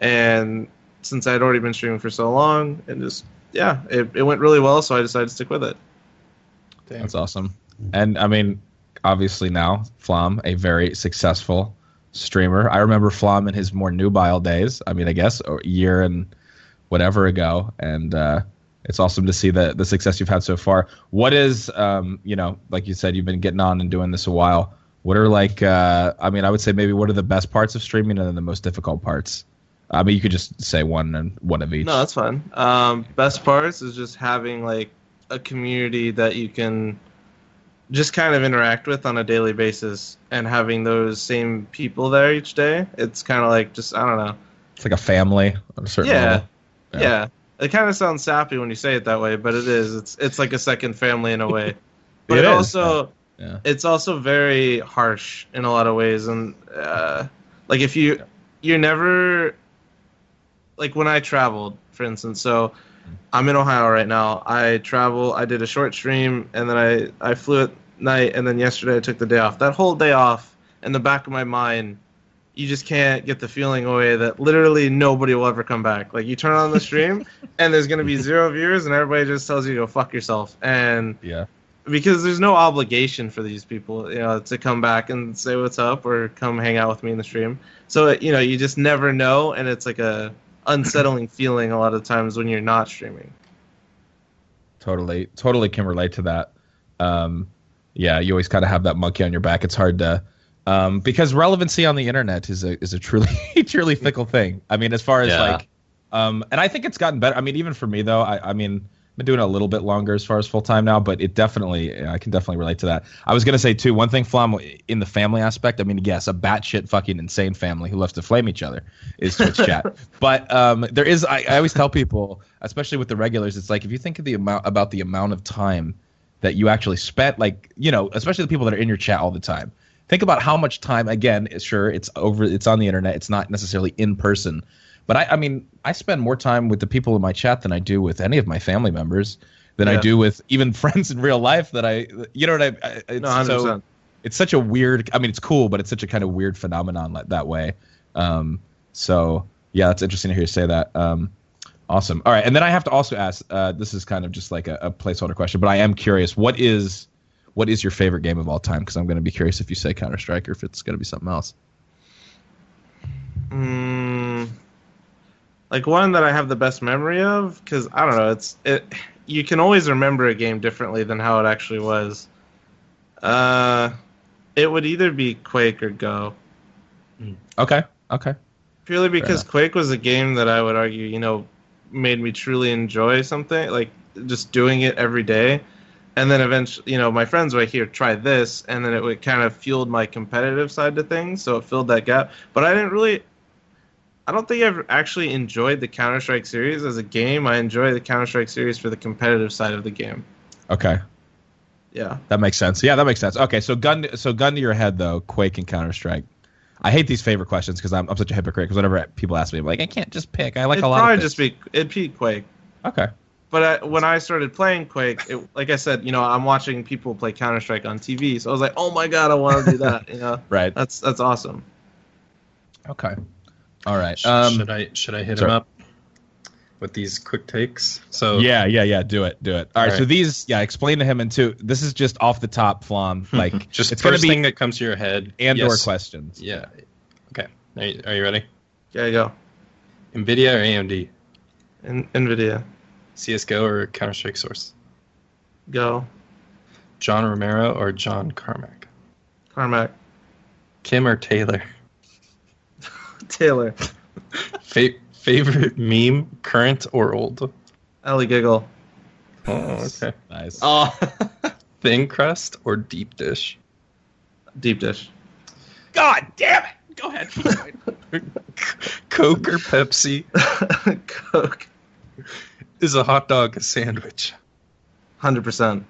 And since I'd already been streaming for so long, and just yeah, it, it went really well, so I decided to stick with it. That's awesome. And I mean, obviously now Flom, a very successful streamer. I remember Flom in his more nubile days. I mean, I guess a year and whatever ago, and uh, it's awesome to see the the success you've had so far. What is, um, you know, like you said, you've been getting on and doing this a while. What are like? Uh, I mean, I would say maybe what are the best parts of streaming and then the most difficult parts. I mean, you could just say one and one of each. No, that's fine. Um, best parts is just having like a community that you can just kind of interact with on a daily basis, and having those same people there each day. It's kind of like just I don't know. It's like a family on a certain Yeah. level. Yeah. Yeah. It kind of sounds sappy when you say it that way, but it is. It's it's like a second family in a way. But It it, also Yeah. it's also very harsh in a lot of ways and uh, like if you you're never like when I traveled, for instance. So I'm in Ohio right now. I travel. I did a short stream, and then I I flew at night, and then yesterday I took the day off. That whole day off, in the back of my mind, you just can't get the feeling away that literally nobody will ever come back. Like you turn on the stream, and there's gonna be zero viewers, and everybody just tells you to go fuck yourself. And Yeah. because there's no obligation for these people, you know, to come back and say what's up or come hang out with me in the stream. So you know, you just never know, and it's like a unsettling feeling a lot of times when you're not streaming. totally totally can relate to that um yeah, you always kind of have that monkey on your back. It's hard to um, because relevancy on the internet is a is a truly truly fickle thing. I mean, as far as Yeah. like, um, and I think it's gotten better. I mean, even for me though, I, I mean, I've been doing a little bit longer as far as full time now, but it definitely I can definitely relate to that. I was gonna say too one thing, Flom, in the family aspect. I mean, yes, a batshit fucking insane family who loves to flame each other is Twitch chat, but um, there is. I, I always tell people, especially with the regulars, it's like if you think of the amount about the amount of time that you actually spent, like you know, especially the people that are in your chat all the time think about how much time again sure it's over it's on the internet it's not necessarily in person but I, I mean i spend more time with the people in my chat than i do with any of my family members than i do with even friends in real life that i you know what i, I it's No, hundred so it's such a weird i mean it's cool but it's such a kind of weird phenomenon like that way. Um so yeah that's interesting to hear you say that. Um awesome. All right and then i have to also ask uh this is kind of just like a, a placeholder question but i am curious what is what is your favorite game of all time? Because i'm going to be curious if you say counter strike or if it's going to be something else. Mm, like one that I have the best memory of, because I don't know, it's it. You can always remember a game differently than how it actually was. Uh, it would either be Quake or Go, okay okay purely because. Quake was a game that I would argue, you know, made me truly enjoy something, like just doing it every day. And then eventually, you know, my friends were here, try this. And then it would kind of fueled my competitive side to things. So it filled that gap. But I didn't really, I don't think I've actually enjoyed the Counter Strike series as a game. I enjoy the Counter Strike series for the competitive side of the game. okay Yeah. that makes sense yeah that makes sense okay so gun so gun to your head though quake and counter strike i hate these favorite questions because I'm, I'm such a hypocrite because whenever people ask me I'm like i can't just pick i like It'd a lot probably of just be, it'd be Quake. okay But I, when I started playing Quake, it, like I said, you know, I'm watching people play Counter Strike on TV, so I was like, "Oh my god, I want to do that!" You know, right that's that's awesome. okay all right Sh- um should I should I hit sorry. him up with these quick takes? So Yeah, yeah, yeah. Do it, do it. All right. All So these, yeah, explain to him and two. This is just off the top, Flom. Like just it's gonna first be thing that comes to your head and or questions. Yeah. Okay. Are you, are you ready? Yeah. you go. Nvidia or AMD? In, Nvidia, CS:GO or Counter Strike Source? go. John Romero or John Carmack? Carmack, Kim or Taylor? Taylor, Fa- favorite meme, current or old? EleGiggle. Oh, okay. Nice. Oh, Thin crust or deep dish? Deep dish. God damn it! Go ahead. Coke or Pepsi? Coke. Is a hot dog a sandwich? Hundred percent.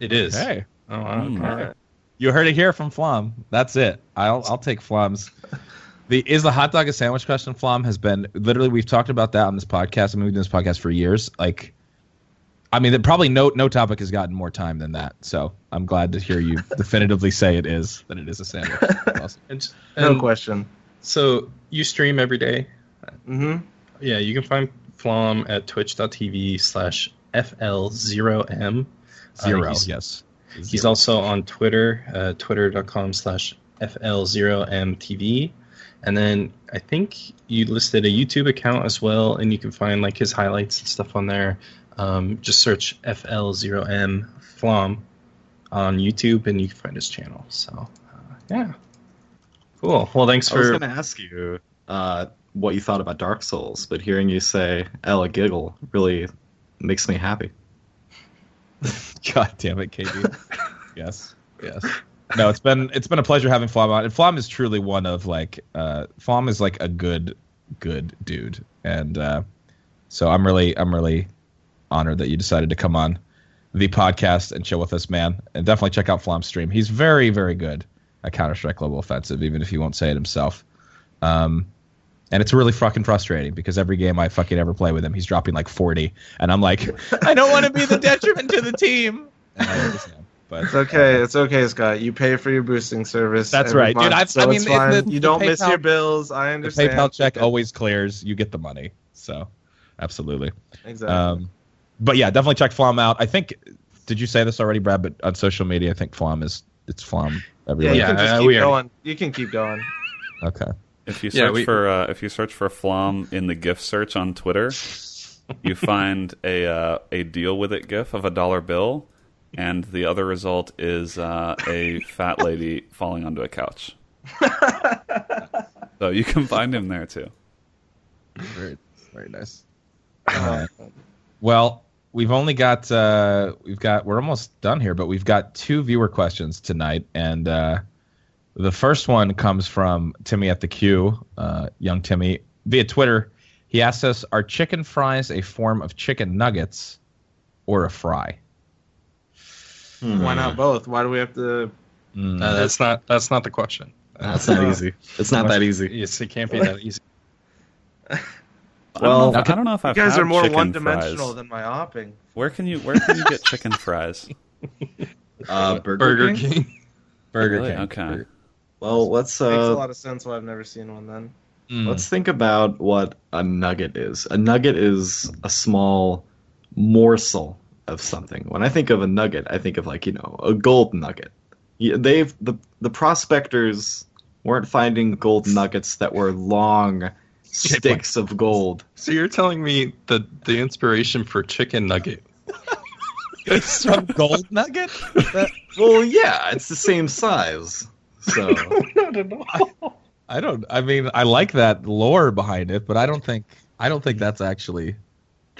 It is. hey, Oh, wow, Mm. okay. you heard it here from Flom. That's it. I'll I'll take Flom's. The is the hot dog a sandwich question? Flom has been literally. We've talked about that on this podcast. I mean, we've been doing this podcast for years. Like, I mean, probably no no topic has gotten more time than that. So I'm glad to hear you definitively say it is that it is a sandwich. Awesome. And, No question. So you stream every day? hmm Yeah, you can find Flom at twitch.tv slash FL0M. Uh, Zero. he's, yes. he's also on Twitter, uh, twitter.com slash FL0MTV. And then I think you listed a YouTube account as well, and you can find like his highlights and stuff on there. Um, just search FL0M Flom on YouTube, and you can find his channel. So, uh, yeah. Cool. Well, thanks for. I was going to ask you uh, what you thought about Dark Souls, but hearing you say EleGiggle really makes me happy. God damn it, KB. yes, yes. No, it's been it's been a pleasure having Flom on. And Flom is truly one of like uh Flom is like a good good dude. And uh so I'm really I'm really honored that you decided to come on the podcast and chill with us, man. And definitely check out Flom's stream. He's very, very good at Counter Strike Global Offensive, even if he won't say it himself. Um and it's really fucking frustrating because every game I fucking ever play with him, he's dropping like 40, and I'm like, I don't want to be the detriment to the team. And I understand, but It's okay. It's okay, Scott. You pay for your boosting service. That's every right, dude. I've- so I mean, it's the- fine. the- you the don't miss your bills. I the understand. PayPal check Okay. always clears. You get the money, so absolutely. Exactly. Um, but yeah, definitely check Flom out. I think. Did you say this already, Brad? But on social media, I think Flom is it's Flom yeah, you can just uh, keep we are- going. You can keep going. Okay. If you Yeah, search we- for uh, if you search for Flom in the GIF search on Twitter, you find a uh, a deal with it GIF of a dollar bill, and the other result is uh, a fat lady falling onto a couch. so you can find him there too. Very, very nice. Uh, Well, we've only got uh, we've got we're almost done here, but we've got two viewer questions tonight, and uh, the first one comes from Timmy at the Q, uh, young Timmy, via Twitter. He asks us, "Are chicken fries a form of chicken nuggets or a fry?" Why not both? Why do we have to? Mm. Uh, that's not that's not the question. That's not easy. It's not that easy. Yes, it can't be that easy. I don't know if, I don't know if I've You guys had are more one-dimensional than my hopping. Where can you Where can you get chicken fries? Uh, Burger, Burger King? King. Burger Really? King. Okay. Well, let's Makes a uh, lot of sense why I've never seen one then. Mm. let's think about what a nugget is. A nugget is a small morsel of something. When I think of a nugget, I think of like you know a gold nugget. Yeah, They've the the prospectors weren't finding gold nuggets that were long sticks of gold. So you're telling me the the inspiration for chicken nugget? It's from Gold Nugget. Well, yeah, it's the same size. So I don't. I mean, I like that lore behind it, but I don't think. I don't think that's actually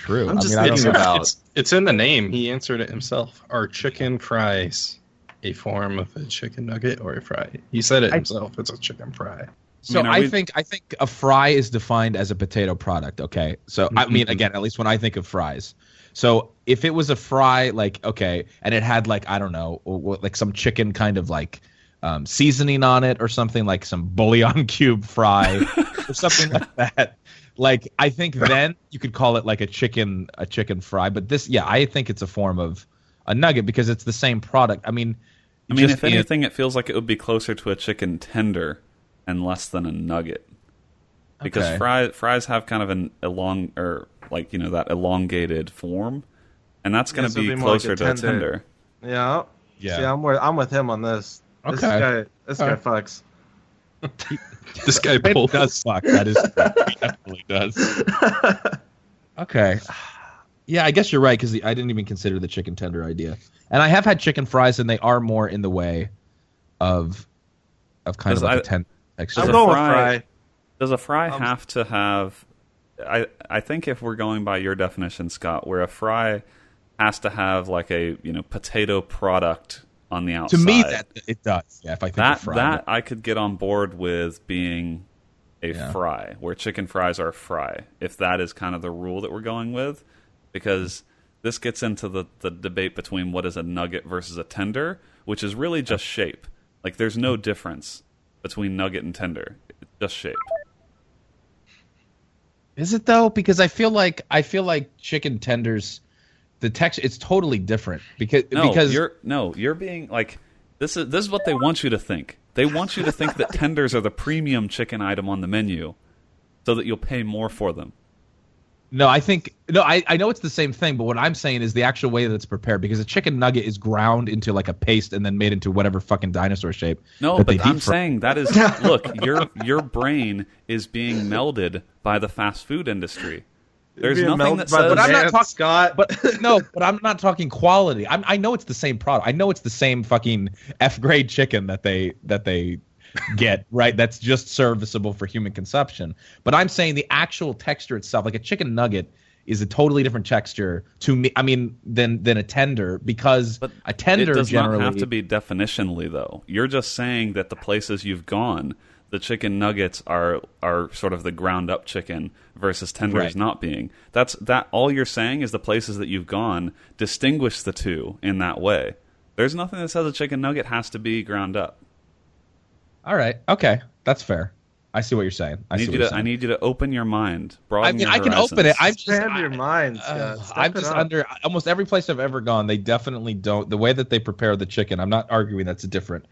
true. I'm I just mean, I don't thinking about It's it's in the name. He answered it himself. Are chicken fries a form of a chicken nugget or a fry? He said it I- himself. It's a chicken fry. So I mean, are I we- think I think a fry is defined as a potato product. Okay, so I mean, Mhm. again, at least when I think of fries. So if it was a fry, like okay, and it had like I don't know, like some chicken kind of like um, seasoning on it or something like some bouillon cube fry or something like that. Like I think then you could call it like a chicken a chicken fry. But this, yeah, I think it's a form of a nugget because it's the same product. I mean, I mean, if anything, it feels like it would be closer to a chicken tender and less than a nugget. Because Okay. fries fries have kind of an elong or like you know that elongated form, and that's going to be be more like closer a to a tender. tender. Yeah. Yeah. See, I'm with I'm with him on this. This Okay. guy, this guy fucks. This guy it pulled. does suck. That is he definitely does. Okay. Yeah, I guess you're right because I didn't even consider the chicken tender idea. And I have had chicken fries, and they are more in the way of of kind of like I- a ten texture. I'm a fry- fry. Does a fry Um, have to have? I I think if we're going by your definition, Scott, where a fry has to have like a you know potato product on the outside. to me, that it does. Yeah, if I think that of fry, that I could get on board with being a Yeah. fry, where chicken fries are a fry. If that is kind of the rule that we're going with, because this gets into the the debate between what is a nugget versus a tender, which is really just shape. Like there's no difference between nugget and tender. It's just shape. is it though? Because I feel like I feel like chicken tenders, the texture it's totally different because No, because you're no, you're being like this is this is what they want you to think. They want you to think that tenders are the premium chicken item on the menu, so that you'll pay more for them. No, I think no, I, I know it's the same thing, but what I'm saying is the actual way that it's prepared because a chicken nugget is ground into like a paste and then made into whatever fucking dinosaur shape. No, but I'm saying that is look, your your brain is being melded by the fast food industry. There's nothing melted that by the says But I'm not talking- Scott. But no, but I'm not talking quality. I'm, I know it's the same product. I know it's the same fucking F grade chicken that they that they get right. That's just serviceable for human consumption. But I'm saying the actual texture itself, like a chicken nugget, is a totally different texture to me. I mean, than than a tender because But a tender it does generally not have to be definitionally though. You're just saying that the places you've gone, the chicken nuggets are are sort of the ground up chicken versus tenders Right. not being. That's that all you're saying is the places that you've gone distinguish the two in that way. There's nothing that says a chicken nugget has to be ground up. All right. Okay. That's fair. I see what you're saying. I, I see need what you you're to I need you to open your mind. I mean, your I can horizons. open it. I'm just. Expand your mind, uh, Scott. I'm just under almost every place I've ever gone. They definitely don't. The way that they prepare the chicken, I'm not arguing that's different.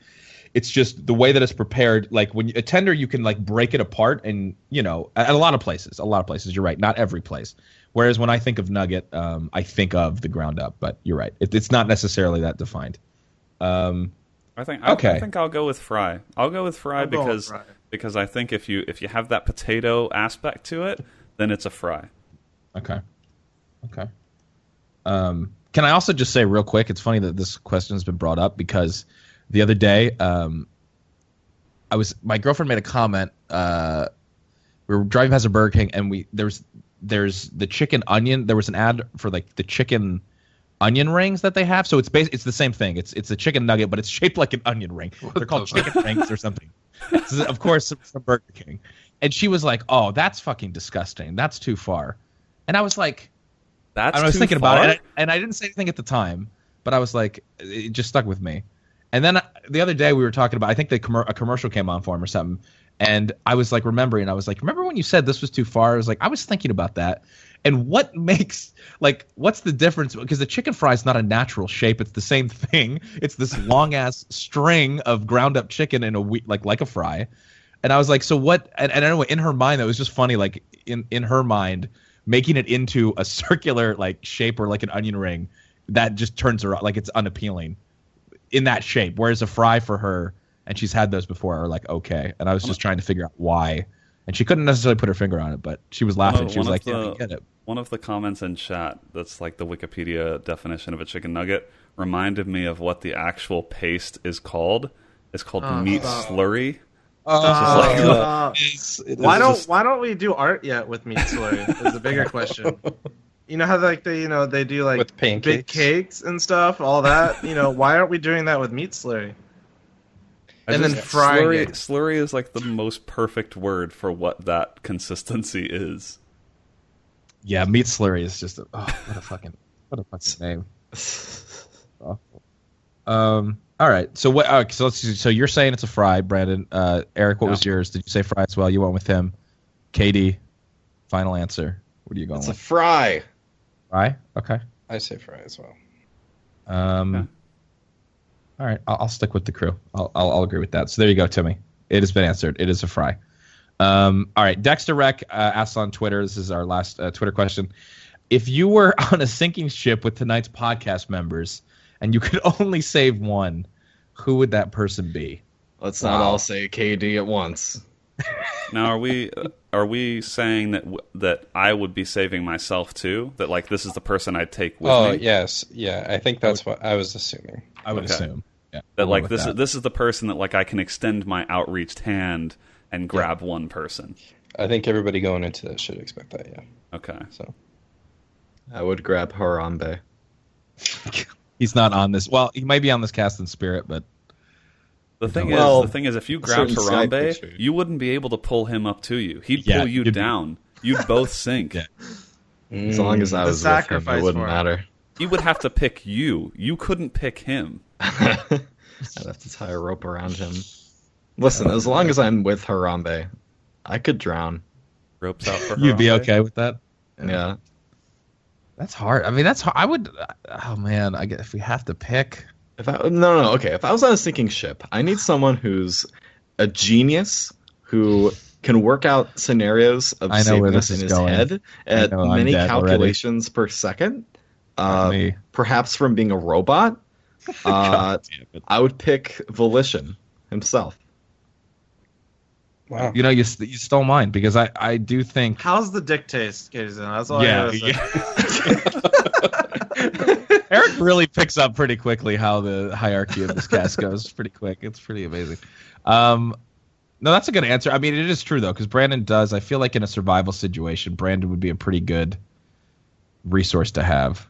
It's just the way that it's prepared. Like when you, a tender, you can like break it apart, and you know, at, at a lot of places, a lot of places, you're right. Not every place. Whereas when I think of nugget, um, I think of the ground up. But you're right. It, it's not necessarily that defined. Um, I think I, Okay. I think I'll go with fry. I'll go with fry I'm going with because fry. because I think if you if you have that potato aspect to it, then it's a fry. Okay. Okay. Um, Can I also just say real quick? It's funny that this question has been brought up because the other day, um, I was my girlfriend made a comment. Uh, we were driving past a Burger King, and we there's there's the chicken onion. There was an ad for like the chicken onion rings that they have. So it's bas- it's the same thing. It's it's a chicken nugget, but it's shaped like an onion ring. They're called chicken rings or something. Is, of course, from Burger King. And she was like, "Oh, that's fucking disgusting. That's too far." And I was like, That's I was thinking far? about it, and I, and I didn't say anything at the time, but I was like, it just stuck with me. And then uh, the other day we were talking about, I think the commer- a commercial came on for him or something, and I was like remembering, I was like, remember when you said this was too far? I was like, I was thinking about that, and what makes like what's the difference? Because the chicken fry is not a natural shape; it's the same thing. It's this long ass string of ground up chicken in a we- like like a fry. And I was like, so what? And, and anyway, in her mind, that was just funny. Like in in her mind, making it into a circular like shape or like an onion ring, that just turns her like it's unappealing in that shape. Whereas a fry for her, and she's had those before, are like okay. And I was just trying to figure out why, and she couldn't necessarily put her finger on it, but she was laughing. One- she was like, of yeah, the- I get it. One of the comments in chat that's like the Wikipedia definition of a chicken nugget reminded me of what the actual paste is called. It's called Oh, meat stop. slurry. Uh, like the- uh, It's- it why is don't just- Why don't we do art yet with meat slurry? Is a bigger question. You know how like they you know they do like with big cakes and stuff, all that. You know why aren't we doing that with meat slurry? I And then just- frying slurry, it. slurry is like the most perfect word for what that consistency is. Yeah, meat slurry is just a, oh, what a fucking what a fucking name. Awful. Um. All right. So what? Uh, so let's. see. So you're saying it's a fry, Brandon. Uh, Eric, what was yours? Did you say fry as well? You went with him. KD, final answer. What are you going It's a fry. Fry. Okay. I say fry as well. Um. Okay. All right. I'll, I'll stick with the crew. I'll, I'll I'll agree with that. So there you go, Timmy. It has been answered. It is a fry. Um. All right. Dexter Rec uh, asks on Twitter. This is our last uh, Twitter question. If you were on a sinking ship with tonight's podcast members and you could only save one, who would that person be? Let's not all say KD at once. Now, are we are we saying that that I would be saving myself too? That like this is the person I'd take with me. Oh me? yes, yeah. I think that's what I was assuming. I would Okay. assume. Yeah. That like this that. is this is the person that like I can extend my outreached hand and grab one person. I think everybody going into this should expect that. Yeah. Okay. So I would grab Harambe. He's not on this. Well, he might be on this cast in spirit, but The thing Well, is, the thing is, if you grabbed Harambe, you wouldn't be able to pull him up to you. He'd Yeah, pull you you'd be- down. You'd both sink. Yeah. As long as I The was with him, it wouldn't matter. He would have to pick you. You couldn't pick him. I'd have to tie a rope around him. Listen, as long as I'm with Harambe, I could drown. Ropes out for you'd be okay with that. Yeah. That's hard. I mean, that's hard. I would. Oh man, I guess if we have to pick, If I no no no, okay, if I was on a sinking ship, I need someone who's a genius who can work out scenarios of I know where safeness this in is his going. head at many dead already. calculations per second. Uh, perhaps from being a robot. Uh, God damn it. I would pick Volition himself. wow. You know, you st- you stole mine because I I do think. How's the dick taste, KD? That's all Yeah, I gotta say. Eric really picks up pretty quickly how the hierarchy of this cast goes. Pretty quick. It's pretty amazing. Um, no, that's a good answer. I mean, it is true though, because Brandon does. I feel like in a survival situation, Brandon would be a pretty good resource to have.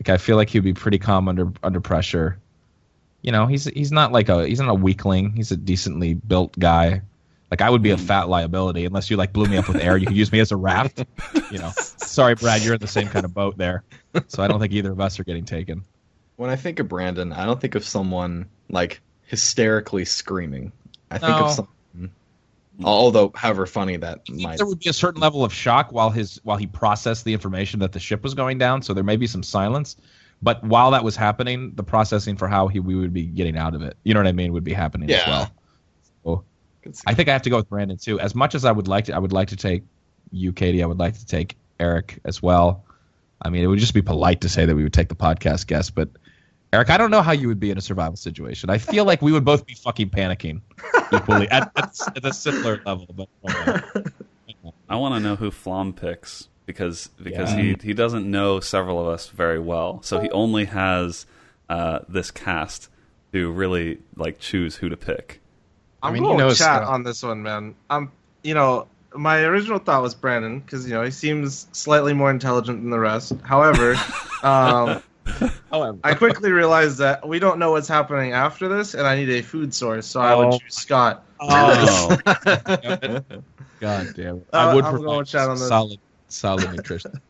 Like, I feel like he'd be pretty calm under under pressure. You know, he's he's not like a he's not a weakling. He's a decently built guy. Like I would be a hmm. fat liability unless you like blew me up with air. You could use me as a raft. You know, sorry, Brad, you're in the same kind of boat there. So I don't think either of us are getting taken. When I think of Brandon, I don't think of someone like hysterically screaming. I think No. of someone. Although, however funny that might. there would be a certain level of shock while his while he processed the information that the ship was going down. So there may be some silence, but while that was happening, the processing for how he we would be getting out of it, you know what I mean, would be happening as well. So Could see I think I have to go with Brandon too. As much as I would like to, I would like to take you, KD. I would like to take Eric as well. I mean, it would just be polite to say that we would take the podcast guest, but Eric, I don't know how you would be in a survival situation. I feel like we would both be fucking panicking equally at, at, at a similar level. But uh, I want to know who Flom picks. because because Yeah. he he doesn't know several of us very well, so he only has uh, this cast to really like choose who to pick. I'm mean, he going knows chat Scott. on this one, man. I'm, you know, my original thought was Brandon because you know he seems slightly more intelligent than the rest. However, um, However, I quickly realized that we don't know what's happening after this, and I need a food source, so I would Oh. choose Scott. Oh, God damn it. Uh, I would I'm going chat on this. solid, solid nutrition.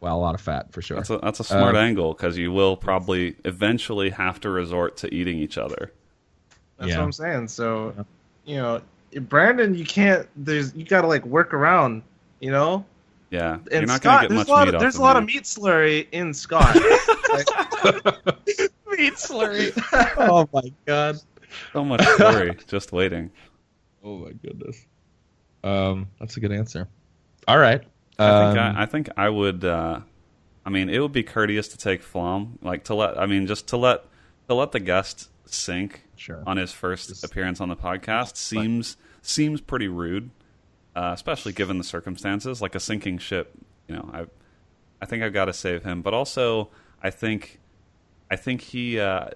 well, a lot of fat for sure. that's a that's a smart Uh, angle because you will probably eventually have to resort to eating each other. That's Yeah. what I'm saying. So, you know, Brandon, you can't. There's you got to like work around. You know, Yeah, and you're not Scott, gonna get there's much a lot. meat Of, there's a lot of meat slurry in Scott. meat slurry. oh my god. So much slurry just waiting. Oh my goodness. Um, that's a good answer. All right. I think Um, I, I think I would. Uh, I mean, it would be courteous to take Flom, like to let. I mean, just to let to let the guest sink Sure. on his first appearance on the podcast seems seems pretty rude, uh, especially given the circumstances. Like a sinking ship, you know. I I think I've got to save him, but also I think I think he. Uh,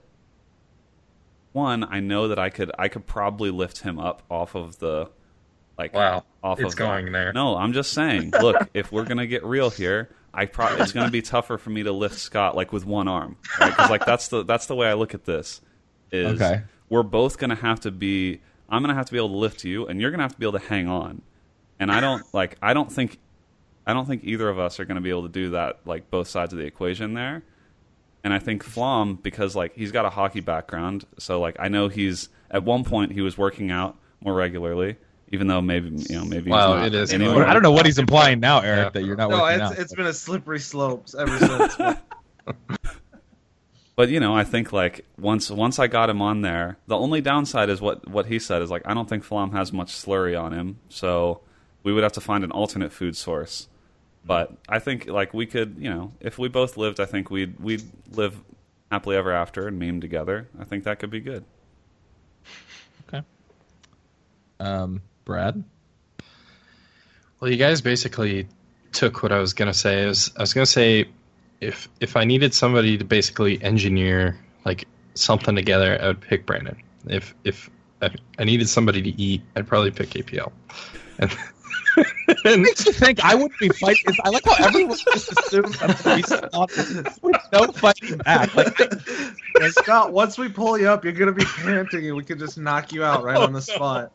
one, I know that I could I could probably lift him up off of the like Wow, off it's of the- going there. No, I'm just saying. Look, if we're gonna get real here, I pro- it's gonna be tougher for me to lift Scott like with one arm, because like that's the that's the way I look at this. Is Okay. we're both gonna have to be. I'm gonna have to be able to lift you, and you're gonna have to be able to hang on. And I don't like. I don't think. I don't think either of us are gonna be able to do that. Like both sides of the equation there. And I think Flom, because like he's got a hockey background, so like I know he's at one point he was working out more regularly, even though maybe you know maybe Wow, he's not it is anymore. I don't know what he's implying now, Eric, Yeah. that you're not no, working it's out. it's been a slippery slope ever since. But you know, I think like once once I got him on there, the only downside is what what he said is like I don't think Flom has much slurry on him, so we would have to find an alternate food source. But I think like we could, you know, if we both lived, I think we'd we'd live happily ever after and meme together. I think that could be good. Okay. Um, Brad. Well, you guys basically took what I was gonna say. I was, I was gonna say if if I needed somebody to basically engineer like something together, I would pick Brandon. If if I, I needed somebody to eat, I'd probably pick APL. And, and makes you think I wouldn't be fighting. I like how everyone just assumes I'm gonna be with no fighting back. Like, And Scott, once we pull you up, you're gonna be panting, and we could just knock you out right on the spot.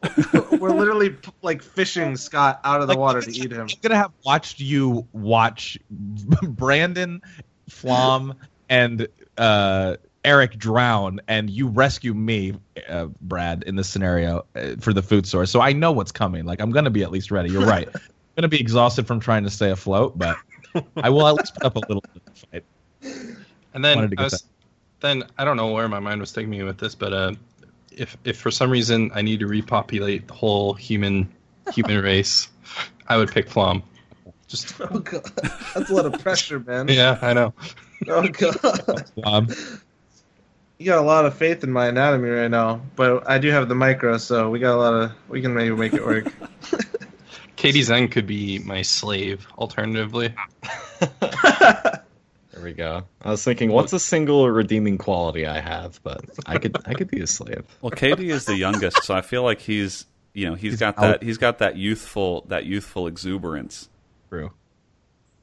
We're literally like fishing Scott out of the Like, water to eat him. I'm gonna have watched you watch Brandon, Flom, and uh, Eric drown, and you rescue me, uh, Brad, in this scenario uh, for the food source. So I know what's coming. Like I'm gonna be at least ready. You're right. I'm gonna be exhausted from trying to stay afloat, but I will at least put up a little bit of fight. And then to I was, then I don't know where my mind was taking me with this, but uh, if if for some reason I need to repopulate the whole human human race, I would pick Flom. Just Oh god, that's a lot of pressure, man. yeah, I know. Oh god, you got a lot of faith in my anatomy right now, but I do have the micro, so we got a lot of. We can maybe make it work. KD Zen could be my slave. Alternatively, There we go. I was thinking, what's a single redeeming quality I have? But I could, I could be a slave. Well, KD is the youngest, so I feel like he's you know he's He's got out. that he's got that youthful that youthful exuberance. true.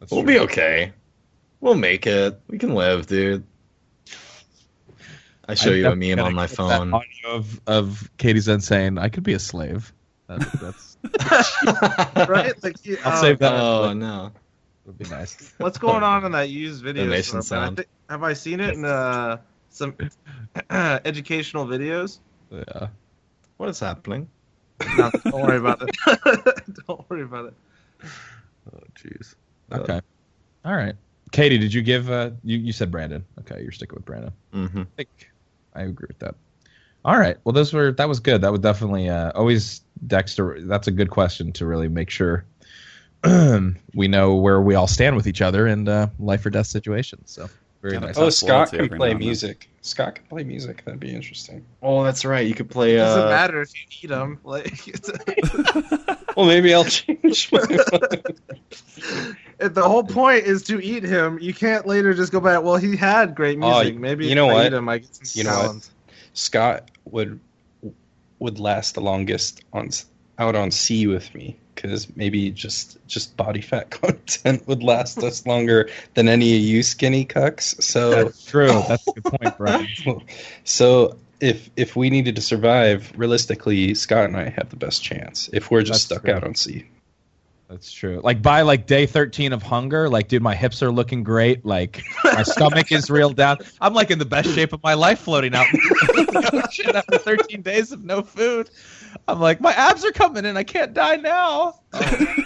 That's We'll true. be okay. We'll make it. We can live, dude. I show I'm you a meme on my clip that phone. Audio of of KD Zen saying, "I could be a slave." That, that's right? Like, you- I'll uh, save that. Oh no! would be nice. What's going on in that used video? Donation store, man? I sound. thi- have I seen it in uh, some educational videos? Yeah. What is happening? No, don't worry about it. don't worry about it. Oh jeez. Okay. All right. KD, did you give? Uh, you you said Brandon. Okay, you're sticking with Brandon. Mm-hmm. I think I agree with that. All right. Well, those were that was good. That would definitely uh, always Dexter. That's a good question to really make sure we know where we all stand with each other in uh, life or death situations. So very nice. oh, Scott can play now then. music. Scott can play music. That'd be interesting. Oh, that's right. You could play. It doesn't Uh, matter if you eat them. Like, it's, Well, maybe I'll change. My mind. if the whole point is to eat him. You can't later just go back. Well, he had great Oh, music. Maybe you know if I what? eat him, I get some You know what? Scott would would last the longest on out on sea with me because maybe just just body fat content would last us longer than any of you skinny cucks. So that's True. That's a good point, Brian. so if if we needed to survive, realistically, Scott and I have the best chance. If we're just That's stuck true. out on sea. That's true. Like by like day 13 of hunger, like dude, my hips are looking great. Like my stomach is real down. I'm like in the best shape of my life floating out in the ocean after 13 days of no food. I'm like, my abs are coming in. I can't die now. Oh.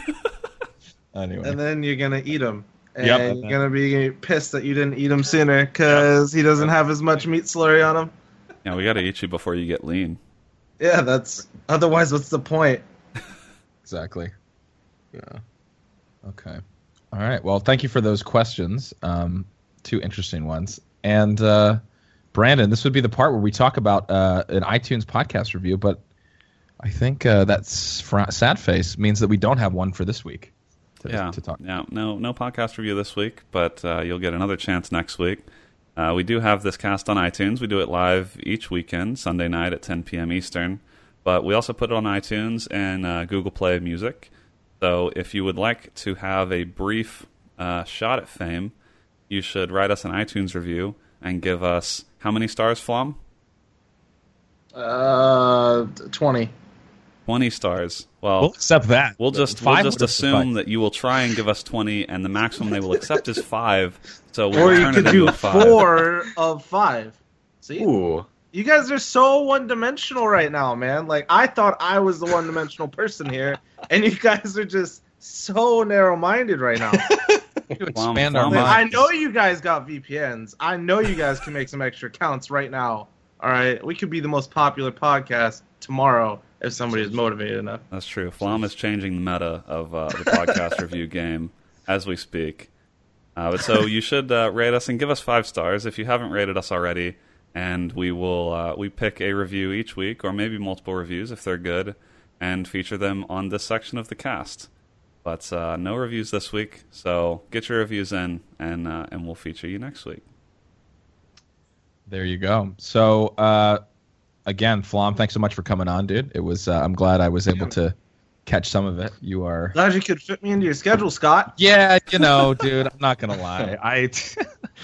anyway. And then you're gonna eat him. And Yep. you're gonna be pissed that you didn't eat him sooner because he doesn't have as much meat slurry on him. Yeah, we got to eat you before you get lean. Yeah, that's otherwise. What's the point? Exactly. Yeah. Okay. All right. Well, thank you for those questions. Um, two interesting ones. And uh, Brandon, this would be the part where we talk about uh, an iTunes podcast review, but I think uh, that's fr- sad face means that we don't have one for this week. To, yeah, To talk. yeah. No, no podcast review this week, but uh, you'll get another chance next week. Uh, we do have this cast on iTunes. We do it live each weekend, Sunday night at 10 p.m. Eastern. But we also put it on iTunes and uh, Google Play Music. So if you would like to have a brief uh, shot at fame, you should write us an iTunes review and give us how many stars, Flom? Uh, twenty. 20 stars. Well, We'll accept that. We'll just we'll just assume that you will try and give us twenty, and the maximum they will accept is five. So we'll Or you could it do into a five. four of five. See, Ooh. You guys are so one-dimensional right now, man. Like I thought I was the one-dimensional person here, and you guys are just so narrow-minded right now. expand Flom, our Flom, minds. I know you guys got VPNs. I know you guys can make some extra counts right now. All right, we could be the most popular podcast tomorrow if somebody is motivated enough. That's true. Flom is changing the meta of uh, the podcast review game as we speak. Uh, but so you should uh, rate us and give us five stars if you haven't rated us already. And we will uh, we pick a review each week, or maybe multiple reviews if they're good, and feature them on this section of the cast. But uh, no reviews this week, so get your reviews in, and uh, and we'll feature you next week. There you go. So, uh, again, Flom, thanks so much for coming on, dude. It was. Uh, I'm glad I was able to catch some of it. You are. Glad you could fit me into your schedule, Scott. Yeah, you know, dude. I'm not gonna lie. I.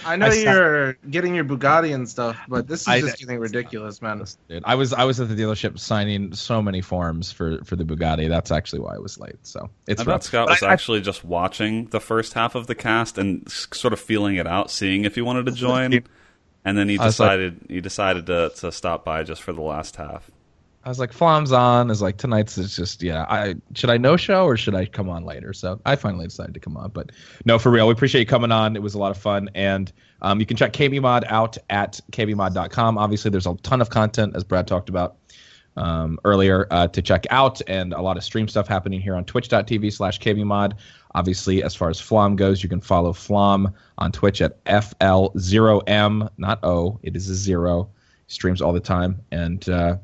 I know I saw- you're getting your Bugatti and stuff, but this is I- just getting ridiculous, man. Dude, I was I was at the dealership signing so many forms for for the Bugatti. That's actually why I was late. So it's I rough. Scott But was I- I- actually just watching the first half of the cast and sort of feeling it out, seeing if he wanted to join, and then he I was like- decided he decided to to stop by just for the last half. I was like, Flom's on. Is like tonight's is just yeah. I should I no show or should I come on later? So I finally decided to come on. But no, for real, we appreciate you coming on. It was a lot of fun, and um, you can check KB Mod out at kbmod.com. Obviously, there's a ton of content as Brad talked about um, earlier uh, to check out, and a lot of stream stuff happening here on Twitch.tv slash kbmod. Obviously, as far as Flom goes, you can follow Flom on Twitch at FL0M, not O. It is a zero. Streams all the time, and uh,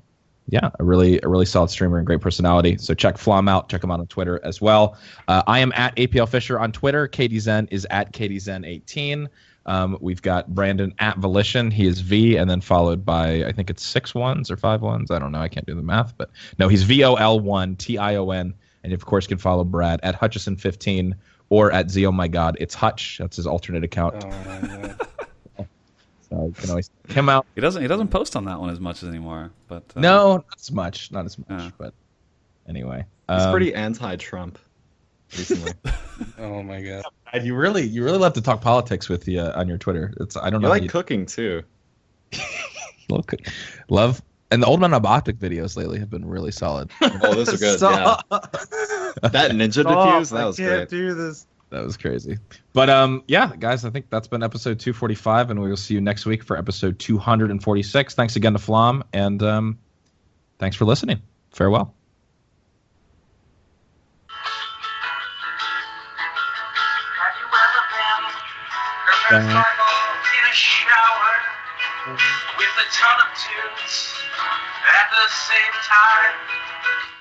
yeah, a really a really solid streamer and great personality. So check Flom out. Check him out on Twitter as well. Uh, I am at APL Fisher on Twitter. Katie Zen is at Katie Zen 18. Um, we've got Brandon at Volition. He is V, and then followed by I think it's six ones or five ones. I don't know. I can't do the math, but no, he's V O L one T I O N. And you, of course, can follow Brad at Hutchison 15 or at Z. Oh my God, it's Hutch. That's his alternate account. So you can always check him out. He doesn't he doesn't post on that one as much anymore, but uh, No, not as much. Not as much. Yeah. But anyway, He's um, pretty anti-Trump recently. Oh my god. God, You really, you really love to talk politics with you uh, on your Twitter. It's I don't you know. like how you- cooking too. Look, love and the old man of OpTic videos lately have been really solid. Oh, those are good. yeah. That ninja Stop. defuse, that I was can't great. do this. That was crazy. But um, yeah, guys, I think that's been episode 245, and we will see you next week for episode 246. Thanks again to Flom, and um, thanks for listening. Farewell. Shower with a ton of dudes at the same time?